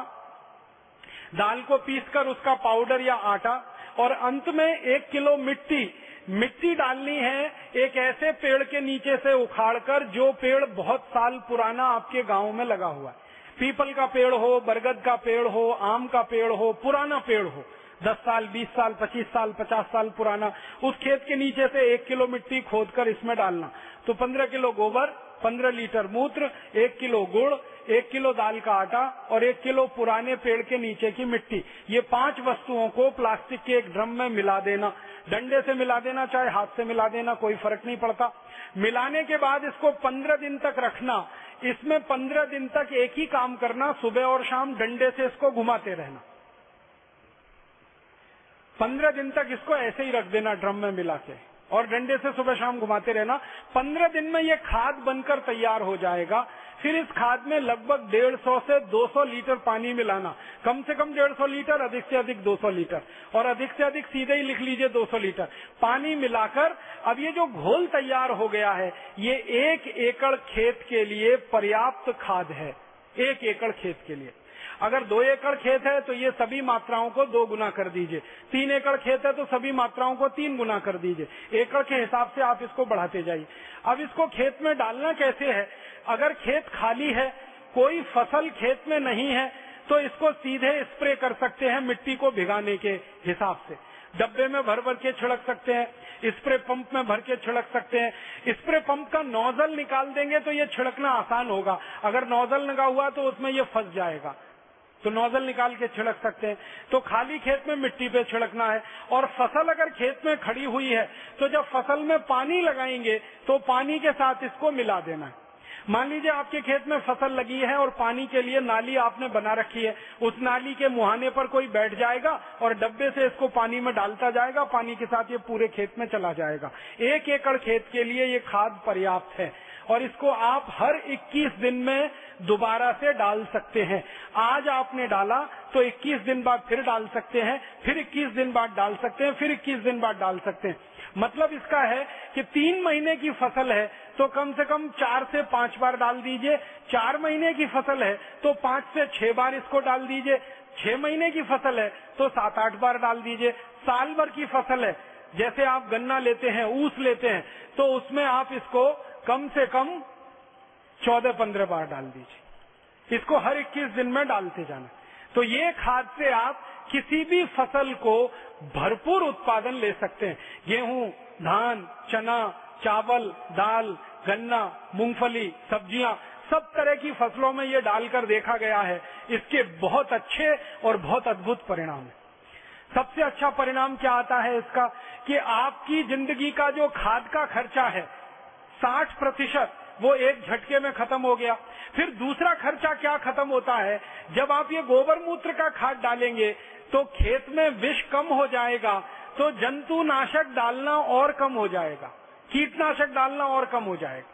दाल को पीसकर उसका पाउडर या आटा और अंत में एक किलो मिट्टी मिट्टी डालनी है एक ऐसे पेड़ के नीचे से उखाड़कर जो पेड़ बहुत साल पुराना आपके गाँव में लगा हुआ है। पीपल का पेड़ हो, बरगद का पेड़ हो, आम का पेड़ हो, पुराना पेड़ हो, दस साल, बीस साल, पच्चीस साल, पचास साल पुराना, उस खेत के नीचे से एक किलो मिट्टी खोदकर इसमें डालना। तो पंद्रह किलो गोबर पंद्रह लीटर मूत्र, एक किलो गुड़, एक किलो दाल का आटा और एक किलो पुराने पेड़ के नीचे की मिट्टी। ये पाँच वस्तुओं को प्लास्टिक के एक ड्रम में मिला देना। डंडे से मिला देना, चाहे हाथ से मिला देना, कोई फ़र्क नहीं पड़ता। मिलाने के बाद इसको पंद्रह दिन तक रखना। इसमें पंद्रह दिन तक एक ही काम करना, सुबह और शाम डंडे से इसको घुमाते रहना। पंद्रह दिन तक इसको ऐसे ही रख देना ड्रम में मिला के। और डंडे से सुबह शाम घुमाते रहना। पंद्रह दिन में ये खाद बनकर तैयार हो जाएगा। फिर इस खाद में लगभग डेढ़ सौ से दो सौ लीटर पानी मिलाना। कम से कम डेढ़ सौ लीटर, अधिक से अधिक दो सौ लीटर। और अधिक से अधिक सीधे ही लिख लीजिए दो सौ लीटर। पानी मिलाकर अब ये जो घोल तैयार हो गया है, ये एक एकड़ खेत के लिए पर्याप्त खाद है। एक एकड़ खेत के लिए। अगर दो एकड़ खेत है तो ये सभी मात्राओं को दो गुना कर दीजिए। तीन एकड़ खेत है तो सभी मात्राओं को तीन गुना कर दीजिए। एकड़ के हिसाब से आप इसको बढ़ाते जाइए। अब इसको खेत में डालना कैसे है? अगर खेत खाली है, कोई फ़सल खेत में नहीं है तो इसको सीधे स्प्रे कर सकते हैं मिट्टी को भिगाने के हिसाब से। डब्बे में भर भर के छिड़क सकते हैं, स्प्रे पंप में भर के छिड़क सकते हैं। स्प्रे पंप का नोजल निकाल देंगे तो ये छिड़कना आसान होगा। अगर नोजल लगा हुआ तो उसमें ये फंस जाएगा। तो नोजल निकाल के छिड़क सकते हैं। तो खाली खेत में मिट्टी पे छिड़कना है और फ़सल अगर खेत में खड़ी हुई है तो जब फ़सल में पानी लगाएँगे तो पानी के साथ इसको मिला देना है। मान लीजिए आपके खेत में फ़सल लगी है और पानी के लिए नाली आपने बना रखी है। उस नाली के मुहाने पर कोई बैठ जाएगा और डब्बे से इसको पानी में डालता जाएगा, पानी के साथ ये पूरे खेत में चला जाएगा। एक एकड़ खेत के लिए ये खाद पर्याप्त है और इसको आप हर 21 दिन में दोबारा से डाल सकते हैं। आज आपने डाला तो 21 दिन बाद फिर डाल सकते हैं, फिर 21 दिन बाद डाल सकते हैं, फिर 21 दिन बाद डाल सकते हैं। मतलब इसका है कि तीन महीने की फ़सल है तो कम से कम चार से पाँच बार डाल दीजिए। चार महीने की फ़सल है तो पाँच से छह बार इसको डाल दीजिए। छह महीने की फ़सल है तो सात आठ बार डाल दीजिए। साल भर की फ़सल है, जैसे आप गन्ना लेते हैं, ऊस लेते हैं तो उसमें आप इसको कम से कम चौदह पंद्रह बार डाल दीजिए। इसको हर इक्कीस दिन में डालते जाना। तो ये खाद से आप किसी भी फ़सल को भरपूर उत्पादन ले सकते हैं। गेहूँ, धान, चना, चावल, दाल, गन्ना, मूंगफली, सब्ज़ियाँ, सब तरह की फ़सलों में ये डालकर देखा गया है। इसके बहुत अच्छे और बहुत अद्भुत परिणाम है। सबसे अच्छा परिणाम क्या आता है इसका? कि आपकी ज़िंदगी का जो खाद का खर्चा है, साठ प्रतिशत वो एक झटके में खत्म हो गया। फिर दूसरा खर्चा क्या खत्म होता है? जब आप ये गोबर मूत्र का खाद डालेंगे तो खेत में विष कम हो जाएगा तो जंतु नाशक डालना और कम हो जाएगा। कीटनाशक डालना और कम हो जाएगा।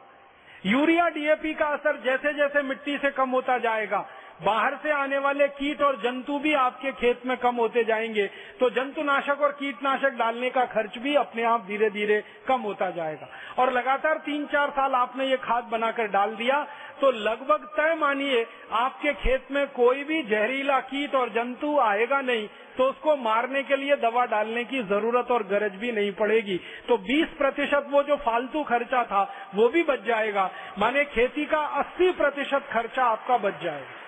यूरिया, डीएपी का असर जैसे जैसे मिट्टी से कम होता जाएगा। बाहर से आने वाले कीट और जंतु भी आपके खेत में कम होते जाएँगे। तो जंतुनाशक और कीटनाशक डालने का खर्च भी अपने आप धीरे धीरे कम होता जाएगा। और लगातार तीन चार साल आपने ये खाद बनाकर डाल दिया तो लगभग तय मानिए, आपके खेत में कोई भी जहरीला कीट और जंतु आएगा नहीं तो उसको मारने के लिए दवा डालने की ज़रूरत और गरज भी नहीं पड़ेगी। तो 20 प्रतिशत वो जो फालतू खर्चा था, वो भी बच जाएगा। माने खेती का 80 प्रतिशत खर्चा आपका बच जाएगा।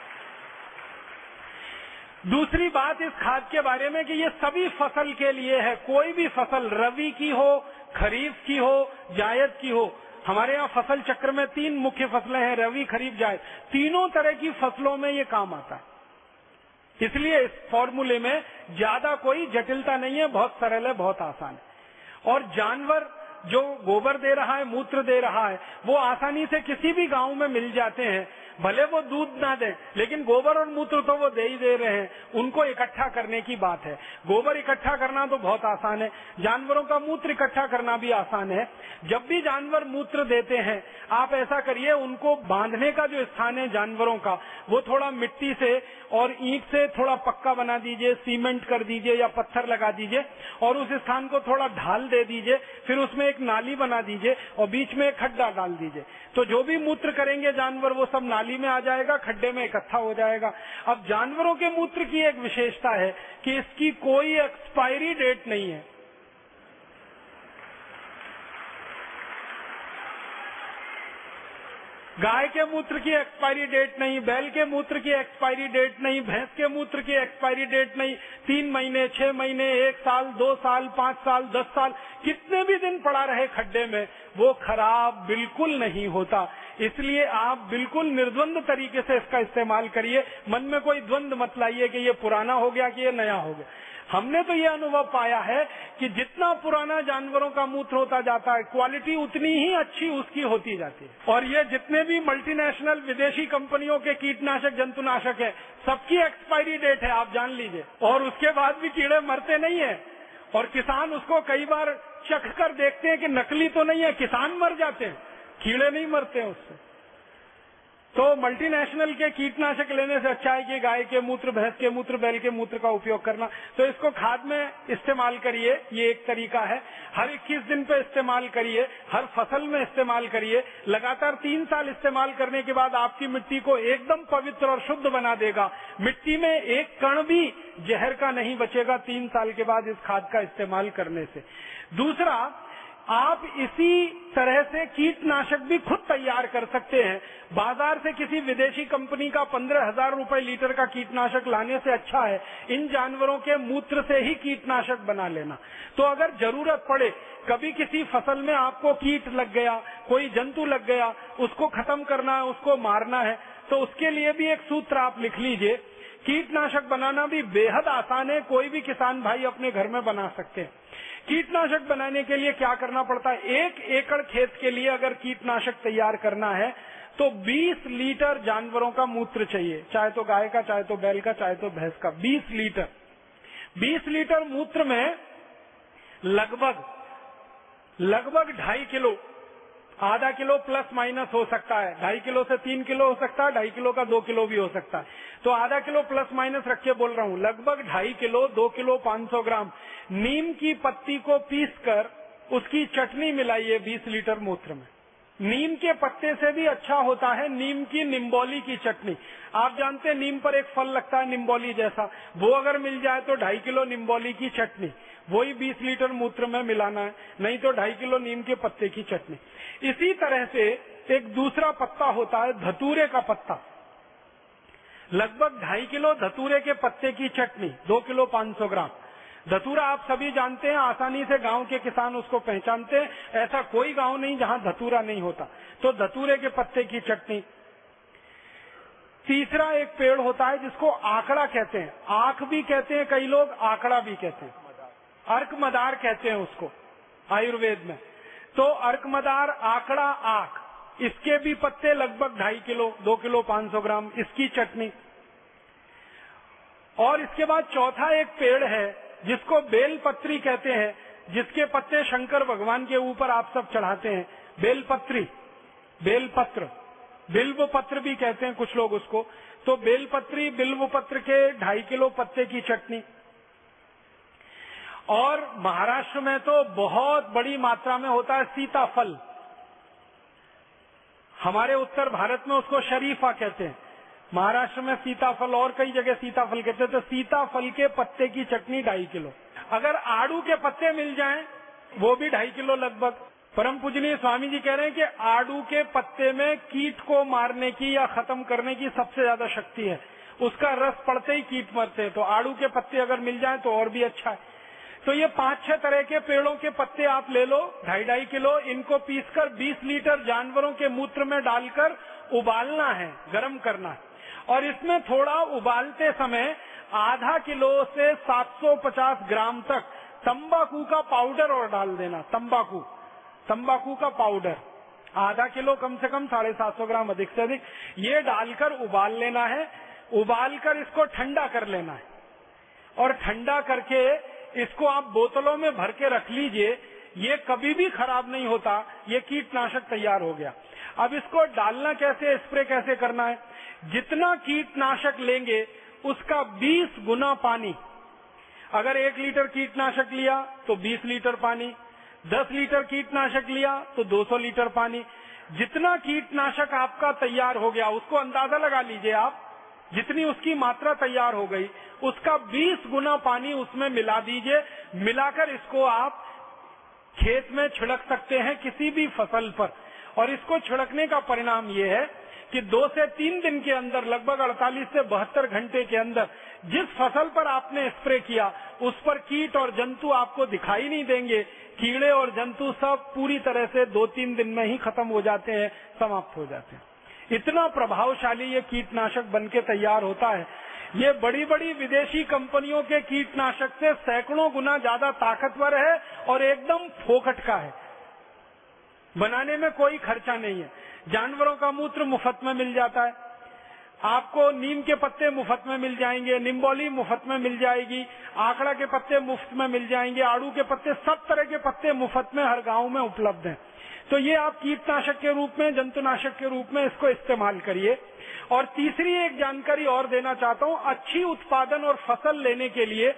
दूसरी बात इस खाद के बारे में कि ये सभी फ़सल के लिए है। कोई भी फ़सल रवि की हो, खरीफ की हो, जायद की हो, हमारे यहाँ फ़सल चक्र में तीन मुख्य फ़सलें हैं, रवि, खरीफ, जायद। तीनों तरह की फ़सलों में ये काम आता है। इसलिए इस फॉर्मूले में ज़्यादा कोई जटिलता नहीं है, बहुत सरल है, बहुत आसान है। और जानवर जो गोबर दे रहा है, मूत्र दे रहा है, वो आसानी से किसी भी गाँव में मिल जाते हैं। भले वो दूध ना दे, लेकिन गोबर और मूत्र तो वो दे ही दे रहे हैं। उनको इकट्ठा करने की बात है। गोबर इकट्ठा करना तो बहुत आसान है। जानवरों का मूत्र इकट्ठा करना भी आसान है। जब भी जानवर मूत्र देते हैं, आप ऐसा करिए, उनको बांधने का जो स्थान है जानवरों का, वो थोड़ा मिट्टी से और ईंट से थोड़ा पक्का बना दीजिए, सीमेंट कर दीजिए या पत्थर लगा दीजिए और उस स्थान को थोड़ा ढाल दे दीजिए, फिर उसमें एक नाली बना दीजिए और बीच में एक खड्डा डाल दीजिए। तो जो भी मूत्र करेंगे जानवर, वो सब नाली में आ जाएगा, खड्डे में इकट्ठा हो जाएगा। अब जानवरों के मूत्र की एक विशेषता है कि इसकी कोई एक्सपायरी डेट नहीं है। गाय के मूत्र की एक्सपायरी डेट नहीं, बैल के मूत्र की एक्सपायरी डेट नहीं, भैंस के मूत्र की एक्सपायरी डेट नहीं, तीन महीने, छह महीने, एक साल, दो साल, पाँच साल, दस साल, कितने भी दिन पड़ा रहे खड्डे में, वो खराब बिल्कुल नहीं होता। इसलिए आप बिल्कुल निर्द्वंद तरीके से इसका इस्तेमाल करिए, मन में कोई द्वंद मत लाइए कि ये पुराना हो गया कि ये नया हो गया। हमने तो ये अनुभव पाया है कि जितना पुराना जानवरों का मूत्र होता जाता है क्वालिटी उतनी ही अच्छी उसकी होती जाती है। और ये जितने भी मल्टीनेशनल विदेशी कंपनियों के कीटनाशक, जंतुनाशक है, सबकी एक्सपायरी डेट है, आप जान लीजिए। और उसके बाद भी कीड़े मरते नहीं है। और किसान उसको कई बार चख कर देखते हैं कि नकली तो नहीं है, किसान मर जाते हैं। कीड़े नहीं मरते हैं उससे। तो मल्टीनेशनल के कीटनाशक लेने से अच्छा है कि गाय के मूत्र, भैंस के मूत्र, बैल के मूत्र का उपयोग करना। तो इसको खाद में इस्तेमाल करिए, ये एक तरीका है। हर 21 दिन पे इस्तेमाल करिए, हर फ़सल में इस्तेमाल करिए। लगातार तीन साल इस्तेमाल करने के बाद आपकी मिट्टी को एकदम पवित्र और शुद्ध बना देगा। मिट्टी में एक कण भी जहर का नहीं बचेगा तीन साल के बाद इस खाद का इस्तेमाल करने से। दूसरा आप इसी तरह से कीटनाशक भी खुद तैयार कर सकते हैं। बाज़ार से किसी विदेशी कंपनी का पंद्रह हज़ार रुपये लीटर का कीटनाशक लाने से अच्छा है। इन जानवरों के मूत्र से ही कीटनाशक बना लेना। तो अगर ज़रूरत पड़े, कभी किसी फ़सल में आपको कीट लग गया, कोई जंतु लग गया, उसको खत्म करना है, उसको मारना है तो उसके लिए भी एक सूत्र आप लिख लीजिए। कीटनाशक बनाना भी बेहद आसान है, कोई भी किसान भाई अपने घर में बना सकते हैं। कीटनाशक बनाने के लिए क्या करना पड़ता है? एक एकड़ खेत के लिए अगर कीटनाशक तैयार करना है तो 20 लीटर जानवरों का मूत्र चाहिए। चाहे तो गाय का, चाहे तो बैल का, चाहे तो भैंस का। 20 लीटर। 20 लीटर मूत्र में लगभग लगभग ढाई किलो आधा किलो प्लस माइनस हो सकता है। ढाई किलो से तीन किलो हो सकता है, ढाई किलो का दो किलो भी हो सकता है। तो आधा किलो प्लस माइनस रख के बोल रहा हूँ, लगभग ढाई किलो, दो किलो, पाँच सौ ग्राम। नीम की पत्ती को पीस कर उसकी चटनी मिलाइए बीस लीटर मूत्र में। नीम के पत्ते से भी अच्छा होता है नीम की निम्बोली की चटनी। आप जानते हैं नीम पर एक फल लगता है निम्बोली जैसा। वो अगर मिल जाए तो ढाई किलो निम्बोली की चटनी, वही 20 लीटर मूत्र में मिलाना है, नहीं तो ढाई किलो नीम के पत्ते की चटनी। इसी तरह से एक दूसरा पत्ता होता है धतूरे का पत्ता। लगभग ढाई किलो धतूरे के पत्ते की चटनी, दो किलो पाँच सौ ग्राम। धतूरा आप सभी जानते हैं, आसानी से गाँव के किसान उसको पहचानते हैं। ऐसा कोई गाँव नहीं जहाँ धतूरा नहीं होता। तो धतूरे के पत्ते की चटनी। तीसरा एक पेड़ होता है जिसको आंकड़ा कहते हैं। आँख भी कहते हैं कई लोग, आंकड़ा भी कहते हैं। अर्क मदार कहते हैं उसको, आयुर्वेद में। तो अर्क मदार आंकड़ा आख इसके भी पत्ते लगभग ढाई किलो, दो किलो पाँच सौ ग्राम, इसकी चटनी। और इसके बाद चौथा एक पेड़ है, जिसको बेलपत्री कहते हैं, जिसके पत्ते शंकर भगवान के ऊपर आप सब चढ़ाते हैं। बेलपत्री, बेलपत्र बिल्व पत्र भी कहते हैं कुछ लोग उसको। तो बेलपत्री बिल्व पत्र के ढाई किलो पत्ते की चटनी। और महाराष्ट्र में तो बहुत बड़ी मात्रा में होता है सीताफल। हमारे उत्तर भारत में उसको शरीफा कहते हैं। महाराष्ट्र में सीताफल और कई जगह सीताफल कहते हैं तो सीताफल के पत्ते की चटनी ढाई किलो। अगर आड़ू के पत्ते मिल जाएँ, वो भी ढाई किलो लगभग। परम पूजनीय स्वामी जी कह रहे हैं कि आड़ू के पत्ते में कीट को मारने की या खत्म करने की सबसे ज़्यादा शक्ति है। उसका रस पड़ते ही कीट मरते हैं तो आड़ू के पत्ते अगर मिल जाए तो और भी अच्छा है। तो ये पाँच छह तरह के पेड़ों के पत्ते आप ले लो, ढाई ढाई किलो, इनको पीसकर 20 लीटर जानवरों के मूत्र में डालकर उबालना है, गर्म करना है। और इसमें थोड़ा उबालते समय आधा किलो से 750 ग्राम तक तंबाकू का पाउडर और डाल देना, तंबाकू। तंबाकू का पाउडर। आधा किलो कम से कम साढ़े सात सौ ग्राम अधिक से अधिक। ये डालकर उबाल लेना है, उबालकर इसको ठंडा कर लेना है। और ठंडा करके इसको आप बोतलों में भर के रख लीजिए, ये कभी भी खराब नहीं होता, ये कीटनाशक तैयार हो गया। अब इसको डालना कैसे, स्प्रे कैसे करना है? जितना कीटनाशक लेंगे, उसका 20 गुना पानी। अगर एक लीटर कीटनाशक लिया तो 20 लीटर पानी। 10 लीटर कीटनाशक लिया तो 200 लीटर पानी। जितना कीटनाशक आपका तैयार हो गया, उसको अंदाज़ा लगा लीजिए आप जितनी उसकी मात्रा तैयार हो गई, उसका 20 गुना पानी उसमें मिला दीजिए। मिलाकर इसको आप खेत में छिड़क सकते हैं किसी भी फ़सल पर। और इसको छिड़कने का परिणाम ये है कि दो से तीन दिन के अंदर, लगभग 48 से बहत्तर घंटे के अंदर, जिस फ़सल पर आपने स्प्रे किया, उस पर कीट और जंतु आपको दिखाई नहीं देंगे। कीड़े और जंतु सब पूरी तरह से दो तीन दिन में ही खत्म हो जाते हैं, समाप्त हो जाते हैं। इतना प्रभावशाली ये कीटनाशक बन के तैयार होता है। ये बड़ी बड़ी विदेशी कंपनियों के कीटनाशक से सैकड़ों गुना ज़्यादा ताकतवर है और एकदम फोकट का है। बनाने में कोई खर्चा नहीं है। जानवरों का मूत्र मुफ़्त में मिल जाता है। आपको नीम के पत्ते मुफ़्त में मिल जाएँगे, निम्बोली मुफ़्त में मिल जाएगी, आंकड़ा के पत्ते मुफ़्त में मिल जाएँगे, आड़ू के पत्ते सब तरह के पत्ते मुफ़्त में हर गाँव में उपलब्ध हैं। तो ये आप कीटनाशक के रूप में, जंतुनाशक के रूप में इसको इस्तेमाल करिए। और तीसरी एक जानकारी और देना चाहता हूँ, अच्छी उत्पादन और फ़सल लेने के लिए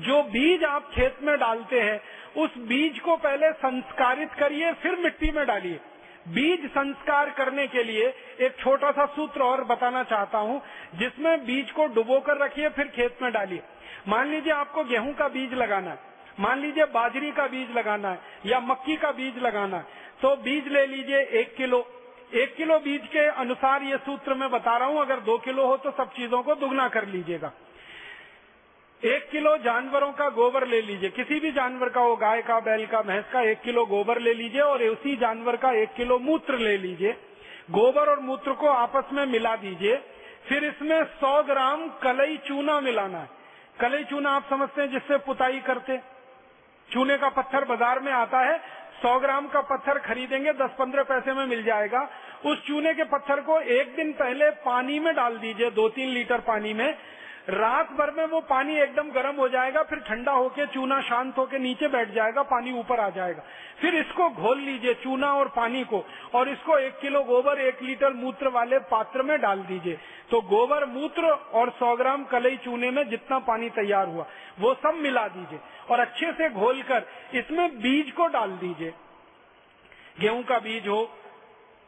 जो बीज आप खेत में डालते हैं, उस बीज को पहले संस्कारित करिए, फिर मिट्टी में डालिए। बीज संस्कार करने के लिए एक छोटा सा सूत्र और बताना चाहता हूँ, जिसमें बीज को डुबो कर रखिए, फिर खेत में डालिए। मान लीजिए आपको गेहूँ का बीज लगाना है, मान लीजिए बाजरी का बीज लगाना है, या मक्की का बीज लगाना है तो बीज ले लीजिए एक किलो। एक किलो बीज के अनुसार ये सूत्र मैं बता रहा हूँ, अगर दो किलो हो तो सब चीज़ों को दुगना कर लीजिएगा। एक किलो जानवरों का गोबर ले लीजिए। किसी भी जानवर का हो, गाय का, बैल का, भैंस का, एक किलो गोबर ले लीजिए और उसी जानवर का एक किलो मूत्र ले लीजिए। गोबर और मूत्र को आपस में मिला दीजिए। फिर इसमें 100 ग्राम कलई चूना मिलाना है। कलई चूना आप समझते हैं जिससे पुताई करते चूने का पत्थर बाज़ार में आता है 100 ग्राम का पत्थर खरीदेंगे 10-15 पैसे में मिल जाएगा। उस चूने के पत्थर को एक दिन पहले पानी में डाल दीजिए दो तीन लीटर पानी में। रात भर में वो पानी एकदम गर्म हो जाएगा, फिर ठंडा होके, चूना शांत होके नीचे बैठ जाएगा, पानी ऊपर आ जाएगा। फिर इसको घोल लीजिए, चूना और पानी को, और इसको एक किलो गोबर, एक लीटर मूत्र वाले पात्र में डाल दीजिए। तो गोबर, मूत्र और सौ ग्राम कलई चूने में जितना पानी तैयार हुआ, वो सब मिला दीजिए। और अच्छे से घोल कर इसमें बीज को डाल दीजिए। गेहूँ का बीज हो,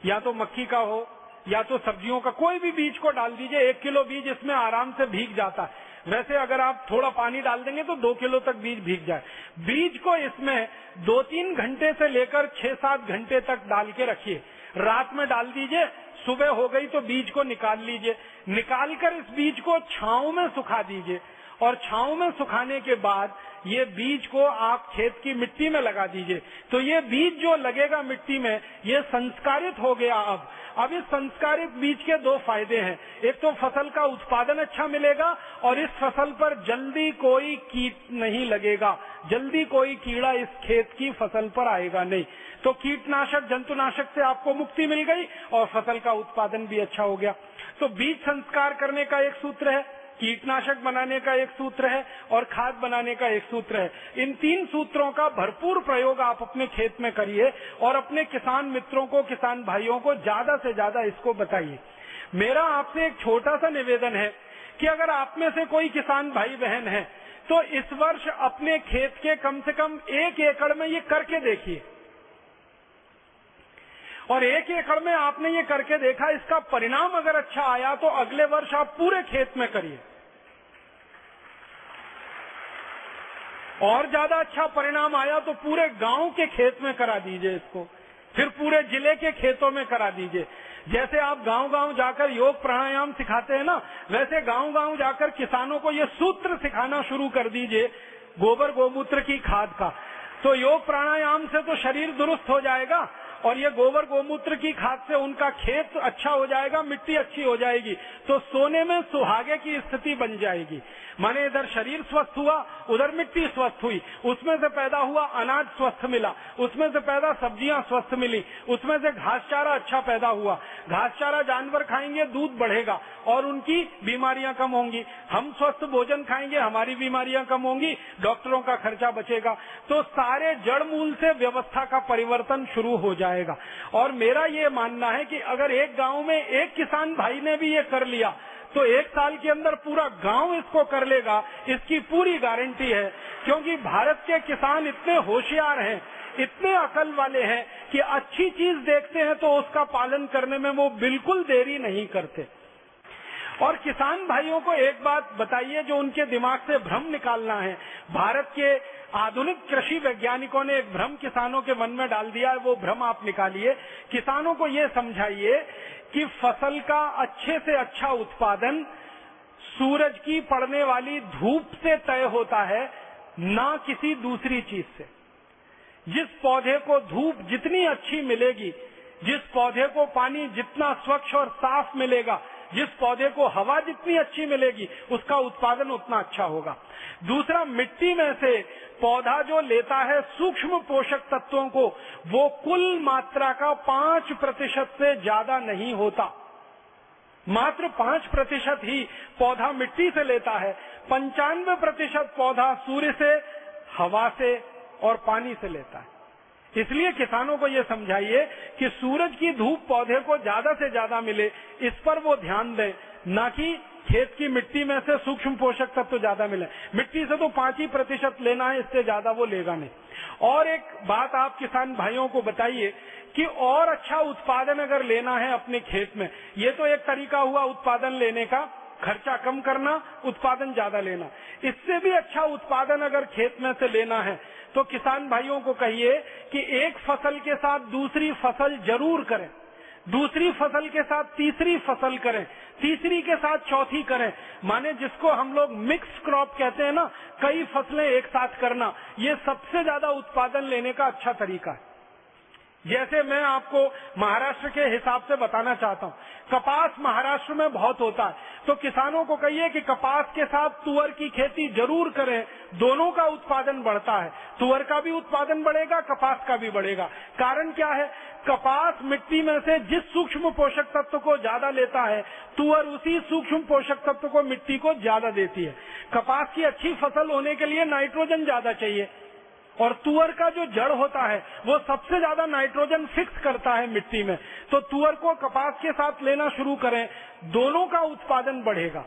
या तो मक्की का हो या तो सब्जियों का कोई भी बीज को डाल दीजिए, एक किलो बीज इसमें आराम से भीग जाता है। वैसे अगर आप थोड़ा पानी डाल देंगे तो दो किलो तक बीज भीग जाए। बीज को इसमें दो तीन घंटे से लेकर छह सात घंटे तक डाल के रखिए। रात में डाल दीजिए, सुबह हो गई तो बीज को निकाल लीजिए। निकाल कर इस बीज को छाव में सुखा दीजिए। और छाव में सुखाने के बाद ये बीज को आप खेत की मिट्टी में लगा दीजिए। तो ये बीज जो लगेगा मिट्टी में, ये संस्कारित हो गया अब। अब इस संस्कारित बीज के दो फ़ायदे हैं। एक तो फ़सल का उत्पादन अच्छा मिलेगा और इस फ़सल पर जल्दी कोई कीट नहीं लगेगा। जल्दी कोई कीड़ा इस खेत की फ़सल पर आएगा नहीं। तो कीटनाशक, जंतुनाशक से आपको मुक्ति मिल गई और फ़सल का उत्पादन भी अच्छा हो गया। तो बीज संस्कार करने का एक सूत्र है। कीटनाशक बनाने का एक सूत्र है और खाद बनाने का एक सूत्र है। इन तीन सूत्रों का भरपूर प्रयोग आप अपने खेत में करिए और अपने किसान मित्रों को, किसान भाइयों को ज़्यादा से ज़्यादा इसको बताइए। मेरा आपसे एक छोटा सा निवेदन है कि अगर आप में से कोई किसान भाई बहन है तो इस वर्ष अपने खेत के कम से कम एक एकड़ में ये करके देखिए। और एक एकड़ में आपने ये करके देखा, इसका परिणाम अगर अच्छा आया तो अगले वर्ष आप पूरे खेत में करिए। और ज़्यादा अच्छा परिणाम आया तो पूरे गाँव के खेत में करा दीजिए इसको। फिर पूरे ज़िले के खेतों में करा दीजिए। जैसे आप गाँव गाँव जाकर योग प्राणायाम सिखाते हैं ना, वैसे गाँव गाँव जाकर किसानों को ये सूत्र सिखाना शुरू कर दीजिए, गोबर गोमूत्र की खाद का। तो योग प्राणायाम से तो शरीर दुरुस्त हो जाएगा और ये गोबर गोमूत्र की खाद से उनका खेत अच्छा हो जाएगा, मिट्टी अच्छी हो जाएगी। तो सोने में सुहागे की स्थिति बन जाएगी। माने इधर शरीर स्वस्थ हुआ, उधर मिट्टी स्वस्थ हुई। उसमें से पैदा हुआ अनाज स्वस्थ मिला। उसमें से पैदा सब्ज़ियाँ स्वस्थ मिली। उसमें से घास चारा अच्छा पैदा हुआ। घास चारा जानवर खाएँगे, दूध बढ़ेगा और उनकी बीमारियाँ कम होंगी। हम स्वस्थ भोजन खाएँगे, हमारी बीमारियाँ कम होंगी, डॉक्टरों का खर्चा बचेगा। तो सारे जड़ मूल से व्यवस्था का परिवर्तन शुरू हो जाएगा। और मेरा ये मानना है कि अगर एक गाँव में एक किसान भाई ने भी ये कर लिया तो एक साल के अंदर पूरा गाँव इसको कर लेगा। इसकी पूरी गारंटी है, क्योंकि भारत के किसान इतने होशियार हैं, इतने अकल वाले हैं कि अच्छी चीज़ देखते हैं तो उसका पालन करने में वो बिल्कुल देरी नहीं करते। और किसान भाइयों को एक बात बताइए जो उनके दिमाग से भ्रम निकालना है। भारत के आधुनिक कृषि वैज्ञानिकों ने एक भ्रम किसानों के मन में डाल दिया है, वो भ्रम आप निकालिए। किसानों को ये समझाइए कि फ़सल का अच्छे से अच्छा उत्पादन सूरज की पड़ने वाली धूप से तय होता है, ना किसी दूसरी चीज़ से। जिस पौधे को धूप जितनी अच्छी मिलेगी, जिस पौधे को पानी जितना स्वच्छ और साफ़ मिलेगा जिस पौधे को हवा जितनी अच्छी मिलेगी, उसका उत्पादन उतना अच्छा होगा। दूसरा, मिट्टी में से पौधा जो लेता है सूक्ष्म पोषक तत्वों को, वो कुल मात्रा का पाँच प्रतिशत से ज़्यादा नहीं होता। मात्र पाँच प्रतिशत ही पौधा मिट्टी से लेता है। पंचानवे प्रतिशत पौधा सूर्य से, हवा से और पानी से लेता है। इसलिए किसानों को ये समझाइए कि सूरज की धूप पौधे को ज़्यादा से ज़्यादा मिले, इस पर वो ध्यान दें, न कि खेत की मिट्टी में से सूक्ष्म पोषक तत्व तो ज़्यादा मिले। मिट्टी से तो पाँच ही प्रतिशत लेना है, इससे ज़्यादा वो लेगा नहीं। और एक बात आप किसान भाइयों को बताइए कि और अच्छा उत्पादन अगर लेना है अपने खेत में, ये तो एक तरीका हुआ उत्पादन लेने का खर्चा कम करना, उत्पादन ज़्यादा लेना। इससे भी अच्छा उत्पादन अगर खेत में से लेना है तो किसान भाइयों को कहिए कि एक फ़सल के साथ दूसरी फ़सल ज़रूर करें। दूसरी फ़सल के साथ तीसरी फ़सल करें। तीसरी के साथ चौथी करें। माने जिसको हम लोग मिक्स क्रॉप कहते हैं ना, कई फ़सलें एक साथ करना, ये सबसे ज़्यादा उत्पादन लेने का अच्छा तरीका है। जैसे मैं आपको महाराष्ट्र के हिसाब से बताना चाहता हूँ, कपास महाराष्ट्र में बहुत होता है। तो किसानों को कहिए कि कपास के साथ तुअर की खेती ज़रूर करें, दोनों का उत्पादन बढ़ता है। तुअर का भी उत्पादन बढ़ेगा, कपास का भी बढ़ेगा। कारण क्या है? कपास मिट्टी में से जिस सूक्ष्म पोषक तत्व को ज़्यादा लेता है, तुअर उसी सूक्ष्म पोषक तत्व को मिट्टी को ज़्यादा देती है। कपास की अच्छी फ़सल होने के लिए नाइट्रोजन ज़्यादा चाहिए। और तुअर का जो जड़ होता है, वो सबसे ज़्यादा नाइट्रोजन फिक्स करता है मिट्टी में। तो तुअर को कपास के साथ लेना शुरू करें, दोनों का उत्पादन बढ़ेगा।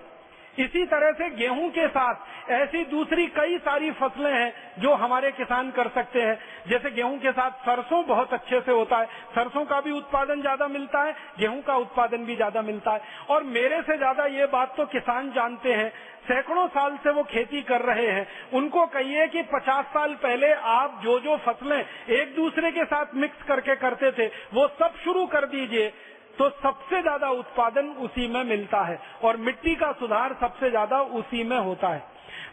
इसी तरह से गेहूँ के साथ ऐसी दूसरी कई सारी फ़सलें हैं जो हमारे किसान कर सकते हैं। जैसे गेहूँ के साथ सरसों बहुत अच्छे से होता है। सरसों का भी उत्पादन ज़्यादा मिलता है, गेहूँ का उत्पादन भी ज़्यादा मिलता है। और मेरे से ज़्यादा ये बात तो किसान जानते हैं। सैकड़ों साल से वो खेती कर रहे हैं। उनको कहिए कि 50 साल पहले आप जो जो फ़सलें एक दूसरे के साथ मिक्स करके करते थे, वो सब शुरू कर दीजिए। तो सबसे ज़्यादा उत्पादन उसी में मिलता है और मिट्टी का सुधार सबसे ज़्यादा उसी में होता है।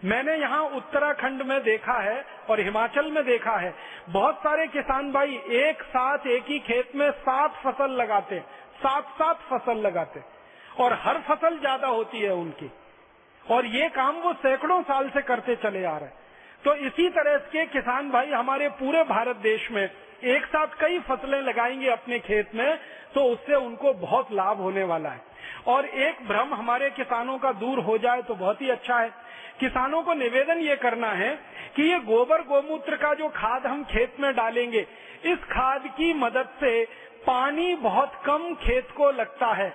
मैंने यहाँ उत्तराखंड में देखा है और हिमाचल में देखा है। बहुत सारे किसान भाई एक साथ, एक ही खेत में सात फ़सल लगाते सात सात फ़सल लगाते और हर फ़सल ज़्यादा होती है उनकी। और ये काम वो सैकड़ों साल से करते चले आ रहे तो इसी तरह के किसान भाई हमारे पूरे भारत देश में एक साथ कई फ़सलें लगाएँगे अपने खेत में तो उससे उनको बहुत लाभ होने वाला है। और एक भ्रम हमारे किसानों का दूर हो जाए तो बहुत ही अच्छा है। किसानों को निवेदन ये करना है कि ये गोबर गोमूत्र का जो खाद हम खेत में डालेंगे, इस खाद की मदद से पानी बहुत कम खेत को लगता है।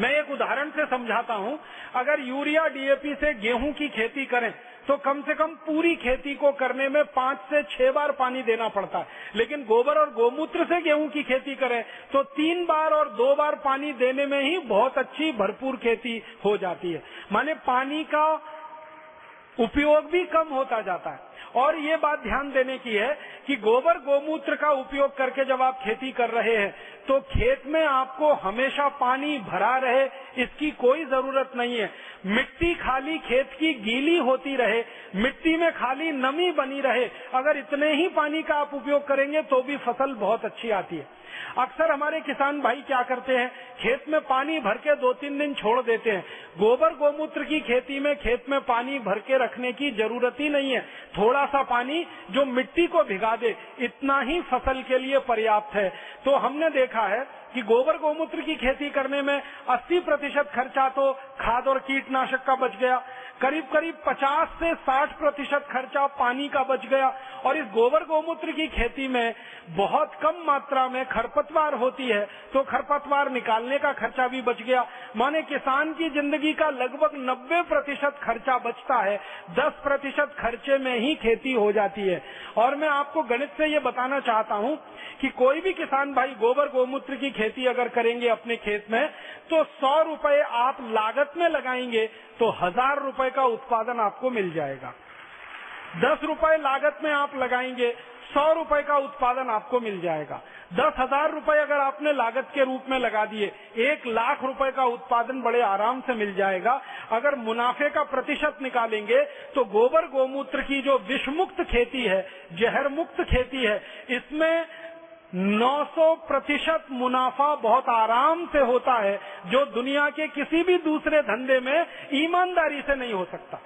मैं एक उदाहरण से समझाता हूँ। अगर यूरिया, डीएपी से गेहूँ की खेती करें तो कम से कम पूरी खेती को करने में पाँच से छह बार पानी देना पड़ता है। लेकिन गोबर और गोमूत्र से गेहूँ की खेती करें तो तीन बार और दो बार पानी देने में ही बहुत अच्छी भरपूर खेती हो जाती है। माने पानी का उपयोग भी कम होता जाता है। और ये बात ध्यान देने की है कि गोबर गोमूत्र का उपयोग करके जब आप खेती कर रहे हैं तो खेत में आपको हमेशा पानी भरा रहे, इसकी कोई ज़रूरत नहीं है। मिट्टी खाली खेत की गीली होती रहे, मिट्टी में खाली नमी बनी रहे। अगर इतने ही पानी का आप उपयोग करेंगे तो भी फ़सल बहुत अच्छी आती है। अक्सर हमारे किसान भाई क्या करते हैं, खेत में पानी भर के दो तीन दिन छोड़ देते हैं। गोबर गोमूत्र की खेती में खेत में पानी भर के रखने की ज़रूरत ही नहीं है। थोड़ा सा पानी जो मिट्टी को भिगा दे, इतना ही फ़सल के लिए पर्याप्त है। तो हमने देखा है कि गोबर गोमूत्र की खेती करने में 80 प्रतिशत खर्चा तो खाद और कीटनाशक का बच गया। करीब करीब 50 से 60 प्रतिशत खर्चा पानी का बच गया और इस गोबर गोमूत्र की खेती में बहुत कम मात्रा में खरपतवार होती है तो खरपतवार निकालने का खर्चा भी बच गया। माने किसान की ज़िंदगी का लगभग 90 प्रतिशत खर्चा बचता है 10 प्रतिशत खर्चे में ही खेती हो जाती है। और मैं आपको गणित से ये बताना चाहता हूँ कि कोई भी किसान भाई गोबर गोमूत्र की खेती अगर करेंगे अपने खेत में तो सौ रुपए आप लागत में लगाएँगे तो हज़ार रुपए का उत्पादन आपको मिल जाएगा। दस रुपए लागत में आप लगाएँगे, सौ रुपए का उत्पादन आपको मिल जाएगा। दस हज़ार रुपए अगर आपने लागत के रूप में लगा दिए, एक लाख रुपए का उत्पादन बड़े आराम से मिल जाएगा। अगर मुनाफे का प्रतिशत निकालेंगे तो गोबर गोमूत्र की जो विषमुक्त खेती है जहर मुक्त खेती है, इसमें 900 प्रतिशत मुनाफा बहुत आराम से होता है, जो दुनिया के किसी भी दूसरे धंधे में ईमानदारी से नहीं हो सकता।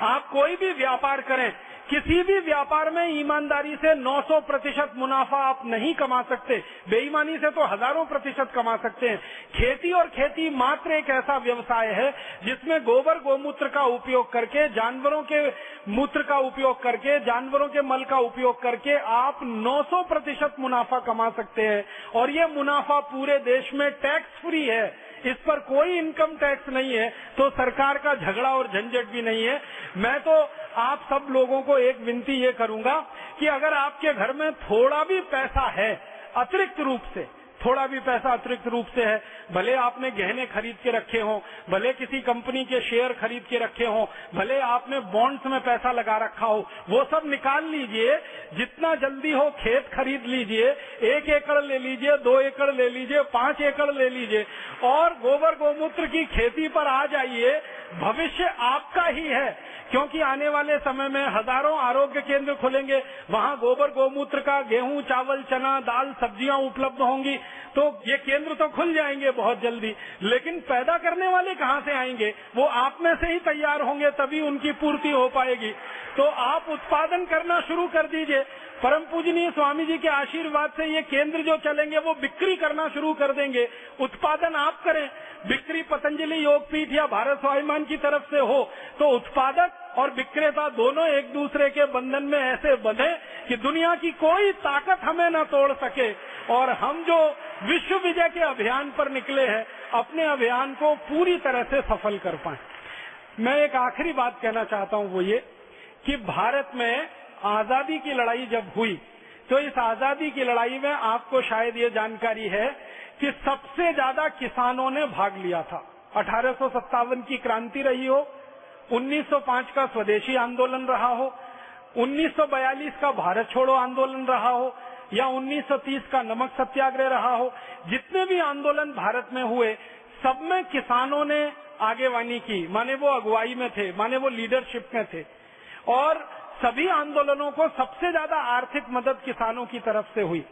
आप कोई भी व्यापार करें किसी भी व्यापार में ईमानदारी से 900 प्रतिशत मुनाफा आप नहीं कमा सकते। बेईमानी से तो हज़ारों प्रतिशत कमा सकते हैं। खेती और खेती मात्र एक ऐसा व्यवसाय है जिसमें गोबर गोमूत्र का उपयोग करके, जानवरों के मूत्र का उपयोग करके, जानवरों के मल का उपयोग करके आप 900 प्रतिशत मुनाफा कमा सकते हैं। और ये मुनाफा पूरे देश में टैक्स फ्री है। इस पर कोई इनकम टैक्स नहीं है तो सरकार का झगड़ा और झंझट भी नहीं है। मैं तो आप सब लोगों को एक विनती ये करूँगा कि अगर आपके घर में थोड़ा भी पैसा है, अतिरिक्त रूप से थोड़ा भी पैसा अतिरिक्त रूप से है। भले आपने गहने खरीद के रखे हो, भले किसी कंपनी के शेयर खरीद के रखे हो, भले आपने बॉन्ड्स में पैसा लगा रखा हो, वो सब निकाल लीजिए। जितना जल्दी हो खेत खरीद लीजिए, एक एकड़ ले लीजिए, दो एकड़ ले लीजिए, पाँच एकड़ ले लीजिए। और गोबर गोमूत्र की खेती पर आ जाइए। भविष्य आपका ही है। क्योंकि आने वाले समय में हज़ारों आरोग्य केंद्र खुलेंगे, वहाँ गोबर, गोमूत्र का, गेहूँ, चावल, चना, दाल, सब्ज़ियाँ उपलब्ध होंगी। तो ये केंद्र तो खुल जाएँगे बहुत जल्दी, लेकिन पैदा करने वाले कहाँ से आएँगे? वो आप में से ही तैयार होंगे, तभी उनकी पूर्ति हो पाएगी। तो आप उत्पादन करना शुरू कर दीजिए। परम पूजनीय स्वामी जी के आशीर्वाद से ये केंद्र जो चलेंगे, वो बिक्री करना शुरू कर देंगे। उत्पादन आप करें। बिक्री पतंजलि योगपीठ या भारत स्वाभिमान की तरफ़ से हो तो उत्पादक और विक्रेता दोनों एक दूसरे के बंधन में ऐसे बंधे कि दुनिया की कोई ताकत हमें न तोड़ सके। और हम जो विश्व विजय के अभियान पर निकले हैं, अपने अभियान को पूरी तरह से सफल कर पाए। मैं एक आखिरी बात कहना चाहता हूँ वो ये कि भारत में आज़ादी की लड़ाई जब हुई तो इस आज़ादी की लड़ाई में आपको शायद ये जानकारी है कि सबसे ज़्यादा किसानों ने भाग लिया था। अठारह सौ सत्तावन की क्रांति रही हो 1905 का स्वदेशी आंदोलन रहा हो 1942 का भारत छोड़ो आंदोलन रहा हो, या 1930 का नमक सत्याग्रह रहा हो, जितने भी आंदोलन भारत में हुए, सब में किसानों ने आगेवानी की। माने वो अगुवाई में थे, माने वो लीडरशिप में थे। और सभी आंदोलनों को सबसे ज़्यादा आर्थिक मदद किसानों की तरफ़ से हुई।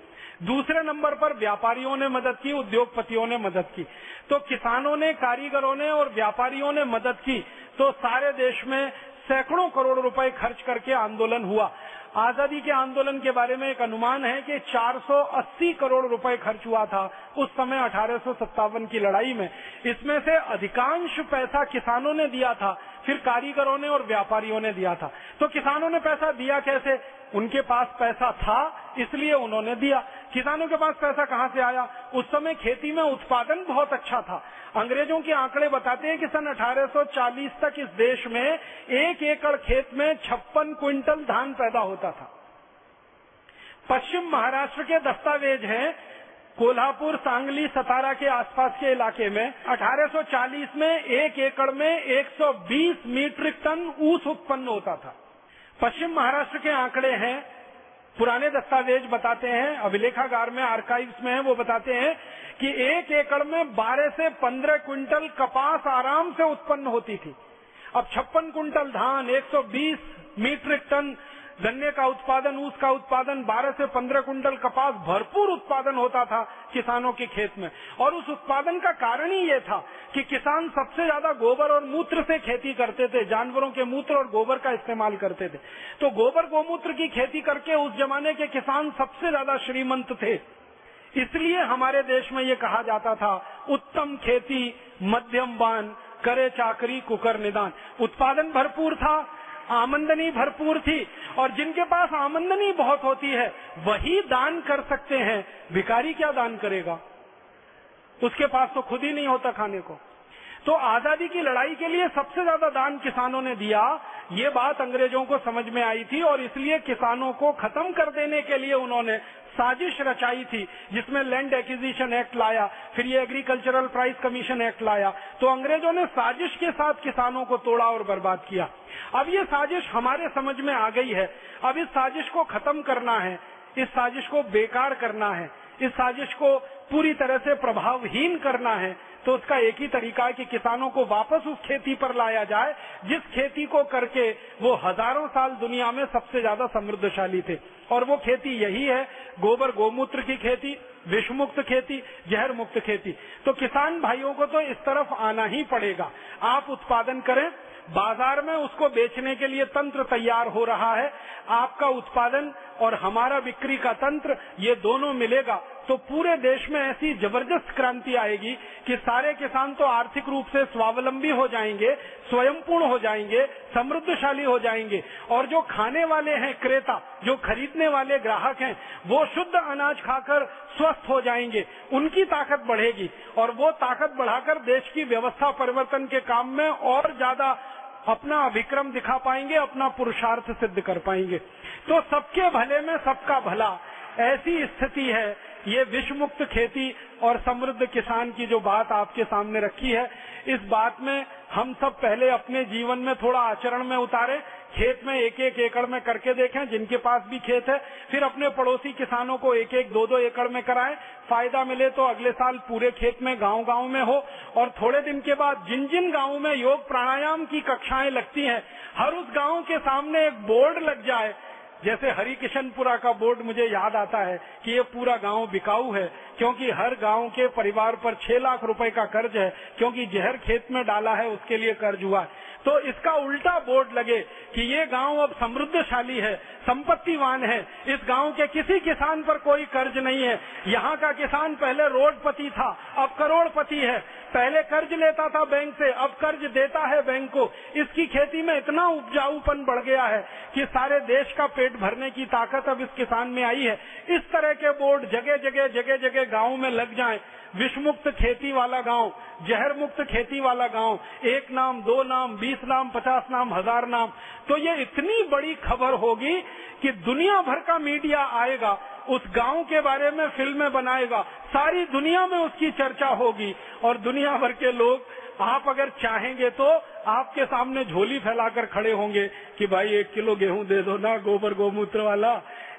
दूसरे नंबर पर व्यापारियों ने मदद की, उद्योगपतियों ने मदद की। तो किसानों ने, कारीगरों ने और व्यापारियों ने मदद की। तो सारे देश में सैकड़ों करोड़ रुपए खर्च करके आंदोलन हुआ। आज़ादी के आंदोलन के बारे में एक अनुमान है कि 480 करोड़ रुपए खर्च हुआ था उस समय अठारह सौ सत्तावन की लड़ाई में। इसमें से अधिकांश पैसा किसानों ने दिया था, फिर कारीगरों ने और व्यापारियों ने दिया था। तो किसानों ने पैसा दिया कैसे? उनके पास पैसा था, इसलिए उन्होंने दिया। किसानों के पास पैसा कहाँ से आया? उस समय खेती में उत्पादन बहुत अच्छा था। अंग्रेज़ों के आंकड़े बताते हैं कि सन 1840 तक इस देश में एक एकड़ खेत में छप्पन क्विंटल धान पैदा होता था। पश्चिम महाराष्ट्र के दस्तावेज़ हैं, कोल्हापुर, सांगली, सतारा के आसपास के इलाके में। 1840 में एक एकड़ में 120 मीट्रिक टन ऊस उत्पन्न होता था। पश्चिम महाराष्ट्र के आंकड़े हैं पुराने दस्तावेज़ बताते हैं, अभिलेखागार में आर्काइव्स में है, वो बताते हैं कि एक एकड़ में 12 से 15 क्विंटल कपास आराम से उत्पन्न होती थी। अब छप्पन क्विंटल धान 120 मीट्रिक टन गन्ने का उत्पादन, ऊस का उत्पादन 12 से 15 कुंटल कपास भरपूर उत्पादन होता था किसानों के खेत में। और उस उत्पादन का कारण ही ये था कि किसान सबसे ज़्यादा गोबर और मूत्र से खेती करते थे, जानवरों के मूत्र और गोबर का इस्तेमाल करते थे। तो गोबर गोमूत्र की खेती करके उस जमाने के किसान सबसे ज़्यादा श्रीमंत थे। इसलिए हमारे देश में ये कहा जाता था, उत्तम खेती मध्यम बान, करे चाकरी, कुकर निदान। उत्पादन भरपूर था आमंदनी भरपूर थी और जिनके पास आमंदनी बहुत होती है, वही दान कर सकते हैं। भिकारी क्या दान करेगा? उसके पास तो खुद ही नहीं होता खाने को। तो आज़ादी की लड़ाई के लिए सबसे ज़्यादा दान किसानों ने दिया। ये बात अंग्रेज़ों को समझ में आई थी और इसलिए किसानों को खत्म कर देने के लिए उन्होंने साजिश रचाई थी, जिसमें लैंड एक्विजिशन एक्ट लाया, फिर ये एग्रीकल्चरल प्राइस कमीशन एक्ट लाया। तो अंग्रेज़ों ने साजिश के साथ किसानों को तोड़ा और बर्बाद किया। अब ये साजिश हमारे समझ में आ गई है। अब इस साजिश को खत्म करना है। इस साजिश को बेकार करना है। इस साजिश को पूरी तरह से प्रभावहीन करना है तो उसका एक ही तरीका है कि किसानों को वापस उस खेती पर लाया जाए, जिस खेती को करके वो हज़ारों साल दुनिया में सबसे ज़्यादा समृद्धशाली थे। और वो खेती यही है, गोबर गोमूत्र की खेती विष मुक्त खेती, जहर मुक्त खेती। तो किसान भाइयों को तो इस तरफ़ आना ही पड़ेगा। आप उत्पादन करें, बाज़ार में उसको बेचने के लिए तंत्र तैयार हो रहा है आपका उत्पादन और हमारा बिक्री का तंत्र, ये दोनों मिलेगा। तो पूरे देश में ऐसी ज़बरदस्त क्रांति आएगी कि सारे किसान तो आर्थिक रूप से स्वावलंबी हो जाएँगे, स्वयंपूर्ण हो जाएँगे, समृद्धशाली हो जाएँगे। और जो खाने वाले हैं क्रेता, जो खरीदने वाले ग्राहक हैं, वो शुद्ध अनाज खाकर स्वस्थ हो जाएँगे। उनकी ताकत बढ़ेगी और वो ताकत बढ़ाकर देश की व्यवस्था परिवर्तन के काम में और ज़्यादा अपना अभिक्रम दिखा पाएँगे, अपना पुरुषार्थ सिद्ध कर पाएँगे। तो सबके भले में सबका भला ऐसी स्थिति है। ये विश्व मुक्त खेती और समृद्ध किसान की जो बात आपके सामने रखी है, इस बात में हम सब पहले अपने जीवन में थोड़ा आचरण में उतारे। खेत में एक एक एकड़ में करके देखें, जिनके पास भी खेत है, फिर अपने पड़ोसी किसानों को एक एक दो दो एकड़ में कराएँ। फ़ायदा मिले तो अगले साल पूरे खेत में गाँव गाँव में हो। और थोड़े दिन के बाद जिन जिन गाँवों में योग प्राणायाम की कक्षाएँ लगती हैं, हर उस गाँव के सामने एक बोर्ड लग जाए। जैसे हरिकिशनपुरा का बोर्ड मुझे याद आता है कि ये पूरा गाँव बिकाऊ है, क्योंकि हर गाँव के परिवार पर छह लाख रुपए का कर्ज है, क्योंकि जहर खेत में डाला है, उसके लिए कर्ज हुआ है। तो इसका उल्टा बोर्ड लगे कि ये गाँव अब समृद्धशाली है, संपत्तिवान है। इस गाँव के किसी किसान पर कोई कर्ज नहीं है। यहाँ का किसान पहले रोडपति था, अब करोड़पति है। पहले कर्ज लेता था बैंक से, अब कर्ज देता है बैंक को। इसकी खेती में इतना उपजाऊपन बढ़ गया है कि सारे देश का पेट भरने की ताकत अब इस किसान में आई है। इस तरह के बोर्ड जगह जगह जगह जगह गाँव में लग जाए। विष मुक्त खेती वाला गाँव जहर मुक्त खेती वाला गाँव, एक नाम, दो नाम, बीस नाम, पचास नाम, हज़ार नाम। तो ये इतनी बड़ी खबर होगी कि दुनिया भर का मीडिया आएगा, उस गाँव के बारे में फ़िल्में बनाएगा, सारी दुनिया में उसकी चर्चा होगी। और दुनिया भर के लोग, आप अगर चाहेंगे तो आपके सामने झोली फैलाकर खड़े होंगे कि भाई एक किलो गेहूँ दे दो ना, गोबर गोमूत्र वाला।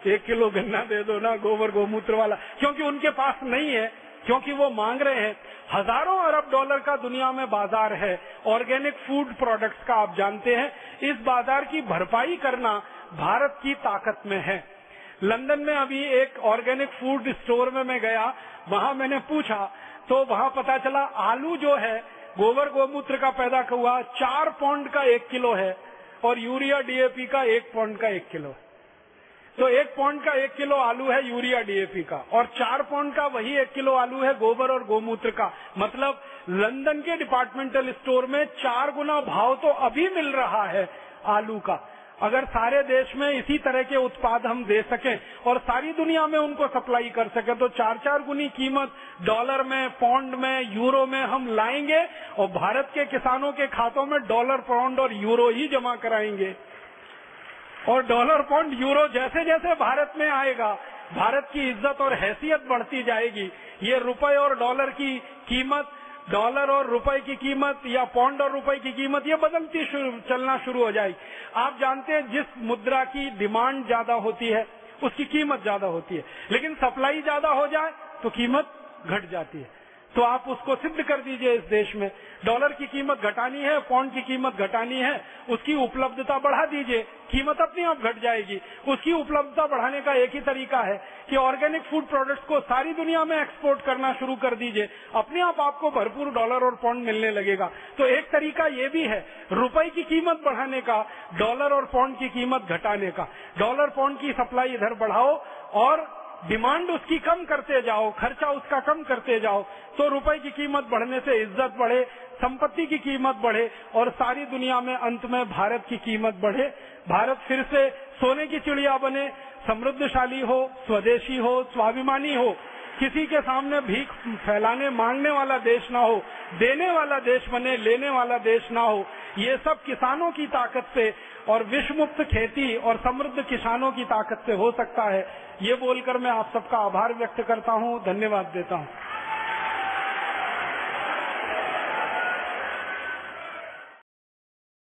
एक किलो गन्ना दे दो ना, गोबर गोमूत्र वाला। क्योंकि उनके पास नहीं है। क्योंकि वो मांग रहे हैं, हज़ारों अरब डॉलर का दुनिया में बाज़ार है, ऑर्गेनिक फ़ूड प्रोडक्ट्स का आप जानते हैं, इस बाज़ार की भरपाई करना भारत की ताकत में है। लंदन में अभी एक ऑर्गेनिक फ़ूड स्टोर में मैं गया, वहाँ मैंने पूछा तो वहाँ पता चला आलू जो है, गोबर गोमूत्र का पैदा हुआ, चार पौंड का एक किलो है और यूरिया डीएपी का एक पौंड का एक किलो है। तो एक पौंड का एक किलो आलू है यूरिया डीएपी का, और चार पौंड का वही एक किलो आलू है गोबर और गोमूत्र का। मतलब लंदन के डिपार्टमेंटल स्टोर में चार गुना भाव तो अभी मिल रहा है आलू का। अगर सारे देश में इसी तरह के उत्पाद हम दे सकें और सारी दुनिया में उनको सप्लाई कर सके तो चार चार गुनी कीमत डॉलर में, पौंड में यूरो में हम लाएँगे और भारत के किसानों के खातों में डॉलर पौंड और यूरो ही जमा कराएँगे। और डॉलर पॉइंट यूरो जैसे जैसे भारत में आएगा भारत की इज़्ज़त और हैसियत बढ़ती जाएगी। ये रुपए और डॉलर की कीमत डॉलर और रुपए की कीमत या पौंड और रुपए की कीमत ये बदलती शुरू, चलना शुरू हो जाएगी। आप जानते हैं जिस मुद्रा की डिमांड ज़्यादा होती है उसकी कीमत ज़्यादा होती है। लेकिन सप्लाई ज़्यादा हो जाए तो कीमत घट जाती है। तो आप उसको सिद्ध कर दीजिए इस देश में। डॉलर की कीमत घटानी है, पौंड की कीमत घटानी है, उसकी उपलब्धता बढ़ा दीजिए, कीमत अपने आप घट जाएगी। उसकी उपलब्धता बढ़ाने का एक ही तरीका है कि ऑर्गेनिक फ़ूड प्रोडक्ट्स को सारी दुनिया में एक्सपोर्ट करना शुरू कर दीजिए। अपने आप आपको भरपूर डॉलर और पौंड मिलने लगेगा। तो एक तरीका ये भी है, रुपए की कीमत बढ़ाने का, डॉलर और पौंड की कीमत घटाने का। डॉलर पौंड की सप्लाई इधर बढ़ाओ और डिमांड उसकी कम करते जाओ, खर्चा उसका कम करते जाओ तो रुपए की कीमत बढ़ने से इज़्ज़त बढ़े, संपत्ति की कीमत बढ़े और सारी दुनिया में अंत में भारत की कीमत बढ़े। भारत फिर से सोने की चिड़िया बने, समृद्धशाली हो, स्वदेशी हो, स्वाभिमानी हो। किसी के सामने भीख फैलाने, मांगने वाला देश ना हो, देने वाला देश बने, लेने वाला देश ना हो। ये सब किसानों की ताकत से और विश्व मुक्त खेती और समृद्ध किसानों की ताकत से हो सकता है। ये बोलकर मैं आप सबका आभार व्यक्त करता हूँ। धन्यवाद देता हूँ।